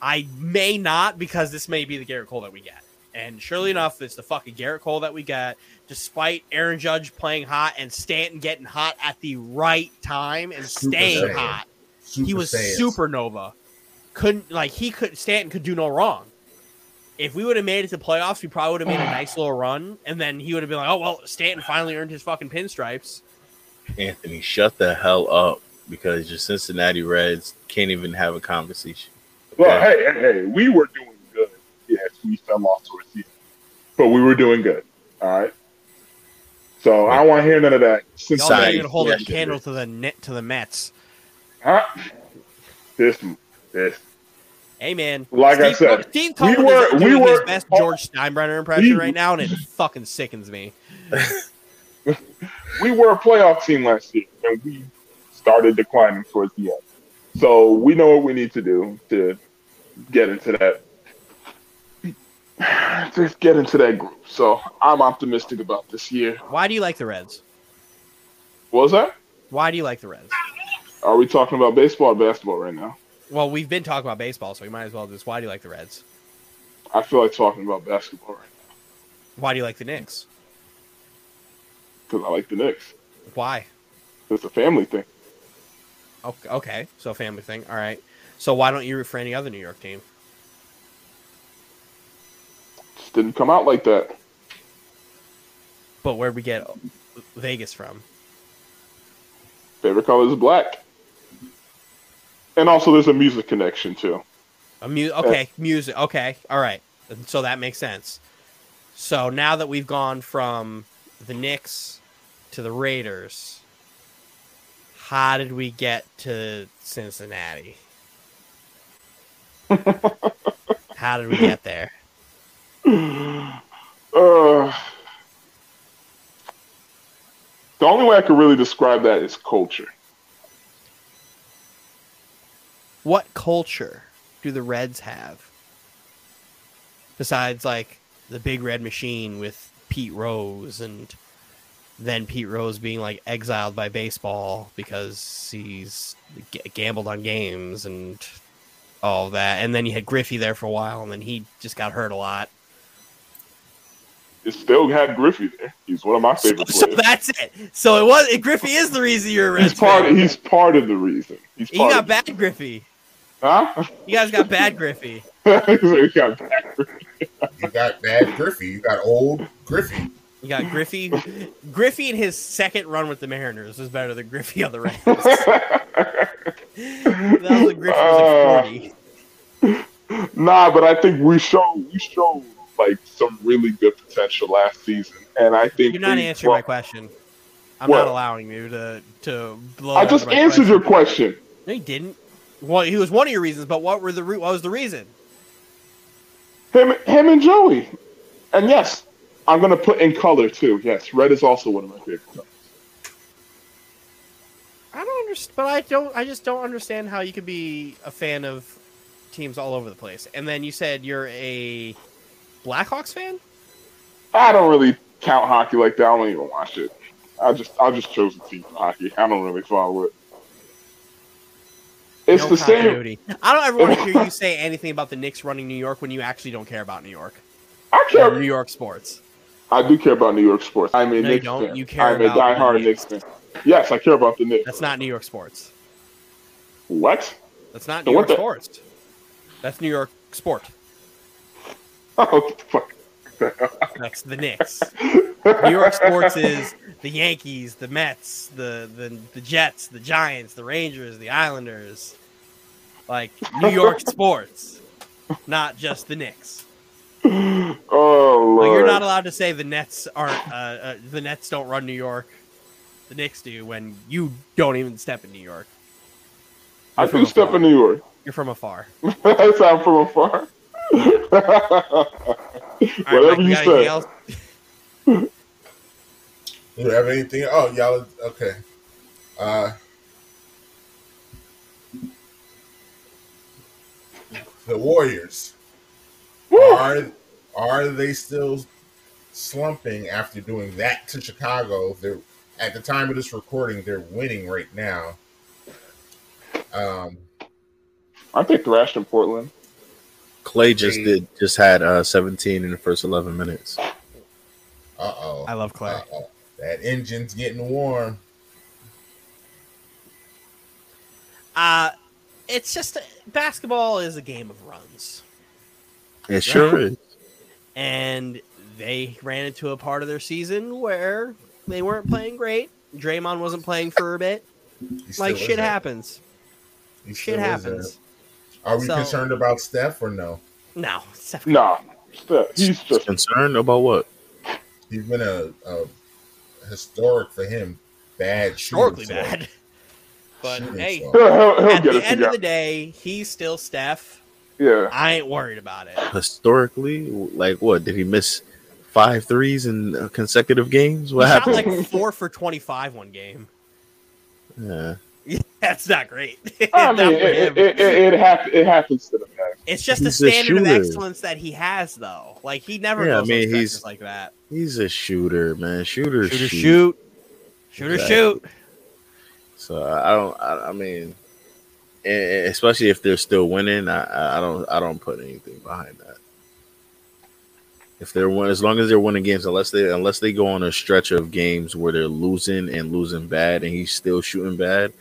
I may not because this may be the Gerrit Cole that we get. And surely enough, it's the fucking Gerrit Cole that we got despite Aaron Judge playing hot and Stanton getting hot at the right time and Super staying Saiyan. hot. Super he was Saiyans. supernova. Couldn't like he could Stanton could do no wrong. If we would have made it to playoffs, we probably would have made a nice little run, and then he would have been like, "Oh well, Stanton finally earned his fucking pinstripes." Anthony, shut the hell up because your Cincinnati Reds can't even have a conversation. Well, hey, hey, hey, we were doing good. Yes, we fell off towards the end, but we were doing good. All right. So I don't want to hear none of that. Y'all Side, ain't gonna hold yeah, a candle to the net to the Mets. Huh? This, this. Hey man, Like I said, Steve we were- is we doing his were- best oh, George Steinbrenner impression we- right now, and it fucking sickens me. (laughs) we were a playoff team last year, and we started declining towards the end. So we know what we need to do to get into that. Just get into that group. So I'm optimistic about this year. Why do you like the Reds? What was that? Why do you like the Reds? Are we talking about baseball or basketball right now? Well, we've been talking about baseball, so we might as well just. Why do you like the Reds? I feel like talking about basketball right now. Why do you like the Knicks? because I like the Knicks. Why? It's a family thing. Okay, okay, so family thing. All right. So why don't you root for any other New York team? Just didn't come out like that. But where'd we get Vegas from? Favorite color is black. And also, there's a music connection too. A mu- okay, music. Okay, all right. So that makes sense. So now that we've gone from the Knicks to the Raiders, how did we get to Cincinnati? (laughs) how did we get there? (sighs) Uh, the only way I could really describe that is culture. What culture do the Reds have? Besides, like, the big red machine with Pete Rose and then Pete Rose being like exiled by baseball because he's g- gambled on games and all that. And then you had Griffey there for a while and then he just got hurt a lot. It still had Griffey there. He's one of my So, favorite so players. that's it. So it was Griffey is the reason you're a Reds He's part. fan. He's part of the reason. He's You part got of bad Griffey. Huh? You guys got bad Griffey. (laughs) he got bad Griffey. You got bad Griffey. You got old Griffey. You got Griffey. Griffey in his second run with the Mariners was better than Griffey on the Reds. (laughs) that was a Griffey was like 40. Uh, (laughs) Nah, but I think we showed we showed like some really good potential last season, and I think You're not we answering my question. I'm What? not allowing you to to blow. I just my answered question. your question. No, you didn't. Well, he was one of your reasons, but what were the what was the reason? Him, him, and Joey, and yes, I'm gonna put in color too. Yes, red is also one of my favorite colors. I don't understand, but I don't. I just don't understand how you could be a fan of teams all over the place. And then you said you're a Blackhawks fan. I don't really count hockey like that. I don't even watch it. I just I just chose a team for hockey. I don't really follow it. It's No the same. I don't ever want to (laughs) hear you say anything about the Knicks running New York when you actually don't care about New York I care. New York sports. I do care about New York sports. I'm a No, you Knicks don't. fan. You care I'm a about the diehard Knicks. Knicks fan. Yes, I care about the Knicks. That's not New York sports. What? That's not New York the- sports. That's New York sport. (laughs) Oh fuck. That's the Knicks. New York sports is the Yankees, the Mets, the, the the Jets, the Giants, the Rangers, the Islanders. Like New York (laughs) sports, not just the Knicks. Oh Like you're not allowed to say the Nets aren't uh, uh, the Nets don't run New York. The Knicks do when you don't even step in New York. I You're from do step in New York. You're from afar. That's how I'm from afar. All right, Whatever Mike, you got say. Do you have anything? Oh, y'all. Okay. Uh, the Warriors Woo! are are they still slumping after doing that to Chicago? They're at the time of this recording, they're winning right now. Um, Aren't they thrashed in Portland? Clay just did just had uh 17 in the first 11 minutes. uh oh. I love Clay. Uh-oh. That engine's getting warm. Uh it's just basketball is a game of runs. It sure is. and they ran into a part of their season where they weren't playing great. Draymond wasn't playing for a bit. Like shit happens. Shit still is happens. There. Are we So- concerned about Steph or no? No, Steph- Nah. Steph- He's just Concerned about what? He's been a, a historic for him. Bad historically shooting form. bad. (laughs) But Shooting hey, he'll, he'll, he'll at get the it end of the day, he's still Steph. Yeah. I ain't worried about it. Historically, like what? Did he miss five threes in uh, consecutive games? What he shot happened? like (laughs) four for twenty-five one game. yeah. (laughs) That's not great. (laughs) I mean, it, it, it, it, it happens to the best. it's just He's the a standard of excellence that he has, though. Like he never Yeah, I mean, on he's- like that. He's a shooter, man. Shooter, Shooter, shoot. shoot, shooter, Exactly. shoot. So I don't. I, I mean, especially if they're still winning, I- I, I don't. I don't put anything behind that. If they're win, as long as they're winning games, unless they unless they go on a stretch of games where they're losing and losing bad, and he's still shooting bad,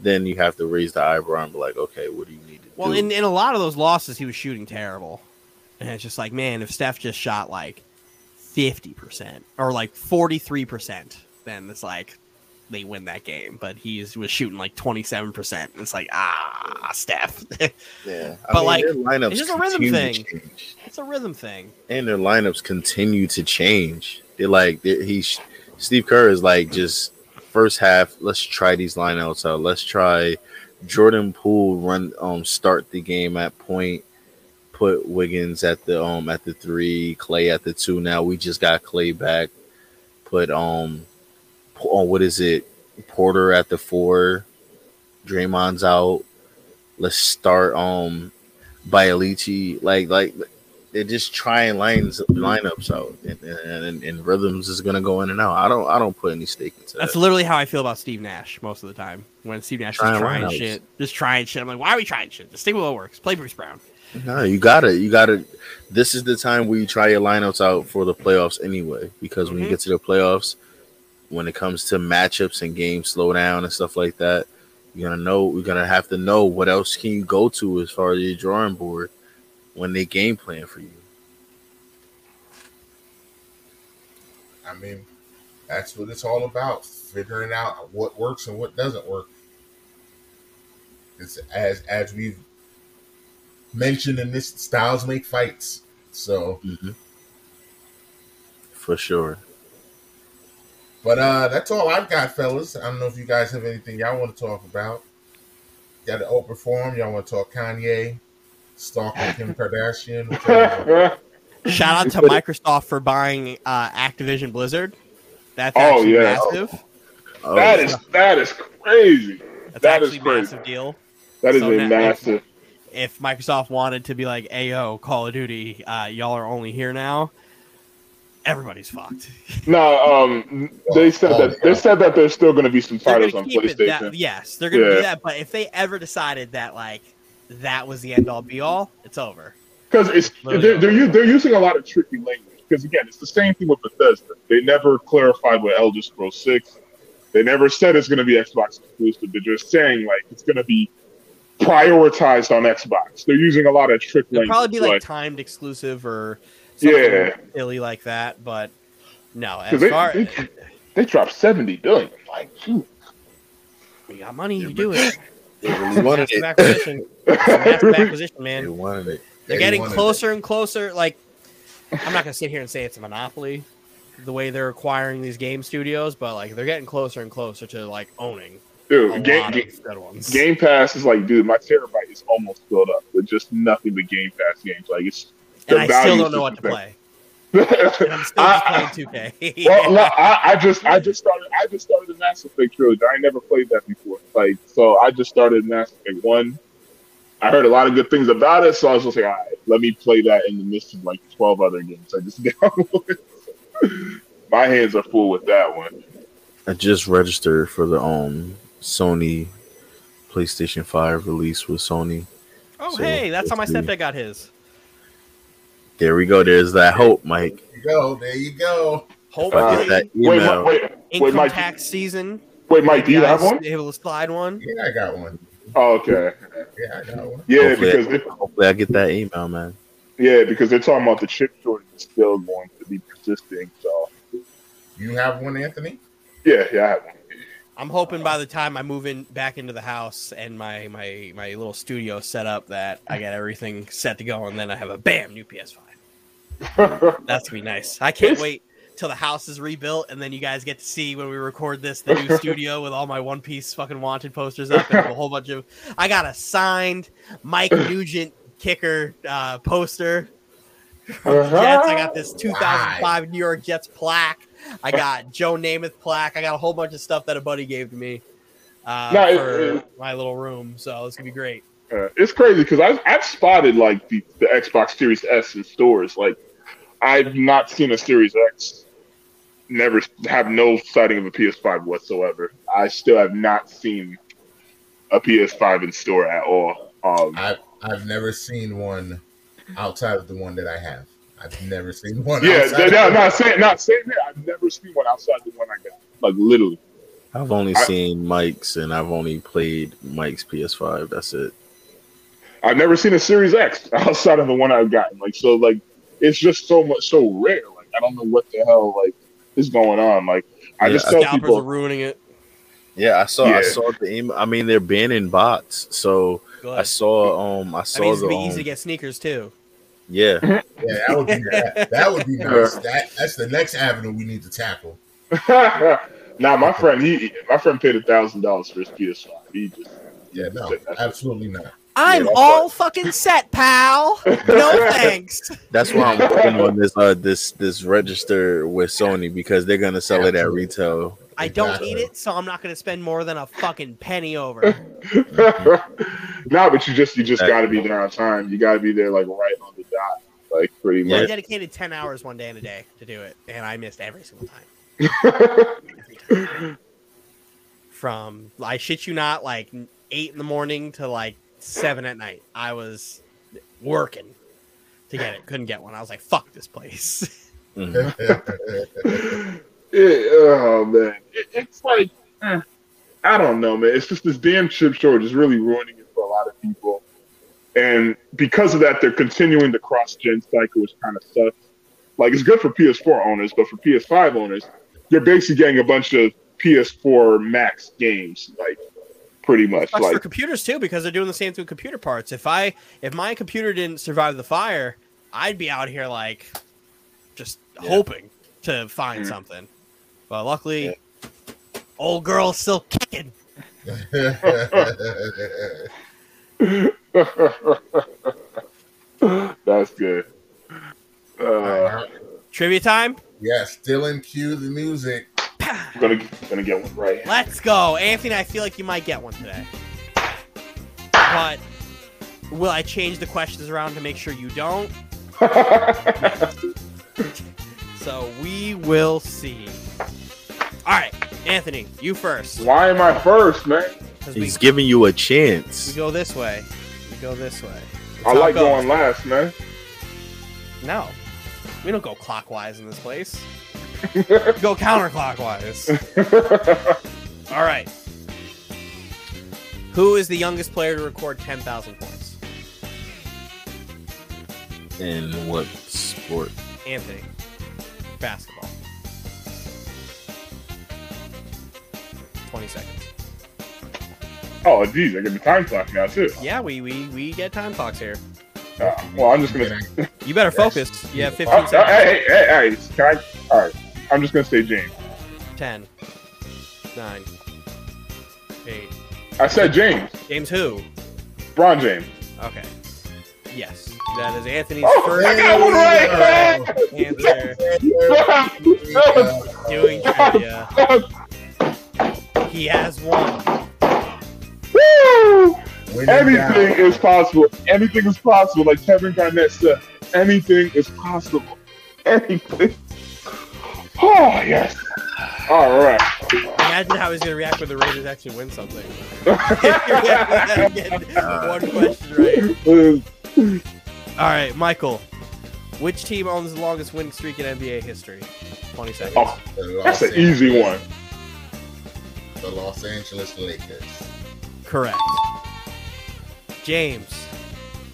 then you have to raise the eyebrow and be like, okay, what do you need to Well, do? in, in a lot of those losses, he was shooting terrible. And it's just like, man, if Steph just shot like 50% or like 43%, then it's like, they win that game. But he was shooting like twenty seven percent. It's like ah, Steph. Yeah, (laughs) But, like, their lineups it's just a rhythm thing. it's a rhythm thing. and their lineups continue to change. They're like they're, he's Steve Kerr is like just first half. Let's try these lineouts out. Let's try Jordan Poole run um start the game at point. Put Wiggins at the um at the three, Clay at the two. Now we just got Clay back. Put um oh, what is it? Porter at the four. Draymond's out. Let's start um Bjelica. Like like they're just trying lines lineups out and, and, and rhythms is gonna go in and out. I don't I don't put any stake into that. That's literally how I feel about Steve Nash most of the time. When Steve Nash is Trying trying lineouts. shit, just trying shit. I'm like, why are we trying shit? Just stick with what works. Play Bruce Brown. No, you gotta you gotta. This is the time where you try your lineups out for the playoffs anyway. Because when Mhm. you get to the playoffs, when it comes to matchups and games slow down and stuff like that, you're gonna know you're gonna have to know what else can you go to as far as your drawing board when they game plan for you. I mean, that's what it's all about: figuring out what works and what doesn't work. It's as as we've mentioned in this, styles make fights. So, mm-hmm. For sure. But uh, that's all I've got, fellas. I don't know if you guys have anything y'all want to talk about. Got an open forum. Y'all want to talk Kanye, stalking Kim Kardashian? What y'all? (laughs) Shout out to Microsoft for buying uh, Activision Blizzard. That's Oh, actually yeah. massive. Oh, that is that is crazy. That's that is actually a crazy. massive deal. That is So a now- massive. If Microsoft wanted to be like, "Ayo, Call of Duty, uh, y'all are only here now," everybody's fucked. (laughs) No, um, they said that they said that there's still going to be some They're titles on PlayStation. that, yes, they're gonna Yeah. do that. But if they ever decided that like that was the end all be all, it's over. Because it's they're, they're they're using a lot of tricky language. Because again, it's the same thing with Bethesda. They never clarified with Elder Scrolls Six. They never said it's going to be Xbox exclusive. They're just saying like it's going to be prioritized on Xbox. They're using a lot of trick It'll language. probably be like like- timed exclusive or something Yeah. silly like that. But no, as they, far they, they dropped seventy billion. Like, shoot. you got money, you do it. They really wanted it. Acquisition. Massive (laughs) acquisition, man. They wanted it. They're They getting wanted closer and closer. Like, I'm not gonna sit here and say it's a monopoly, the way they're acquiring these game studios, but like they're getting closer and closer to like owning a Dude, game, lot game, good ones. Game Pass is like, dude, my terabyte is almost filled up with just nothing but Game Pass games. Like, it's and I still don't know what to play. And I'm still just I- playing (laughs) 2K. well, no, (laughs) I, I just I just started I just started the Mass Effect trilogy. I never played that before. Like so I just started Mass Effect one. I heard a lot of good things about it, so I was just like, all right, let me play that in the midst of like twelve other games. I just (laughs) downloaded. My hands are full with that one. I just registered for the um Sony PlayStation 5 release with Sony. oh, So, hey, that's how my stepdad got his. There we go. There's that hope, Mike. There you go. There you go. Hopefully, I get that email. wait, wait, wait, income Mike. tax season. wait, Mike. Do you have one? Able to slide one. Yeah, I got one. Oh, okay. Yeah, I got one. Yeah, hopefully, because they, hopefully I get that email, man. yeah, because they're talking about the chip shortage is still going to be persisting. So You have one, Anthony? yeah, yeah, I have one. I'm hoping by the time I move in back into the house and my my my little studio set up that I got everything set to go and then I have a bam new PS5. (laughs) That's gonna be nice. I can't wait till the house is rebuilt and then you guys get to see when we record this the new studio with all my One Piece fucking wanted posters up and a whole bunch of. I got a signed Mike (laughs) Nugent kicker uh, poster. the Jets. I got this 2005 New York Jets plaque. I got (laughs) Joe Namath plaque. I got a whole bunch of stuff that a buddy gave to me uh, No, it- for it- my little room. So it's gonna be great. Uh, it's crazy because I've, I've spotted like the, the Xbox Series S in stores. Like, I've not seen a Series X. Never have no sighting of a PS5 whatsoever. I still have not seen a PS5 in store at all. Um, I've I've never seen one outside of the one that I have. I've never seen one. yeah, outside no, of not saying not saying that. I've never seen one outside the one I got. Like literally. I've only I- seen Mike's and I've only played Mike's PS5. That's it. I've never seen a Series X (laughs) outside of the one I've gotten. Like so, like it's just so much so rare. Like I don't know what the hell like is going on. Like I Yeah, just I- tell Scalpers people, are ruining it. Yeah, I saw. I saw the email. I mean, they're banning bots, so Good. I saw. Um, I that saw means the. it'd be easy to Um, get sneakers too. yeah, (laughs) Yeah, that would be that, that would be nice. That that's the next avenue we need to tackle. (laughs) now my friend, he my friend paid a thousand dollars for his PS5. He just Yeah, no, absolutely not. I'm that's all fucking set, pal. No (laughs) thanks. that's why I'm working on this. Uh, this this register with Sony because they're gonna sell it at retail. I don't need it, so I'm not going to spend more than a fucking penny over. (laughs) no, but you just you just got to be there on time. You got to be there like right on the dot, like pretty much. I dedicated 10 hours one day in a day to do it, and I missed every single time. (laughs) Every time. From, I shit you not, like 8 in the morning to like 7 at night. I was working to get it. Couldn't get one. I was like, fuck this place. (laughs) It- oh man, it, it's like eh, I don't know, man. It's just this damn chip shortage is really ruining it for a lot of people, and because of that, they're continuing the cross-gen cycle, which kind of sucks. Like it's good for PS4 owners, but for PS5 owners, you're basically getting a bunch of PS4 Max games, like pretty much. Sucks for Like computers too because they're doing the same thing with computer parts. If I if my computer didn't survive the fire, I'd be out here like just Yeah. hoping to find Mm. something. But luckily, old girl's still kicking. (laughs) that's good. Uh, Trivia time. yes, Dylan, cue the music. I'm gonna gonna get one right. Let's go, Anthony. I feel like you might get one today. But will I change the questions around to make sure you don't? (laughs) So we will see. All right, Anthony, you first. Why am I first, man? 'Cause we, He's giving you a chance. we go this way. We go this way. That's I how it like going last, man. No, we don't go clockwise in this place. We (laughs) go counterclockwise. (laughs) All right. Who is the youngest player to record 10,000 points? In what sport? Anthony. Basketball. 20 seconds. oh, geez, I get the time clock now too. Yeah, we we, we get time clocks here. Uh, well, I'm just gonna. You better Yes. focus. You have Oh, 15 oh, seconds. hey, hey, hey, hey, can I? All right, I'm just gonna say James. 10, 9, 8. I said James. James who? Bron James. Okay. Yes. That is Anthony's Oh, first I got one right, answer doing (laughs) trivia. He has one. Woo! When in Anything doubt, is possible. Anything is possible. Like Kevin Garnett said, anything is possible. (laughs) Anything. Oh yes. All right. Imagine how he's going to react when the Raiders actually win something. (laughs) one question right. All right, Michael. Which team owns the longest winning streak in NBA history? 20 seconds. Oh, that's an easy one. The Los Angeles Lakers. Correct. James.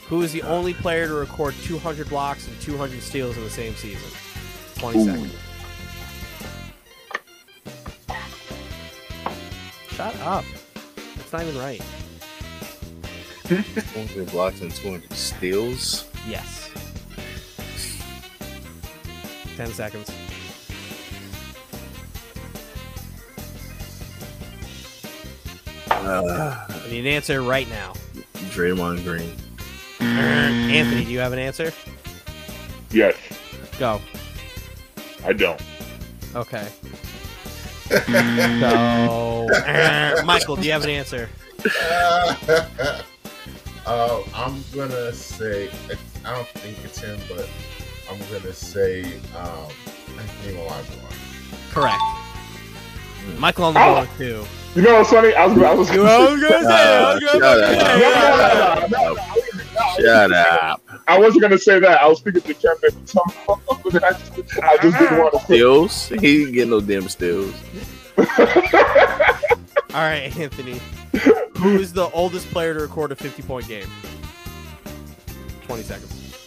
Who is the only player to record 200 blocks and 200 steals in the same season? 20 Ooh. seconds. Shut up. That's not even right. 200 blocks and 200 steals. Yes. 10 seconds. Uh, I need an answer right now. Draymond Green. Anthony, do you have an answer? Yes, Go. I don't. Okay. So, Michael, do you have an answer? uh, I'm gonna say I don't think it's him, but I'm gonna say um, Anthony Olajuwon. Correct. Michael on the Oh. board too. You know what's funny? I was, I was, what I was gonna say? I was gonna shut say, up. yeah. No, no, no, no, no. Shut up. I wasn't gonna say that. I was thinking to Kevin somehow, but I just, I just didn't want to say. Steals? He didn't get no damn steals. (laughs) All right, Anthony. Who is the oldest player to record a 50 point game? 20 seconds.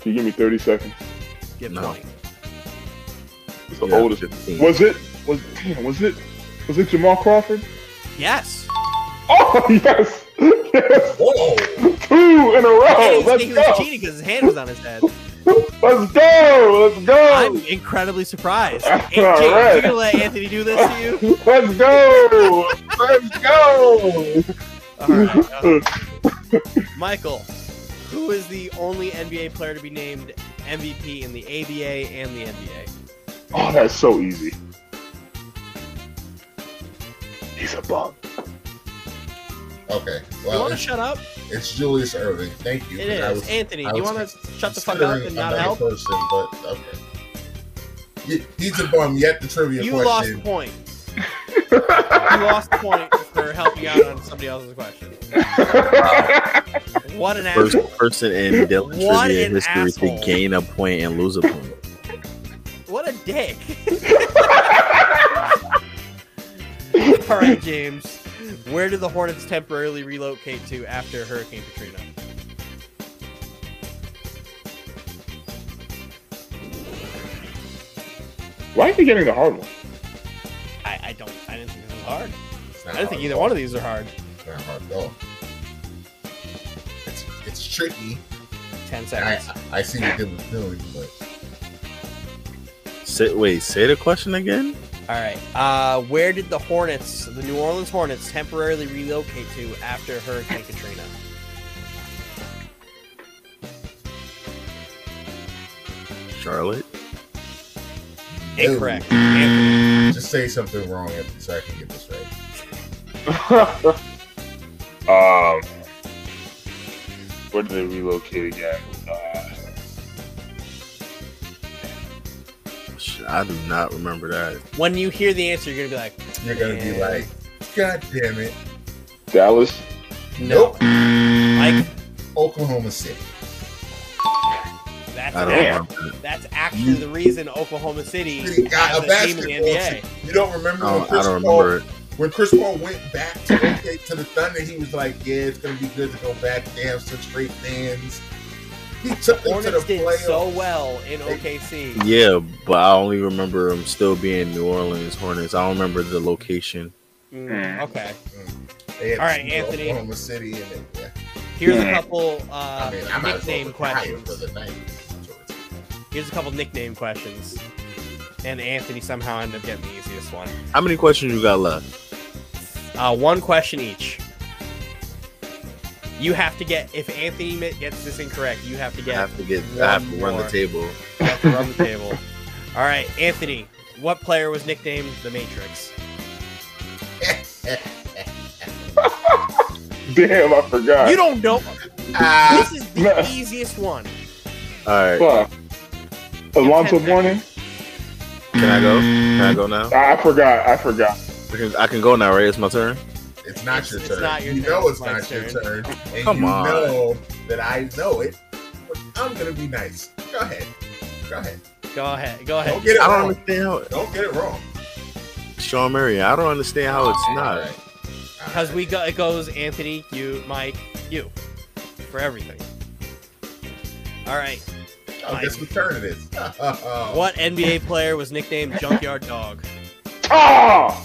Can you give me 30 seconds? Give No. 20. It's the Yeah, oldest. 15. Was it? Was damn? Was it? Was it Jamal Crawford? Yes. Oh (laughs) yes, yes, Whoa! two in a row. Hey, Let's he was cheating because his hand was on his head. Let's go. Let's go. I'm incredibly surprised. All Hey, James, right. you gonna let Anthony do this to you? (laughs) Let's go. Let's go. All right. uh, Michael, who is the only NBA player to be named MVP in the ABA and the NBA? Oh, that's so easy. He's a bum. Okay, you well, want to shut up? it's Julius Erving. Thank you. It 'cause I is. was- Anthony, I you want to shut the fuck up and not another help? Person, but okay. He's a bum. Yet the trivia You lost question. point. You lost point for helping out on somebody else's question. What an First asshole. person in Dylan trivia history asshole. to gain a point and lose a point. What a dick. (laughs) All right, James. Where did the Hornets temporarily relocate to after Hurricane Katrina? Why is he getting the hard one? I, I don't. I didn't think this was hard. I not didn't think either one of these are hard. It's not hard at all. It's it's tricky. Ten seconds. I see what Dylan's doing, but Say, wait, say the question again. All right. Uh, where did the Hornets, the New Orleans Hornets, temporarily relocate to after Hurricane Katrina? Charlotte. no. Incorrect. Anthony. Just say something wrong so I can get this right. (laughs) um, where did they relocate again? Uh, Shit, I do not remember that. When you hear the answer, you're gonna be like, You're gonna be like, God damn it. Dallas. no. Nope. Like Oklahoma City. that's I don't Damn. remember. that's actually the reason Oklahoma City City got has a a team in the basketball NBA. team. You don't remember oh, I when Chris I don't Paul remember it. when Chris Paul went back to to the Thunder, he was like, "Yeah, it's gonna be good to go back. They have such great fans." (laughs) He took them to the Hornets did playoffs. so well in OKC. Yeah, but I only remember them still being New Orleans Hornets. I don't remember the location. Mm, okay. They had All right, to Anthony. Oklahoma City, and then, yeah. Here's a Hmm. couple uh, I mean, I well nickname questions. for the night. Here's a couple nickname questions. And Anthony somehow ended up getting the easiest one. How many questions you got left? Uh, one question each. You have to get if Anthony mi- gets this incorrect, you have to get. I get have to get. I have to run more. the table. you have to run the table. (laughs) All right, Anthony. What player was nicknamed the Matrix? (laughs) Damn, I forgot. You don't know. Ah, This is the (laughs) easiest one. All right, Fuck. Alonzo Ten Mourning. can I go? Can I go now? I forgot. I forgot. I can, I can go now, right? It's my turn. It's not It's- your it's turn. not your you turn, know it's it's my not your turn. turn, (laughs) and Come you on. know that I know it. I'm gonna be nice. Go ahead. Go ahead. Go ahead. Go Don't ahead. get it I don't understand how it, Don't get it wrong. Shawn Marion. I don't understand how it's not. Because right. we go, it goes Anthony, you, Mike, you, for everything. All right. Oh, guess (laughs) what turn it is. What NBA player was nicknamed Junkyard Dog? Ah!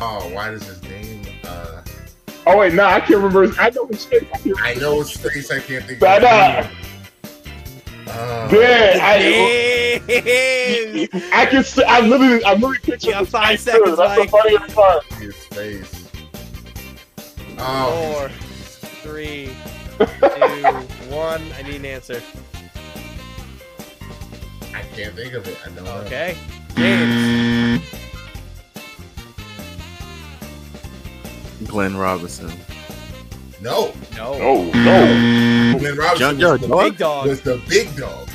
Oh, why does his name? Uh, Oh wait, no, I can't remember. his- I know his face. I I know his face. I can't think. Shut of up. Uh, Yeah, I, I can. See, I literally, I literally picture You got his five face, too. seconds, That's the funniest part. his face. Oh, Four, three, two, one. I need an answer. I can't think of it. I know. Okay. James. Glenn Robinson. No, No. Oh no! Glenn Robinson Junkyard was, Dog? Big the, Dog. was the big dog.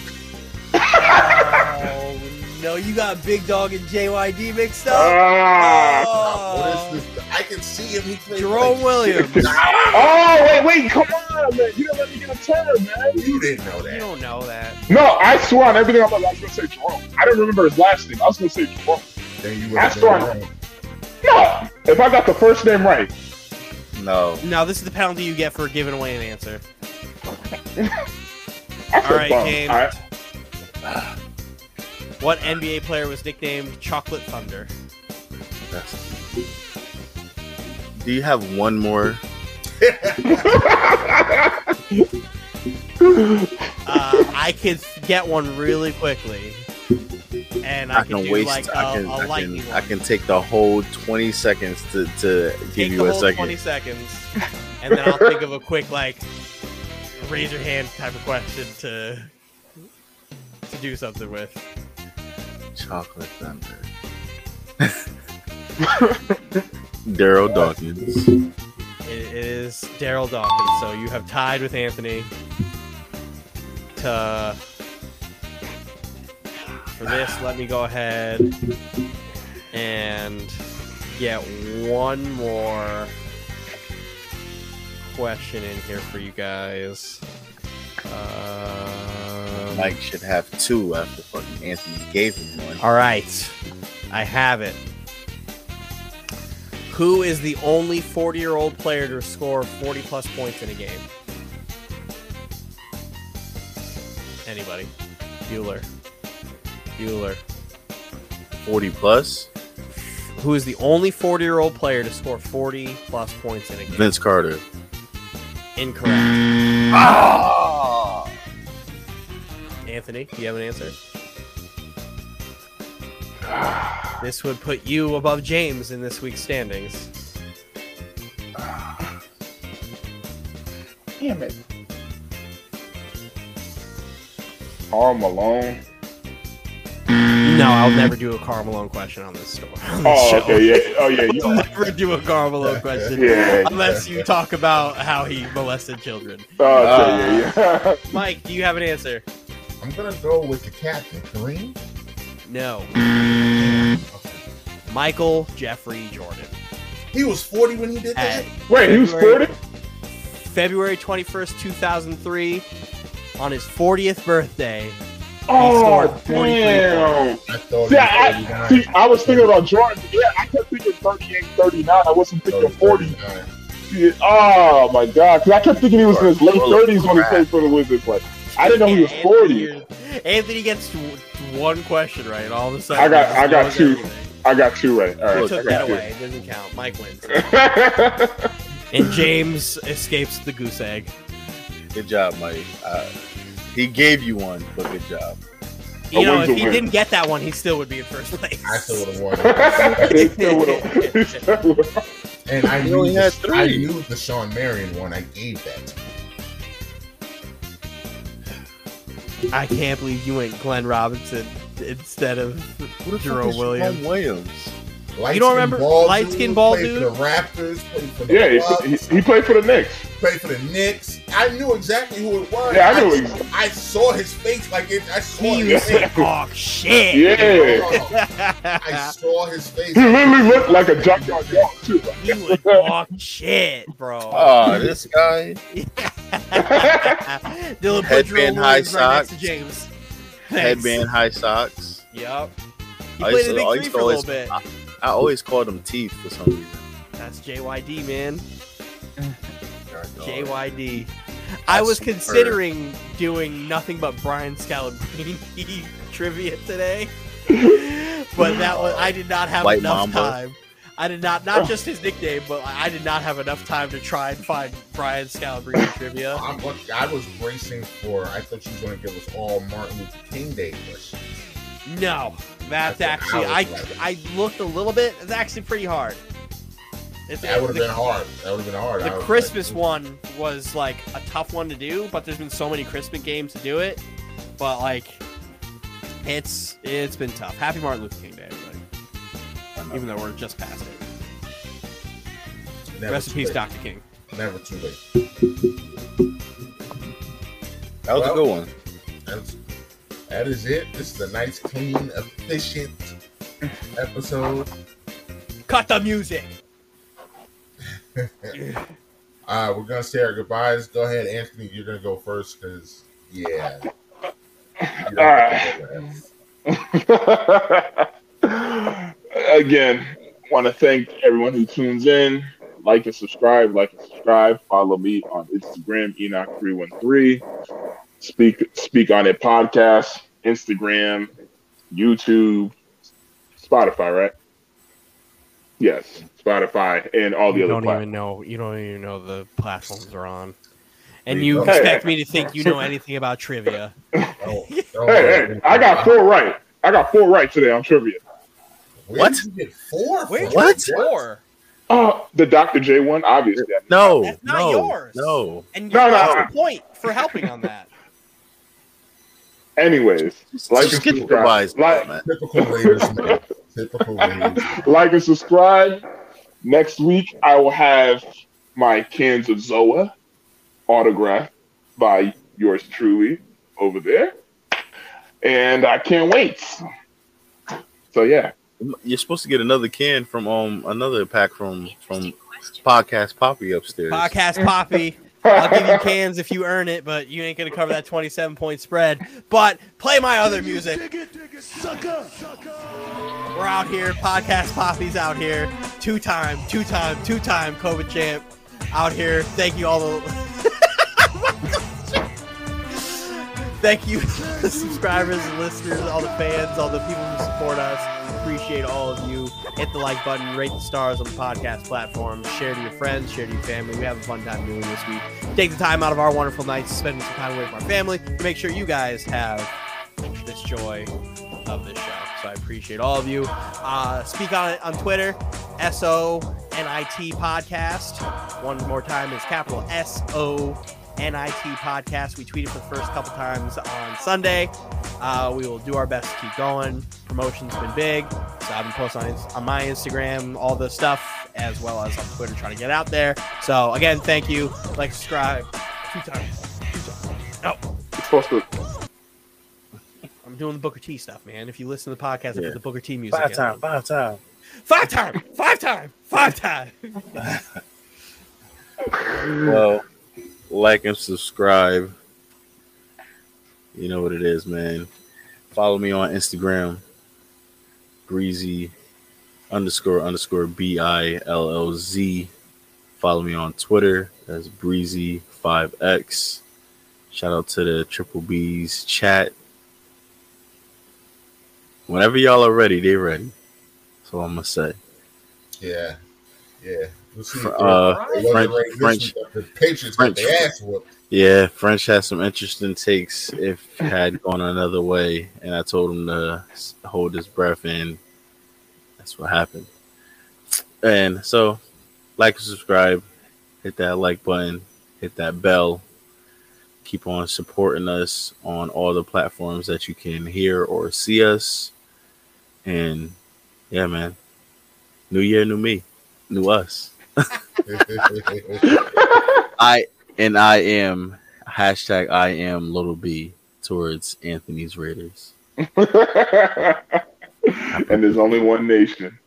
Oh, (laughs) no, you got Big Dog and JYD mixed up. Ah! Oh, what this? I can see him. He played Jerome like, Williams. (laughs) oh wait, wait, come on, man! You didn't let me get a turn, man. You didn't know that. You don't know that. No, I swear on everything. I'm like, I was gonna say Jerome. I didn't remember his last name. I was gonna say Jerome. Then you would That's have been right. wrong. No, if I got the first name right, No. Now this is the penalty you get for giving away an answer. (laughs) All right, bum. James. All right. What NBA player was nicknamed Chocolate Thunder? That's... Do you have one more? (laughs) Uh, I could get one really quickly, and I, I can, can do waste. like a, I can. I can. I can take the whole twenty seconds to to Take give the you a whole second. twenty seconds, (laughs) and then I'll think of a quick like raise your hand type of question to to do something with. Chocolate thunder. (laughs) Darryl Dawkins. It, it is Darryl Dawkins, so you have tied with Anthony. To for this, let me go ahead and get one more question in here for you guys. Um, Mike should have two after fucking Anthony gave him one. All right, I have it. Who is the only 40 year old player to score 40 plus points in a game? Anybody? Bueller. Bueller. Forty plus. Who is the only 40 year old player to score 40 plus points in a game? Vince Carter. Incorrect. Ah! Anthony, do you have an answer? This would put you above James in this week's standings. Damn it. Karl Malone. No, I'll mm. never do a Karl Malone question on this store. (laughs) on this Oh, show. okay, yeah. Oh, yeah. (laughs) You I'll never do a Karl Malone (laughs) question Yeah. unless you talk about how he molested children. Oh, okay, yeah, uh, yeah. Mike, do you have an answer? I'm gonna go with the captain, Kareem. No. Mm. Michael Jeffrey Jordan. He was 40 when he did At that. Wait, he was 40? February 21st, 2003, on his 40th birthday. Oh, damn. I See, I, was I, 39. see, I was thinking about Jordan. Yeah, I kept thinking 38, 39. I wasn't thinking 40. 39. Yeah, Oh, my God. Because I kept thinking he was in his late 30s when he played for the Wizards. Like, I didn't know he was 40. Anthony, Anthony gets one question right, all of a sudden I got- I got two. everything. I got two right. All I took I that two. away. It doesn't count. Mike wins. (laughs) And James escapes the goose egg. Good job, Mike. Uh, he gave you one, but good job. You A know, if he win. didn't get that one, he still would be in first place. I still would have won. (laughs) He still would've- (laughs) he still would've- And I knew, only the, had three. I knew the Shawn Marion one. I gave that. to. I can't believe you went Glenn Robinson instead of Who Jerome Williams. Jerome Williams. Light don't remember ball light dude, skin ball played dude? For the Raptors, played for the Yeah, he, Bucks, he, he played for the Knicks. played for the Knicks. I knew exactly who it was. Yeah, I knew I, ex- I saw his face like it. I saw He his was face. talk oh, shit. Yeah. I saw his face. He literally looked like a junkyard dog, too. he would talk shit, bro. Oh, this guy. (laughs) Dylan put Headband, high Williams right next to socks. James. Headband, high socks. Yep. He I played used in the big used three for a little bit. I, I always called him Teeth for some reason. That's JYD, man. God, dog. JYD. I was That's considering doing nothing but Brian Scalabrine (laughs) trivia today, (laughs) but that was I did not have White enough Mamba. time. I did not not just his nickname, but I did not have enough time to try and find Brian Scalabrine (laughs) trivia. I'm, I was bracing for. I thought you were going to give us all Martin Luther King Day questions. No, that's That's actually I I. I looked a little bit. It's actually pretty hard. It's, That would have been hard. That would have been hard. The Christmas like, one was like a tough one to do, but there's been so many Christmas games to do it. But like, it's it's been tough. Happy Martin Luther King Day, everybody! Even though we're just past it. Never Rest in peace, late. Doctor King. Never too late. That was Well- a good one. That's, it. This is a nice, clean, efficient episode. Cut the music. (laughs) All right, we're gonna say our goodbyes. Go ahead, Anthony. You're gonna go first because yeah. You don't All right. have to go last. (laughs) Again, want to thank everyone who tunes in. Like and subscribe. Like and subscribe. Follow me on Instagram, Enoch313. Speak Speak on It podcast, Instagram, YouTube, Spotify, right? Yes, Spotify and all the you other don't platforms. even know. You don't even know the platforms they're on, and you hey, expect hey. me to think you know anything about trivia. (laughs) Don't- don't Hey, hey, I got four right. I got four right today on trivia. Where What? did you get four? Where'd from? you What? get four? Oh, the Dr. J one, obviously. No, That's not no, yours. no. And No, you no, lost no. a point for helping on that. Anyways, like Just and subscribe. Like, man. Typical Raiders, man. Typical Raiders. like and subscribe. Next week, I will have my cans of Zoa autographed by yours truly over there, and I can't wait. So yeah, You're supposed to get another can from um another pack from from podcast Poppy upstairs. Podcast Poppy. I'll give you cans if you earn it, but you ain't gonna cover that 27 point spread. But play my other music. We're out here. Podcast poppies out here. Two time, two time, two time COVID champ out here. Thank you all the. (laughs) Thank you, (laughs) the subscribers, the listeners, all the fans, all the people who support us. Appreciate all of you. Hit the like button, rate the stars on the podcast platform, share to your friends, share to your family. We have a fun time doing this week. Take the time out of our wonderful nights, spending some time away from our family to make sure you guys have this joy of this show. So I appreciate all of you. Uh, speak on it on Twitter, S O N I T podcast. One more time is capital S O NIT podcast. We tweeted for the first couple times on Sunday. Uh, we will do our best to keep going. Promotion's been big, so I've been posting on, on my Instagram all the stuff as well as on Twitter trying to get out there. So again, thank you. Like, subscribe. Two times. Two times. No, it's supposed to. I'm doing the Booker T stuff, man. If you listen to the podcast, I Yeah. put the Booker T music. Five in. time, five time. Five time. Five time. Five time. (laughs) Well, like and subscribe. You know what it is, man. Follow me on Instagram, breezy underscore underscore B I L L Z. Follow me on Twitter. That's breezy5x. Shout out to the Triple B's chat. Whenever y'all are ready, they ready. That's all I'm gonna say. Yeah, yeah. We'll. Uh, French- French- The Patriots French- their ass whooped. Yeah, French had some interesting takes if had gone another way, and I told him to hold his breath, and that's what happened. And so, like and subscribe, hit that like button, hit that bell. Keep on supporting us on all the platforms that you can hear or see us. And yeah, man, new year, new me, new us. (laughs) (laughs) I and I am hashtag I am little B towards Anthony's Raiders. (laughs) and there's only one nation.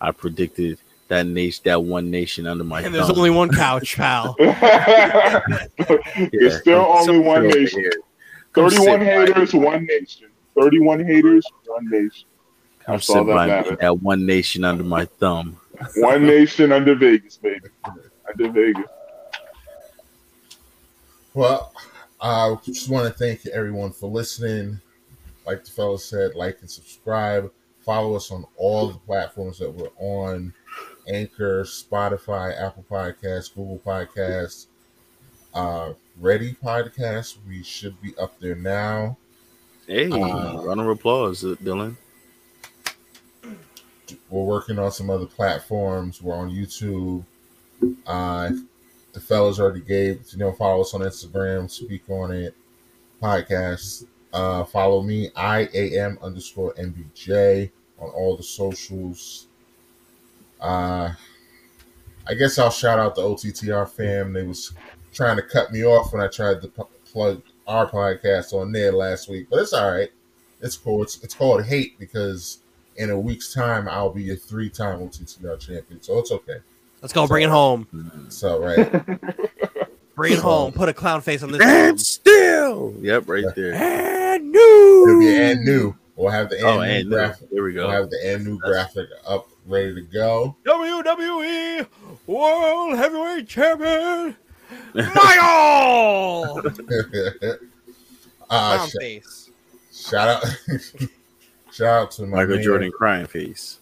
I predicted that nation, that one nation under my And there's thumb. only one couch, pal. (laughs) there's still only something one nation. here. 31 sit by haters, one nation. 31 haters, one nation. Come That's all sit that by me. That one nation under my thumb. One nation under Vegas, baby. Under Vegas. Well, I just want to thank everyone for listening. Like the fellow said, like and subscribe. Follow us on all the platforms that we're on Anchor, Spotify, Apple Podcasts, Google Podcasts, uh, Ready Podcast. We should be up there now. Hey, Uh, round of applause, uh, Dylan. We're working on some other platforms. We're on YouTube. Uh, the fellas already gave, you know, follow us on Instagram, speak on it, podcast. Uh, follow me, I am underscore MBJ on all the socials. Uh, I guess I'll shout out the OTTR fam. They was trying to cut me off when I tried to p- plug our podcast on there last week, but it's all right. It's cool. It's, it's called hate because in a week's time I'll be a three-time OTTR champion, so it's okay. Let's go. Bring it home. So right, (laughs) Bring it home. Put a clown face on this. And one. still, yep, right there. And new. it'll be and new. We'll have the and Oh, new and graphic. there we go. We'll have the and new graphic up, ready to go. WWE World Heavyweight Champion (laughs) Michael uh, (laughs) Clown sh- face. shout out, shout out to my Michael man, Jordan crying face.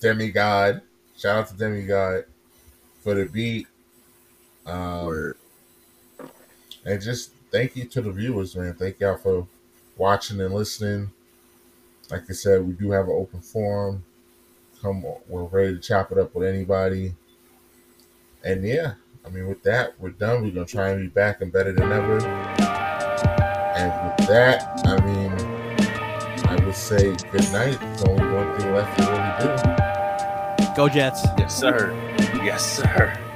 demigod. Shout out to Demigod for the beat. Um, Word. and just thank you to the viewers, man. Thank y'all for watching and listening. Like I said, we do have an open forum. Come, on, we're ready to chop it up with anybody. And yeah, I mean, with that, we're done. We're gonna try and be back and better than ever. And with that, I mean, I would say good night. There's only one thing left to really do. Go Jets. Yes, sir. Yes, sir.